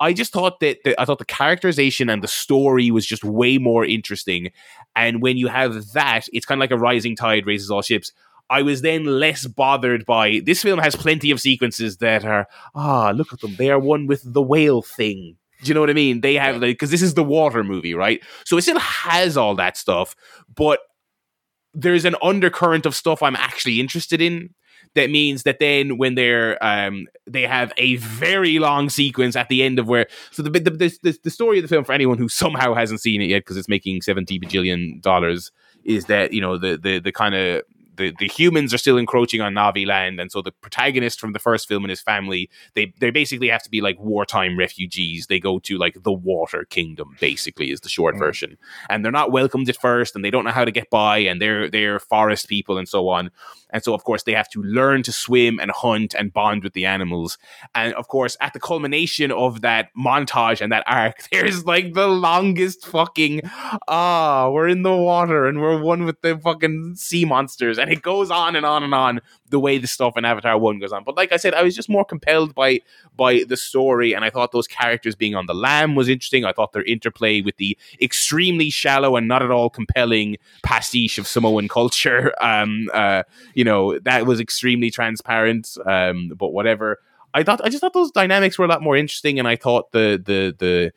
I just thought that, that I thought the characterization and the story was just way more interesting. And when you have that, it's kind of like a rising tide raises all ships. I was then less bothered by this film has plenty of sequences that are ah look at them they are one with the whale thing do you know what I mean? They have like because this is the water movie, right? So it still has all that stuff, but there's an undercurrent of stuff I'm actually interested in. That means that then when they're um they have a very long sequence at the end of where so the the the, the story of the film for anyone who somehow hasn't seen it yet because it's making seventy bajillion dollars is that you know the the the kind of the, the humans are still encroaching on Na'vi land, and so the protagonist from the first film and his family they they basically have to be like wartime refugees. They go to like the Water Kingdom, basically is the short mm. version, and they're not welcomed at first, and they don't know how to get by, and they're they're forest people and so on. And so, of course, they have to learn to swim and hunt and bond with the animals. And of course, at the culmination of that montage and that arc, there's like the longest fucking ah, we're in the water and we're one with the fucking sea monsters. And it goes on and on and on the way the stuff in Avatar 1 goes on. But like I said, I was just more compelled by by the story, and I thought those characters being on the lam was interesting. I thought their interplay with the extremely shallow and not at all compelling pastiche of Samoan culture, um, uh, you know, that was extremely transparent. Um, but whatever. I thought I just thought those dynamics were a lot more interesting, and I thought the the the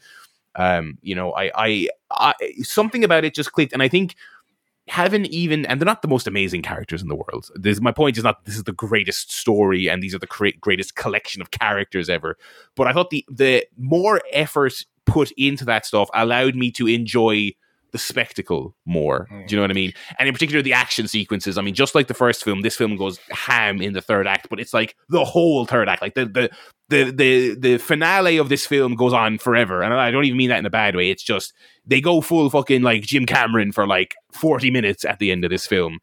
um, you know, I, I, I something about it just clicked, and I think haven't even and they're not the most amazing characters in the world. This, my point is not this is the greatest story and these are the cre- greatest collection of characters ever but i thought the the more effort put into that stuff allowed me to enjoy the spectacle more. Mm. Do you know what I mean? And in particular, the action sequences. I mean, just like the first film, this film goes ham in the third act, but it's like the whole third act. Like the the the the, the finale of this film goes on forever, and I don't even mean that in a bad way. It's just they go full fucking like Jim Cameron for like forty minutes at the end of this film.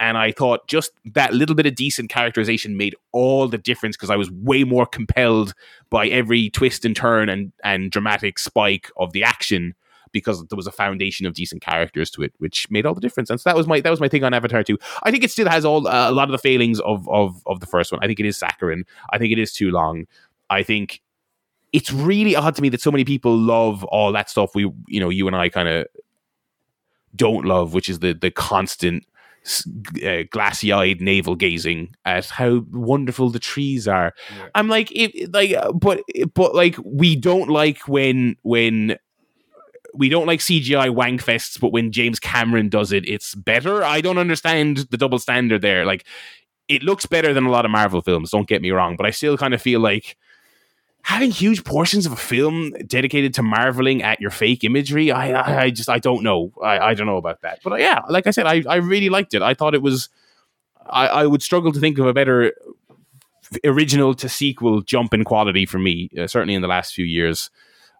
And I thought just that little bit of decent characterization made all the difference because I was way more compelled by every twist and turn and, and dramatic spike of the action because there was a foundation of decent characters to it, which made all the difference. And so that was my that was my thing on Avatar 2. I think it still has all uh, a lot of the failings of of of the first one. I think it is saccharine. I think it is too long. I think it's really odd to me that so many people love all that stuff we you know you and I kind of don't love, which is the the constant uh, glassy-eyed navel gazing at how wonderful the trees are. Yeah. I'm like, it, like, but but like we don't like when when we don't like CGI wankfests, but when James Cameron does it, it's better. I don't understand the double standard there. Like, it looks better than a lot of Marvel films. Don't get me wrong, but I still kind of feel like having huge portions of a film dedicated to marveling at your fake imagery. I, I, I just, I don't know. I, I don't know about that. But uh, yeah, like I said, I, I really liked it. I thought it was. I, I would struggle to think of a better original to sequel jump in quality for me, uh, certainly in the last few years.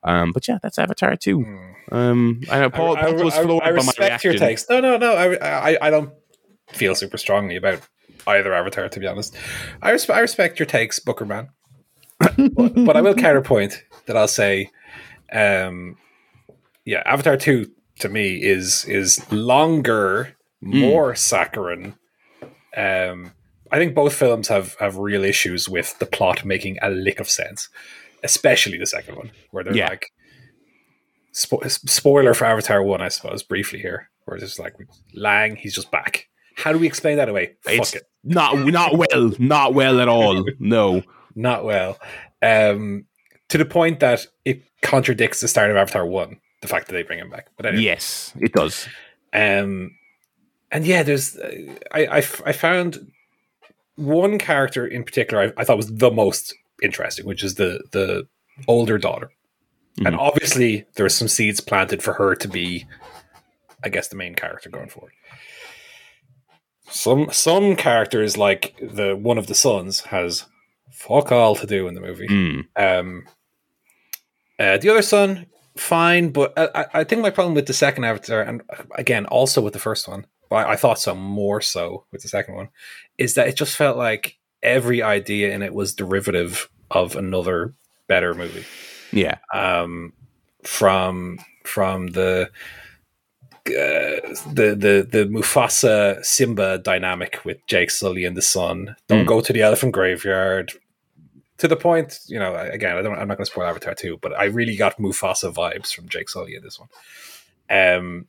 Um, but yeah, that's Avatar too. Um, I know Paul, I, Paul was I- floored I by my respect your takes. No, no, no. I, I, I don't feel super strongly about either Avatar, to be honest. I, resp- I respect your takes, Booker Man. but, but I will counterpoint that I'll say, um, yeah, Avatar two to me is is longer, more saccharine. Um, I think both films have have real issues with the plot making a lick of sense, especially the second one, where they're Yeah. like spo- spoiler for Avatar one, I suppose, briefly here, where it's just like Lang, he's just back. How do we explain that away? It's Fuck it, not not well, not well at all. No. not well. Um, to the point that it contradicts the start of Avatar one, the fact that they bring him back. But anyway, Yes, it does. Um, and yeah, there's uh, I, I f- I found one character in particular I, I thought was the most interesting, which is the the older daughter, and Mhm. obviously there are some seeds planted for her to be, I guess, the main character going forward. Some some characters like the one of the sons has fuck all to do in the movie. Mm. Um, uh, the other son, fine, but I, I- I think my problem with the second Avatar, and again, also with the first one, but I, I thought so more so with the second one, is that it just felt like every idea in it was derivative of another better movie. Yeah. Um, from from the uh, the the the Mufasa Simba dynamic with Jake Sully and the son. Don't Mm. go to the elephant graveyard. To the point, you know. Again, I don't. I'm not going to spoil Avatar two, but I really got Mufasa vibes from Jake Sully in this one. Um,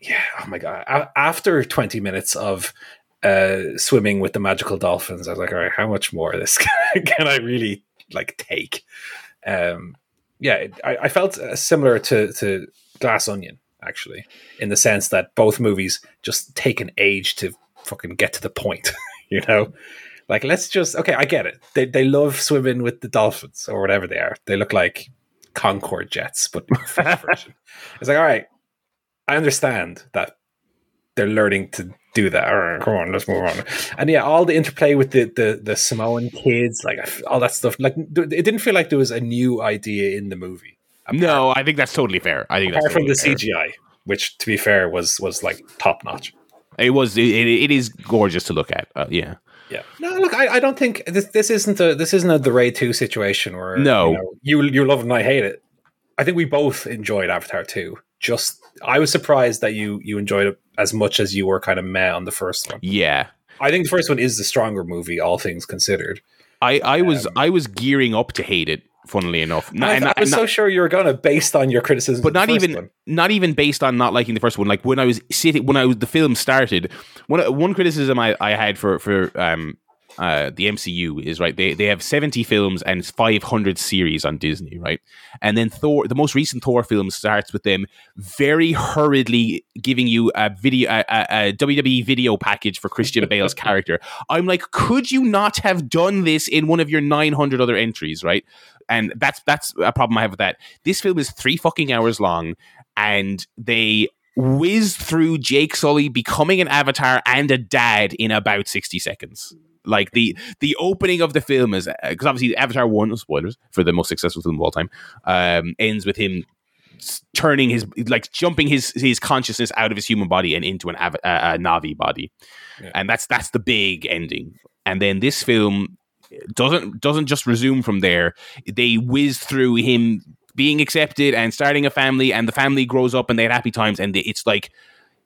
yeah. Oh my god. A- after 20 minutes of uh swimming with the magical dolphins, I was like, all right, how much more of this can I really like take? Um, yeah, I, I felt uh, similar to to Glass Onion actually, in the sense that both movies just take an age to fucking get to the point. you know, like let's just okay, I get it. They they love swimming with the dolphins or whatever they are. They look like Concorde jets, but. It's like all right, I understand that they're learning to do that. All right, come on, let's move on. And yeah, all the interplay with the the, the Samoan kids, like all that stuff. Like it didn't feel like there was a new idea in the movie. No, I think that's totally fair. I think that's apart from the totally fair. CGI, which to be fair was was like top notch. It was. It, it is gorgeous to look at. Uh, yeah. Yeah. No, look, I, I don't think this this isn't a this isn't a the Ray two situation where No. you, know, you you love it and I hate it. I think we both enjoyed Avatar two. Just I was surprised that you you enjoyed it as much as you were kind of meh on the first one. Yeah. I think the first one is the stronger movie, all things considered. I, I was I was gearing up to hate it. Funnily enough, Not- I, and I was not- so sure you were gonna based on your criticism, but not even one. not even based on not liking the first one. Like when I was sitting when I was the film started, one one criticism I, I had for for um uh the MCU is right they they have seventy films and five hundred series on Disney right, and then Thor the most recent Thor film starts with them very hurriedly giving you a video a, a, a WWE video package for Christian Bale's character. I'm like, could you not have done this in one of your nine hundred other entries right? And that's that's a problem I have with that. This film is three fucking hours long, and they whiz through Jake Sully becoming an avatar and a dad in about sixty seconds. Like the the opening of the film is because obviously Avatar one spoilers for the most successful film of all time um, ends with him turning his like jumping his his consciousness out of his human body and into an av- a Na'vi body, Yeah. and that's that's the big ending. And then this film doesn't doesn't just resume from there. They whiz through him being accepted and starting a family, and the family grows up and they had happy times. And they, it's like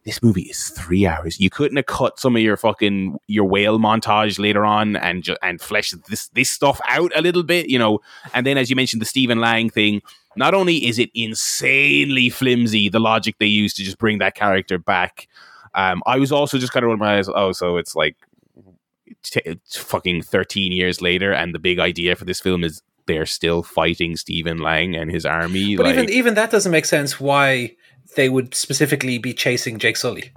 this movie is three hours. You couldn't have cut some of your fucking your whale montage later on and ju- and flesh this this stuff out a little bit, you know. And then, as you mentioned, the Stephen Lang thing. Not only is it insanely flimsy, the logic they use to just bring that character back. Um, I was also just kind of rolling my eyes. Oh, so it's like t- it's fucking 13 years later and the big idea for this film is they're still fighting Stephen Lang and his army But like, even even that doesn't make sense. Why they would specifically be chasing Jake Sully?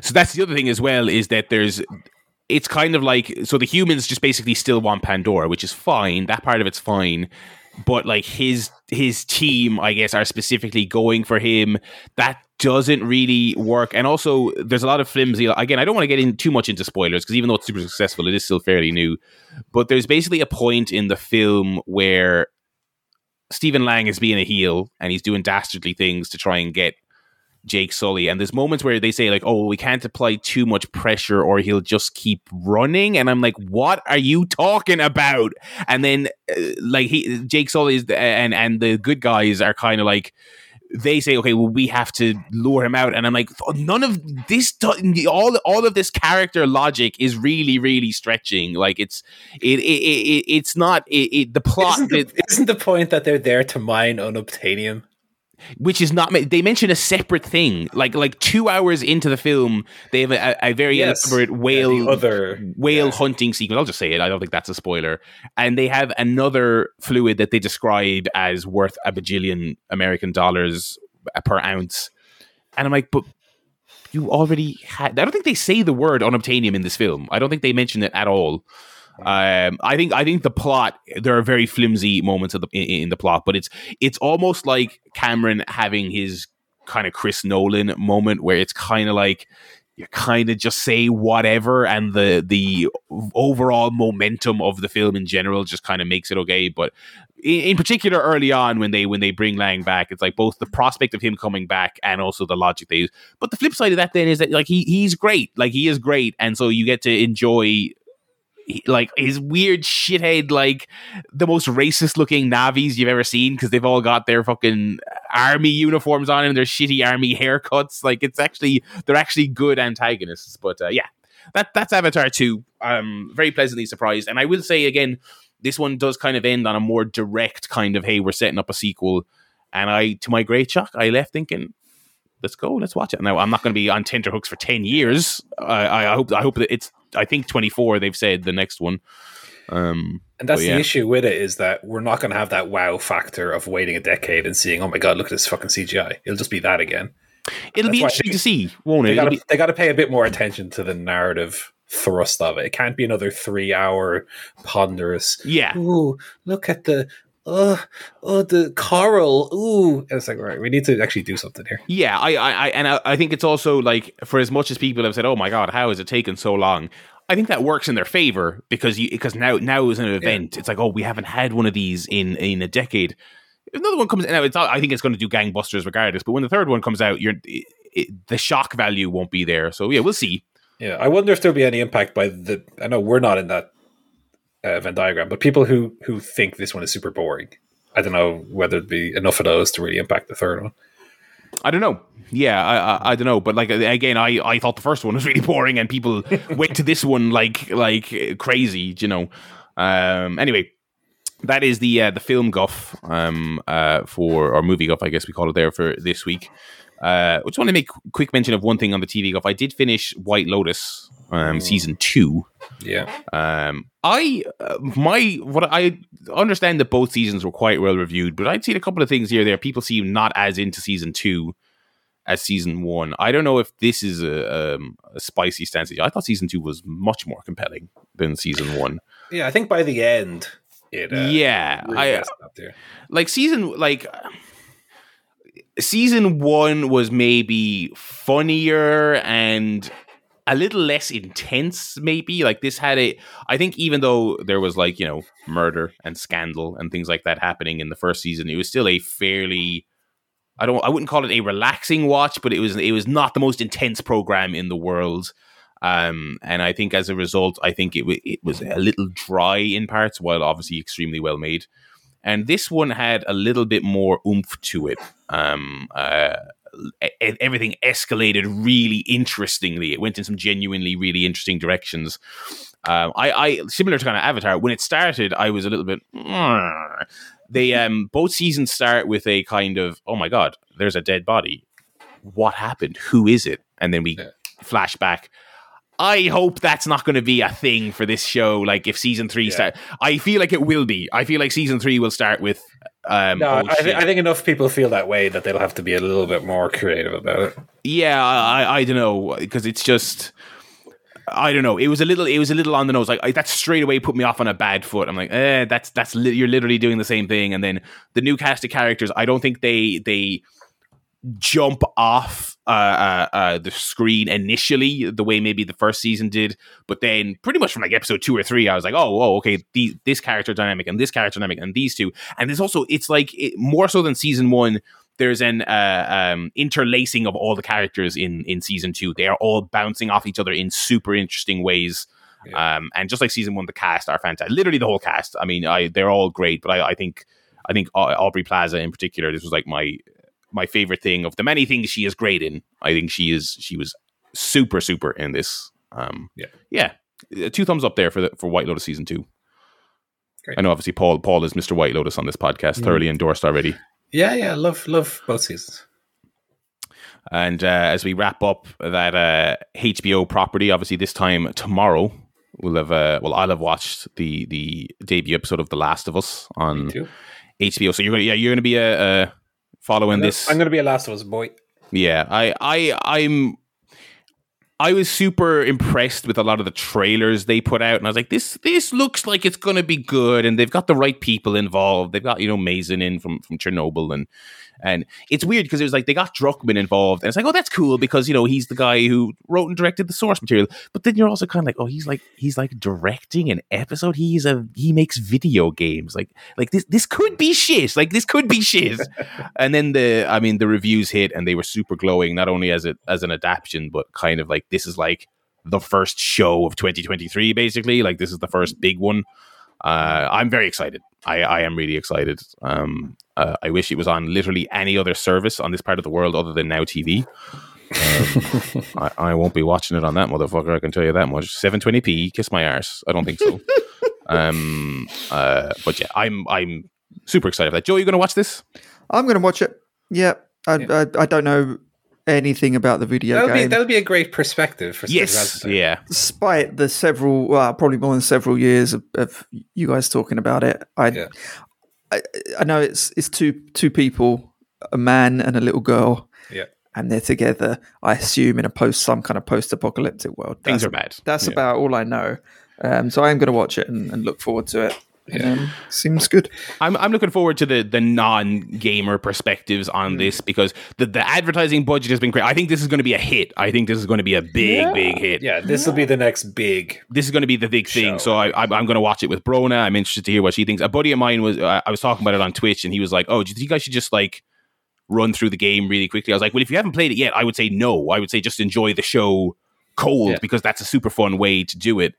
so that's the other thing as well is that there's it's kind of like so the humans just basically still want Pandora which is fine. That part of it's fine. But like his his team I guess are specifically going for him. That doesn't really work. And also there's a lot of flimsy again I don't want to get in too much into spoilers because even though it's super successful it is still fairly new. But there's basically a point in the film where Stephen Lang is being a heel and he's doing dastardly things to try and get Jake Sully. And there's moments where they say like, "Oh, we can't apply too much pressure, or he'll just keep running." And I'm like, "What are you talking about?" And then uh, like he, Jake Sully is and and the good guys are kind of like. They say, okay, well, we have to lure him out, and I'm like, oh, none of this, all, all of this character logic is really, really stretching. Like it's, it, it, it it's not, it, it the plot. Isn't the, isn't the point that they're there to mine unobtainium? Which is not they mention a separate thing like like two hours into the film they have a, a very Yes. elaborate whale Yeah, other whale yeah. hunting sequence. I'll just say it i don't think that's a spoiler. And they have another fluid that they describe as worth a bajillion american dollars uh, per ounce. And i'm like but you already had i don't think they say the word unobtainium in this film. I don't think they mention it at all um, I think I think the plot there are very flimsy moments the, in, in the plot, but it's it's almost like Cameron having his kind of Chris Nolan moment where it's kind of like you kind of just say whatever, and the the overall momentum of the film in general just kind of makes it okay. But in, in particular, early on when they when they bring Lang back, it's like both the prospect of him coming back and also the logic they use. But the flip side of that then is that like he he's great, like he is great, and so you get to enjoy like his weird shithead, like the most racist looking Na'vis you've ever seen because they've all got their fucking army uniforms on and their shitty army haircuts. Like it's actually they're actually good antagonists. But uh, yeah, that that's Avatar two. I'm very pleasantly surprised, and I will say again, this one does kind of end on a more direct kind of hey, we're setting up a sequel. And I, to my great shock, I left thinking, let's go, let's watch it. Now I'm not going to be on tenterhooks for ten years. I, I hope I hope that it's. I think 24. They've said the next one. Um, And that's yeah. the issue with it is that we're not going to have that wow factor of waiting a decade and seeing, oh my god, look at this fucking CGI. It'll just be that again. it'll That's be interesting to see, won't it? They It'll got be- to they got to pay a bit more attention to the narrative thrust of it. It can't be another three hour ponderous. yeah, Ooh, look at the. Oh, oh, the coral. Ooh, and it's like, right, we need to actually do something here. yeah. I, I, I and I, I think it's also like for as much as people have said, "Oh my god, how has it taken so long?" I think that works in their favor because you because now now is an event. It's like, oh, we haven't had one of these in in a decade. If another one comes now, it's I think it's going to do gangbusters regardless. But when the third one comes out, you're it, it, the shock value won't be there. So yeah, we'll see. Yeah, I wonder if there'll be any impact by the. I know we're not in that uh, Venn diagram, but people who who think this one is super boring. I don't know whether it'd be enough of those to really impact the third one. I don't know. Yeah, I, I, I don't know. But like again, I, I thought the first one was really boring, and people went to this one like like crazy. You know. Um. Anyway, that is the uh, the film guff um uh for or movie guff, I guess we call it there for this week. Uh, I just want to make quick mention of one thing on the TV guff. I did finish White Lotus um season two. Yeah, Um, I uh, my what I understand that both seasons were quite well reviewed, but I'd seen a couple of things here there. People seem not as into season two as season one. I don't know if this is a, um, a spicy stance. I thought season two was much more compelling than season one. yeah. I think by the end, it uh, yeah, really I messed up there. like season like season one was maybe funnier and a little less intense maybe like this had a i think even though there was like you know murder and scandal and things like that happening in the first season it was still a fairly i don't i wouldn't call it a relaxing watch but it was it was not the most intense program in the world um and i think as a result i think it, w- it was a little dry in parts while obviously extremely well made and this one had a little bit more oomph to it. Um, uh, everything escalated really interestingly. It went in some genuinely really interesting directions. Um, I, I similar to kind of Avatar. When it started, I was a little bit. "Mm." They um, both seasons start with a kind of oh my god, there's a dead body. What happened? Who is it? And then we Yeah. flash back. I hope that's not going to be a thing for this show. Like if season three Yeah. start, I feel like it will be. I feel like season three will start with. Um, No, oh, I, th- I think enough people feel that way that they'll have to be a little bit more creative about it. yeah, I, I- I don't know because it's just. I don't know. It was a little. It was a little on the nose. Like I, that straight away put me off on a bad foot. I'm like, eh, that's that's li- you're literally doing the same thing. And then the new cast of characters. I don't think they they jump off uh, uh, uh, the screen initially the way maybe the first season did, but then pretty much from like episode two or three, I was like, oh, oh okay, the, this character dynamic and this character dynamic and these two, and there's also it's like it, more so than season one. There's an uh, um, interlacing of all the characters in in season two. They are all bouncing off each other in super interesting ways. Yeah. Um, and just like season one, the cast are fantastic. Literally the whole cast. I mean, I they're all great, but I, I think I think Aubrey Plaza in particular, this was like my my favorite thing of the many things she is great in. I think she is she was super super in this. Um, Yeah. yeah, Uh, two thumbs up there for the, for White Lotus season two. Great. I know, obviously, Paul Paul is Mr. White Lotus on this podcast, Mm. thoroughly endorsed already. Yeah, yeah, love love both seasons. And uh, as we wrap up that uh, HBO property, obviously this time tomorrow we'll have uh, well I'll have watched the the debut episode of The Last of Us on HBO. So you're gonna yeah you're gonna be a, uh following I'm gonna- this. I'm going to be a Last of Us boy. Yeah, I, I, I'm. I was super impressed with a lot of the trailers they put out, and I was like, "This, this looks like it's going to be good." And they've got the right people involved. They've got you know Mazin in from from Chernobyl, and and it's weird because it was like they got Druckmann involved, and it's like, "Oh, that's cool," because you know he's the guy who wrote and directed the source material. But then you're also kind of like, "Oh, he's like he's like directing an episode. He's a he makes video games. Like like this this could be shit. Like this could be shit." and then the i mean the reviews hit and they were super glowing not only as it as an adaptation but kind of like this is like the first show of 2023 basically like this is the first big one uh i'm very excited i i am really excited um uh, i wish it was on literally any other service on this part of the world other than now tv um, I, I won't be watching it on that motherfucker i can tell you that much 720p kiss my arse i don't think so um uh but yeah i'm i'm super excited for that joe you gonna watch this I'm going to watch it. Yeah, I, Yeah. I, I don't know anything about the video That'll be game. that'll be a great perspective for Yes. Steve Yeah. Despite the several, well, probably more than several years of, of you guys talking about it, I, Yeah. I, I know it's it's two two people, a man and a little girl, Yeah. and they're together. I assume in a post some kind of post-apocalyptic world. Things That's- are bad. That's Yeah. about all I know. Um, so I am going to watch it and, and look forward to it. Um, seems good. I'm I'm looking forward to the the non gamer perspectives on this because the the advertising budget has been great. I think this is going to be a hit. I think this is going to be a big big hit. Yeah, this will be the next big. This is going to be the big thing. So I, I'm, I'm going to watch it with Brona. I'm interested to hear what she thinks. A buddy of mine was uh, I was talking about it on Twitch, and he was like, "Oh, do you think I should just like run through the game really quickly?" I was like, "Well, if you haven't played it yet, I would say no. I would say just enjoy the show cold Yeah. because that's a super fun way to do it."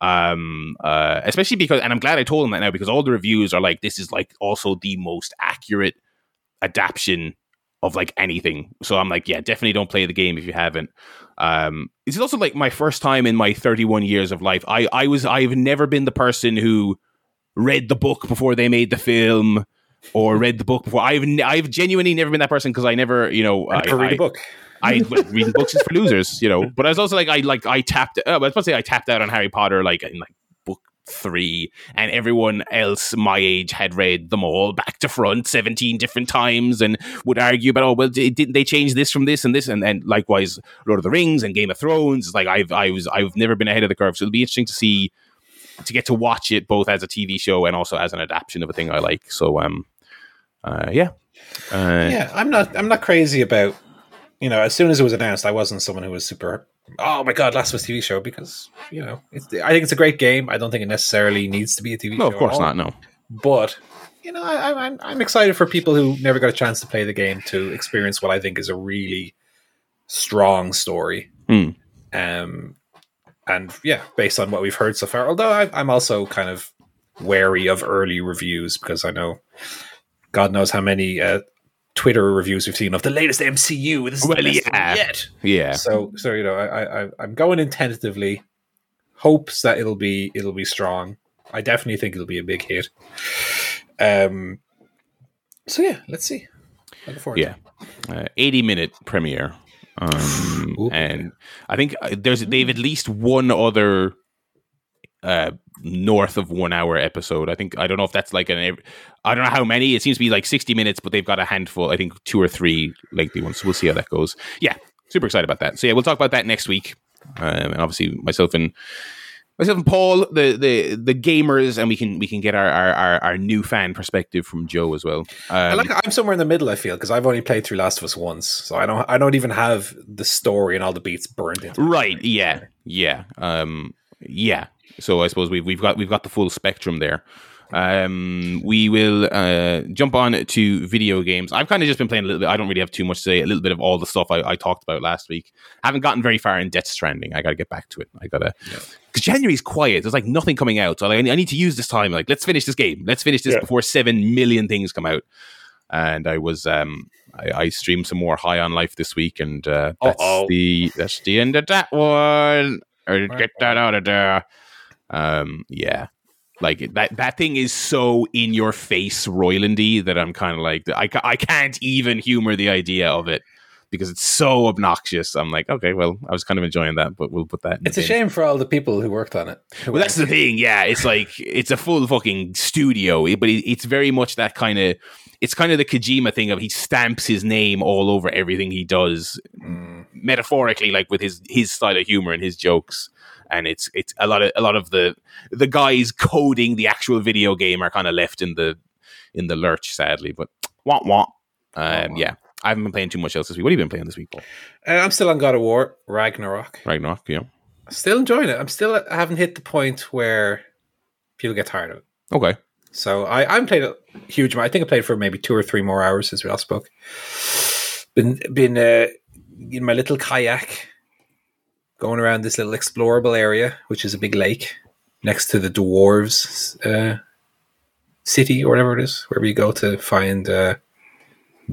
Um uh especially because and i'm glad i told him that now because all the reviews are like this is like also the most accurate adaptation of like anything. So i'm like yeah definitely don't play the game if you haven't. Um it's also like my first time in my 31 years of life. I i was i've never been the person who read the book before they made the film or read the book before. I've i've genuinely never been that person because i never you know I I, read I- a book. I reading books is for losers, you know. But I was also like, I like, I tapped. Uh, I was supposed to say I tapped out on Harry Potter, like in like book three, and everyone else my age had read them all back to front seventeen different times, and would argue about, oh well, didn't they change this from this and this, and and likewise, Lord of the Rings and Game of Thrones. It's like I've I was I've never been ahead of the curve, so it'll be interesting to see to get to watch it both as a TV show and also as an adaptation of a thing I like. So um, uh, yeah, uh, yeah, I'm not. I'm not crazy about. You know, as soon as it was announced, I wasn't someone who was super. Oh my god, Last of Us TV show because you know, it's, I think it's a great game. I don't think it necessarily needs to be a TV no, show. of course not. No, But you know, I, I, I'm I'm excited for people who never got a chance to play the game to experience what I think is a really strong story. Hmm. Um, and yeah, based on what we've heard so far. Although I, I'm also kind of wary of early reviews because I know, God knows how many uh, Twitter reviews we've seen of the latest MCU. This is Well, the best yeah. yet. yeah. So so you know, I, I I'm going in tentatively, hopes that it'll be it'll be strong. I definitely think it'll be a big hit. Um. So yeah, let's see. Looking forward. Yeah. uh, 80 minute premiere. Um, Ooh. and I think uh, there's they've at least one other uh, north of one hour episode. I think I don't know if that's like an I don't know how many. It seems to be like 60 minutes, but they've got a handful. I think two or three lengthy ones. So we'll see how that goes. Yeah, super excited about that. So yeah, we'll talk about that next week. Um, and obviously myself and Myself and Paul, the, the the gamers, and we can we can get our our, our, our new fan perspective from Joe as well. Um, I like I'm somewhere in the middle. I feel because I've only played through Last of Us once, so I don't I don't even have the story and all the beats burned into. my right? Yeah, yeah, um, yeah. So I suppose we've we've got we've got the full spectrum there. Um, we will uh, jump on to video games. I've kind of just been playing a little bit. I don't really have too much to say. A little bit of all the stuff I, I talked about last week. Haven't gotten very far in Death Stranding. I got to get back to it. I gotta because January's quiet. There's like nothing coming out. So like, I need to use this time. Like, let's finish this game. Let's finish this Yeah. before seven million things come out. And I was um I, I streamed some more High on Life this week, and uh, that's Uh-oh. the that's the end of that one. Or get that out of there. Um, yeah, like that that thing is so in your face Roilandy that I'm kind of like I, I can't even humor the idea of it because it's so obnoxious. I'm like, okay, well, I was kind of enjoying that, but we'll put that. In It's a shame for all the people who worked on it. Well, that's the thing. Yeah, it's like it's a full fucking studio, but it, it's very much that kind of. It's kind of the Kojima thing of he stamps his name all over everything he does, Mm. metaphorically, like with his his style of humor and his jokes. And it's it's a lot of a lot of the the guys coding the actual video game are kind of left in the in the lurch, sadly. But wah wah. Um, yeah, I haven't been playing too much else this week. What have you been playing this week, Paul? Uh, I'm still on God of War Ragnarok. Ragnarok, yeah. Still enjoying it. I'm still I haven't hit the point where people get tired of it. Okay. So I I haven't played a huge amount. I think I played for maybe two or three more hours since we last spoke. Been been uh, in my little kayak, going around this little explorable area, which is a big lake next to the dwarves uh, city or whatever it is, wherever you go to find. Uh,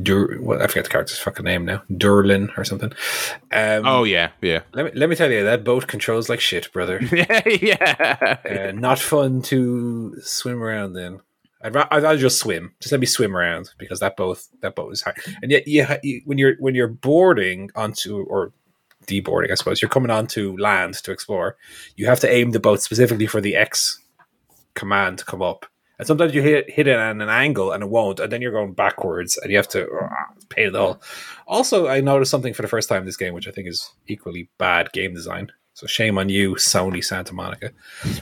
Dur- well, I forget the character's fucking name now. Durlin or something. Um, Oh yeah, yeah, let me let me tell you that boat controls like shit, brother. yeah. uh, not fun to swim around in. I'd, ra- I'd rather just swim. Just let me swim around because that boat that boat is high. And yet, ha- you when you're when you're boarding onto or deboarding, I suppose you're coming onto land to explore. You have to aim the boat specifically for the X command to come up. And sometimes you hit hit it at an angle and it won't, and then you're going backwards, and you have to uh, pay it all. Also, I noticed something for the first time this game, which I think is equally bad game design. So shame on you, Sony Santa Monica.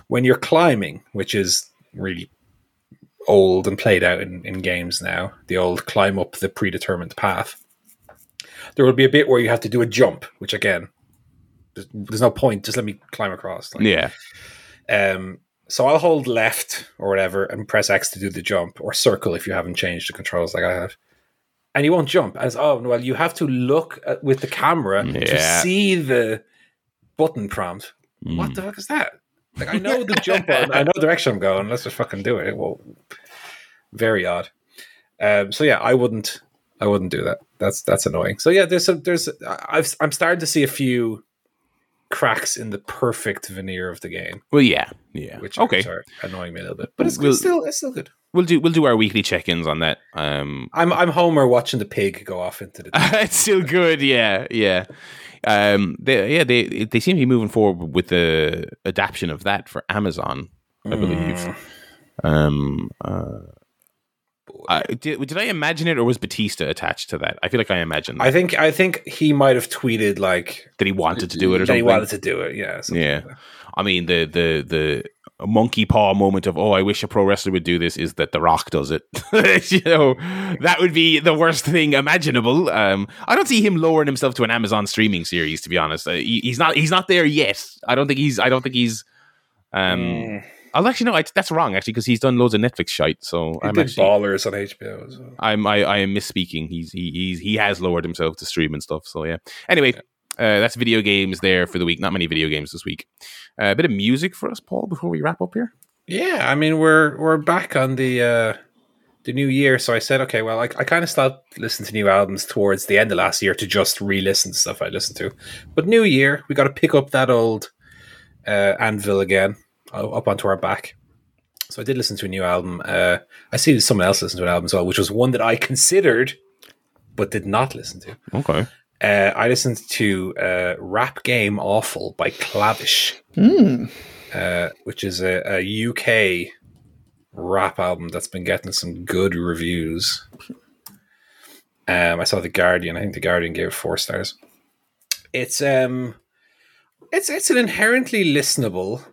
When you're climbing, which is really old and played out in, in games now, the old climb up the predetermined path, there will be a bit where you have to do a jump, which again, there's, there's no point. Just let me climb across. Like, yeah. um, so I'll hold left or whatever and press X to do the jump, or circle if you haven't changed the controls like I have. And you won't jump. As oh well, you have to look at, with the camera to see the button prompt. What the fuck is that? Like I know the jump button, I know the direction I'm going. Let's just fucking do it. Well, very odd. Um, so yeah, I wouldn't. I wouldn't do that. That's that's annoying. So yeah, there's some there's I've I'm starting to see a few cracks in the perfect veneer of the game Well, yeah, yeah. which okay. are annoying me a little bit. But it's, We'll- it's still it's still good. We'll do we'll do our weekly check-ins on that. Um, I'm I'm Homer watching the pig go off into the. it's still good. Yeah, yeah. Um, they, yeah, they they seem to be moving forward with the adaptation of that for Amazon, I believe. Mm. Um, uh, I, did, did I imagine it, or was Batista attached to that? I feel like I imagined that, I think I think he might have tweeted like that he wanted to do it or that he wanted to do it. Yeah. Yeah. like. I mean, the the the monkey paw moment of oh, I wish a pro wrestler would do this is that The Rock does it. you know, that would be the worst thing imaginable. Um, I don't see him lowering himself to an Amazon streaming series. To be honest, uh, he, he's not. He's not there yet. I don't think he's. I don't think he's. Um, Mm. I'll actually no, I, that's wrong actually because he's done loads of Netflix shite. So He I'm did actually. ballers on HBO as well. I'm I, I am misspeaking. He's he he's, he has lowered himself to stream and stuff. So yeah. Anyway, uh, that's video games there for the week. Not many video games this week. Uh, a bit of music for us, Paul, before we wrap up here. Yeah, I mean we're we're back on the uh the new year, so I said, okay, well, I, I kind of stopped listening to new albums towards the end of last year to just re-listen to stuff I listened to. But new year, we got to pick up that old uh, anvil again, up onto our back. So I did listen to a new album. Uh, I see someone else listened to an album as well, which was one that I considered but did not listen to. Okay. Uh, I listened to uh, "Rap Game Awful" by Clavish Hmm. uh, which is a, a UK rap album that's been getting some good reviews. Um, I saw the Guardian. I think the Guardian gave it four stars. It's um, it's it's an inherently listenable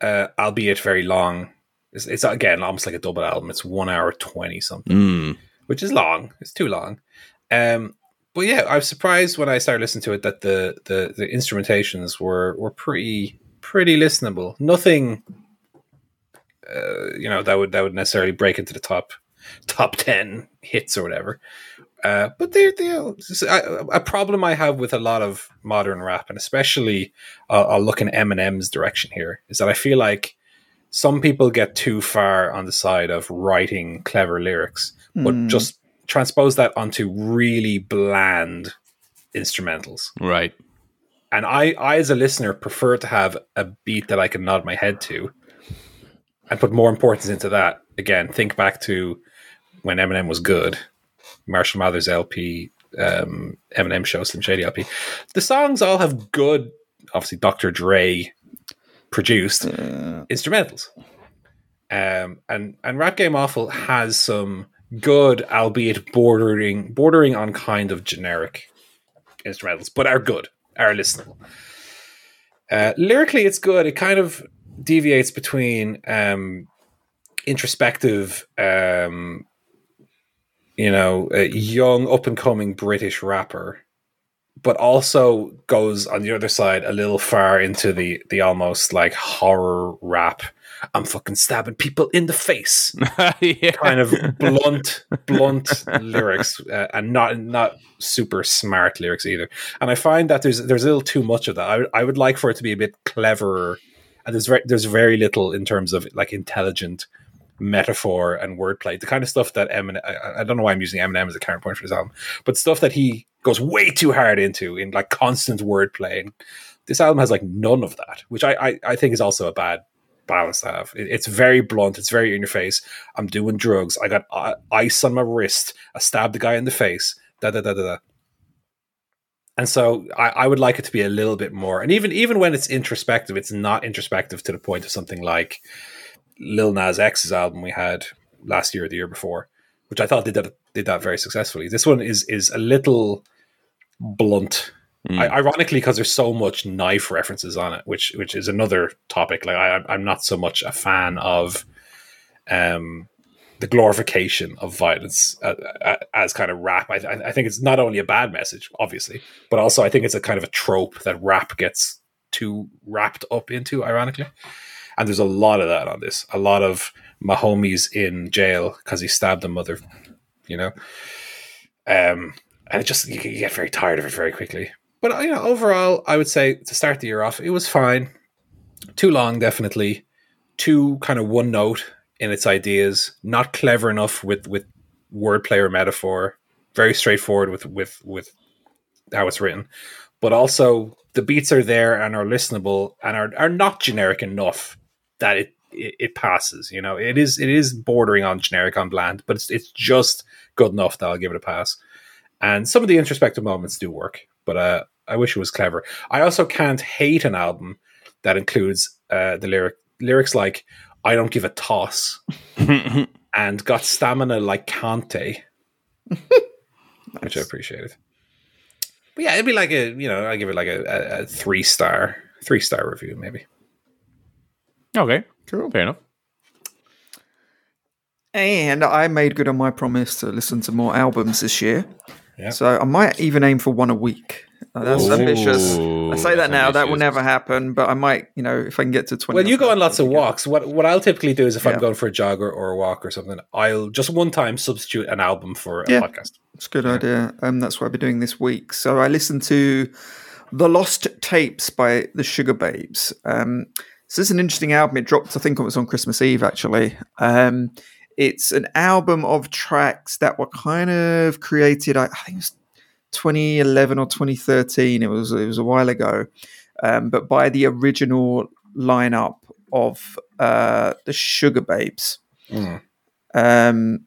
uh, albeit very long. It's, it's again almost like a double album. It's one hour twenty something, Mm. which is long. It's too long. Um, but yeah, I was surprised when I started listening to it that the the, the instrumentations were were pretty pretty listenable. Nothing, uh, you know, that would that would necessarily break into the top top ten hits or whatever. Uh, but they're, they're a, a problem I have with a lot of modern rap, and especially uh, I'll look in Eminem's direction here, is that I feel like some people get too far on the side of writing clever lyrics, but Hmm. just transpose that onto really bland instrumentals. Right. And I, I, as a listener, prefer to have a beat that I can nod my head to and put more importance into that. Again, think back to when Eminem was good, Marshall Mathers LP, um, Eminem Show, Slim Shady LP. The songs all have good, obviously, Dr. Dre produced instrumentals. Um, and and Rap Game Awful has some good, albeit bordering bordering on kind of generic instrumentals, but are good, are listenable. Uh, lyrically, it's good. It kind of deviates between um, introspective, um, you know, a young up and coming British rapper, but also goes on the other side a little far into the the almost like horror rap. I'm fucking stabbing people in the face yeah. kind of blunt, blunt lyrics, uh, and not not super smart lyrics either. And I find that there's there's a little too much of that. I, would- I would like for it to be a bit cleverer, and there's very there's very little in terms of like intelligent metaphor and wordplay. The kind of stuff that Eminem. I, I don't know why I'm using Eminem as a counterpoint for this album, but stuff that he goes way too hard into in like constant wordplay. And this album has like none of that, which I I, I think is also a bad balance to have. It- it's very blunt. It's very in your face. I'm doing drugs. I got uh, ice on my wrist. I stabbed the guy in the face. Da da da da da. And so I, I would like it to be a little bit more. And even even when it's introspective, it's not introspective to the point of something like Lil Nas X's album we had last year or the year before, which I thought did that did that very successfully. This one is is a little blunt Mm. I, ironically, because there's so much knife references on it, which which is another topic. Like I, I'm not so much a fan of um, the glorification of violence uh, uh, as kind of rap. I, I I think it's not only a bad message, obviously, but also I think it's a kind of a trope that rap gets too wrapped up into. Ironically, and there's a lot of that on this. A lot of my homies in jail because he stabbed a mother. You know, um, and it just you get very tired of it very quickly. But you know, overall, I would say to start the year off, it was fine. Too long, definitely. Too kind of one note in its ideas. Not clever enough with with wordplay or metaphor. Very straightforward with with with how it's written. But also the beats are there and are listenable and are are not generic enough that it it, it passes. You know, it is it is bordering on generic on bland, but it's it's just good enough that I'll give it a pass. And some of the introspective moments do work, but uh, I wish it was clever. I also can't hate an album that includes uh, the lyric lyrics like "I don't give a toss" and "Got stamina like Kante," which I appreciated. But yeah, it'd be like a you know I give it like a, a, a three star three star review maybe. Okay. Cool. Fair enough. And I made good on my promise to listen to more albums this year. Yeah. So I might even aim for one a week. Uh, that's Ooh, ambitious. I say that that's now. That will never happen. But I might, you know, if I can get to twenty. Well, you go on lots of that'd walks. What what I'll typically do is if Yeah. I'm going for a jog or, or a walk or something, I'll just one time substitute an album for a Yeah. podcast. It's a good idea. Um, that's what I'll be doing this week. So I listened to The Lost Tapes by the Sugababes. Um, so this is an interesting album. It dropped, I think it was on Christmas Eve, actually. Um, it's an album of tracks that were kind of created, I, I think it was 2011 or 2013. It was, it was a while ago. Um, but by the original lineup of uh, the Sugababes. Mm. Um,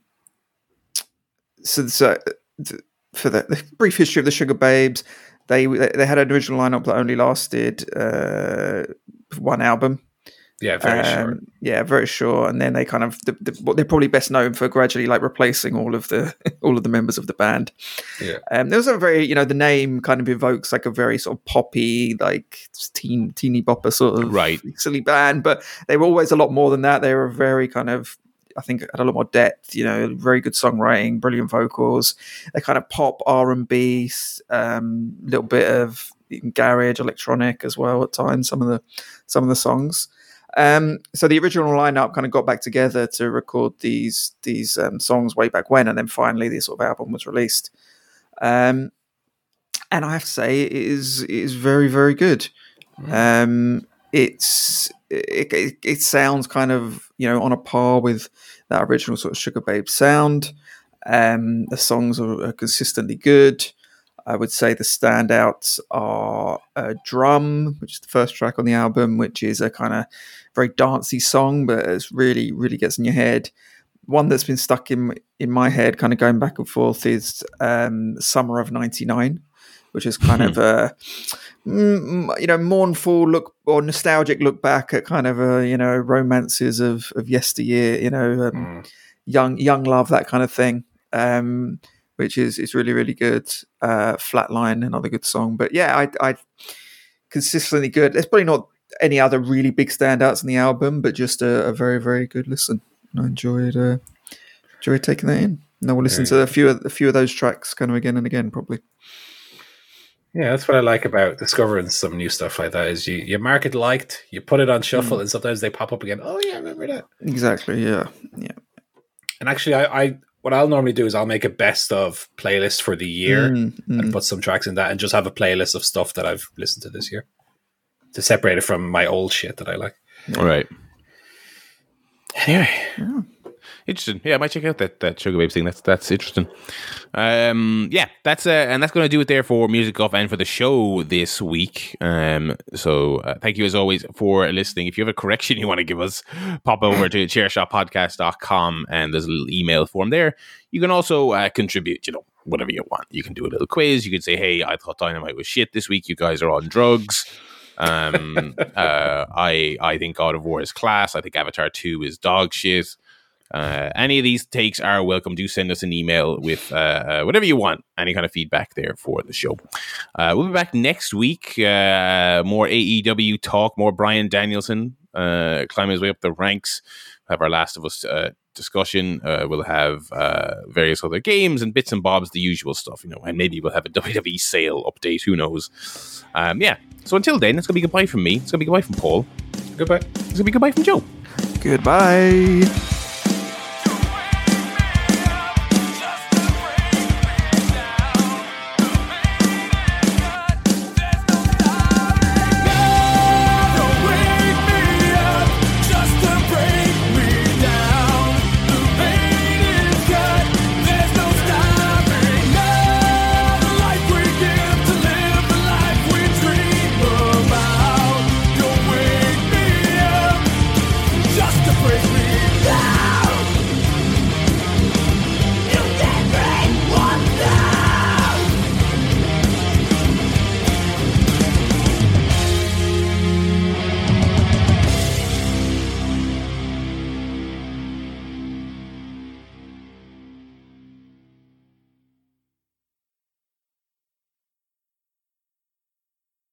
so, so th- for the, the brief history of the Sugababes, they they had an original lineup that only lasted uh, one album, Yeah, very short. Um, yeah, very short. And then they kind of the, the, what they're probably best known for gradually like replacing all of the all of the members of the band. Yeah. Um, there was a very you know the name kind of evokes like a very sort of poppy like teen teeny bopper sort of Right. silly band, but they were always a lot more than that. They were a very kind of I think had a lot more depth. You know, very good songwriting, brilliant vocals. They kind of pop R and B, um, little bit of garage electronic as well at times. Some of the some of the songs. Um, so the original lineup kind of got back together to record these these um, songs way back when, and then finally this sort of album was released. Um, and I have to say, it is it is very very good. Um, it's it, it, it sounds kind of you know on a par with that original sort of Sugababe sound. Um, the songs are, are consistently good. I would say the standouts are uh, Drum, which is the first track on the album, which is a kind of very dancey song, but it's really, really gets in your head. One that's been stuck in in my head, kind of going back and forth, is um, Summer of '99, which is kind of a mm, you know mournful look or nostalgic look back at kind of a you know romances of of yesteryear, you know, um, Mm. young young love, that kind of thing. Um, which is is really really good. Uh, Flatline, another good song, but yeah, I, I consistently good. There's probably not any other really big standouts in the album, but just a, a very very good listen. I enjoyed uh, enjoyed taking that in. And I will listen to a few of, a few of those tracks kind of again and again probably. Yeah, that's what I like about discovering some new stuff like that. Is you you mark it liked, you put it on shuffle, Mm. and sometimes they pop up again. Oh yeah, I remember that. Exactly. Yeah. Yeah. And actually, I, I what I'll normally do is I'll make a best of playlist for the year Mm, mm. and put some tracks in that, and just have a playlist of stuff that I've listened to this year to separate it from my old shit that I like. All right. Anyway, Interesting. Yeah, I might check out that, that Sugababe thing. That's that's interesting. Um, yeah, that's uh, and that's going to do it there for music off and for the show this week. Um, so uh, thank you as always for listening. If you have a correction you want to give us, pop over to chairshotpodcast.com and there's a little email form there. You can also uh, contribute. You know, whatever you want. You can do a little quiz. You can say, "Hey, I thought Dynamite was shit this week. You guys are on drugs." Um, uh, I I think God of War is class. I think Avatar Two is dog shit. Uh, any of these takes are welcome. Do send us an email with uh, uh, whatever you want, any kind of feedback there for the show. Uh, we'll be back next week. Uh, more AEW talk, more Bryan Danielson climbing his way up the ranks. Have our Last of Us discussion. We'll have various other games and bits and bobs, the usual stuff, you know, and maybe we'll have a WWE sale update. Who knows? Um, yeah. So until then, it's gonna be goodbye from me. It's gonna be goodbye from Paul. goodbye. It's gonna be goodbye from Joe. Goodbye.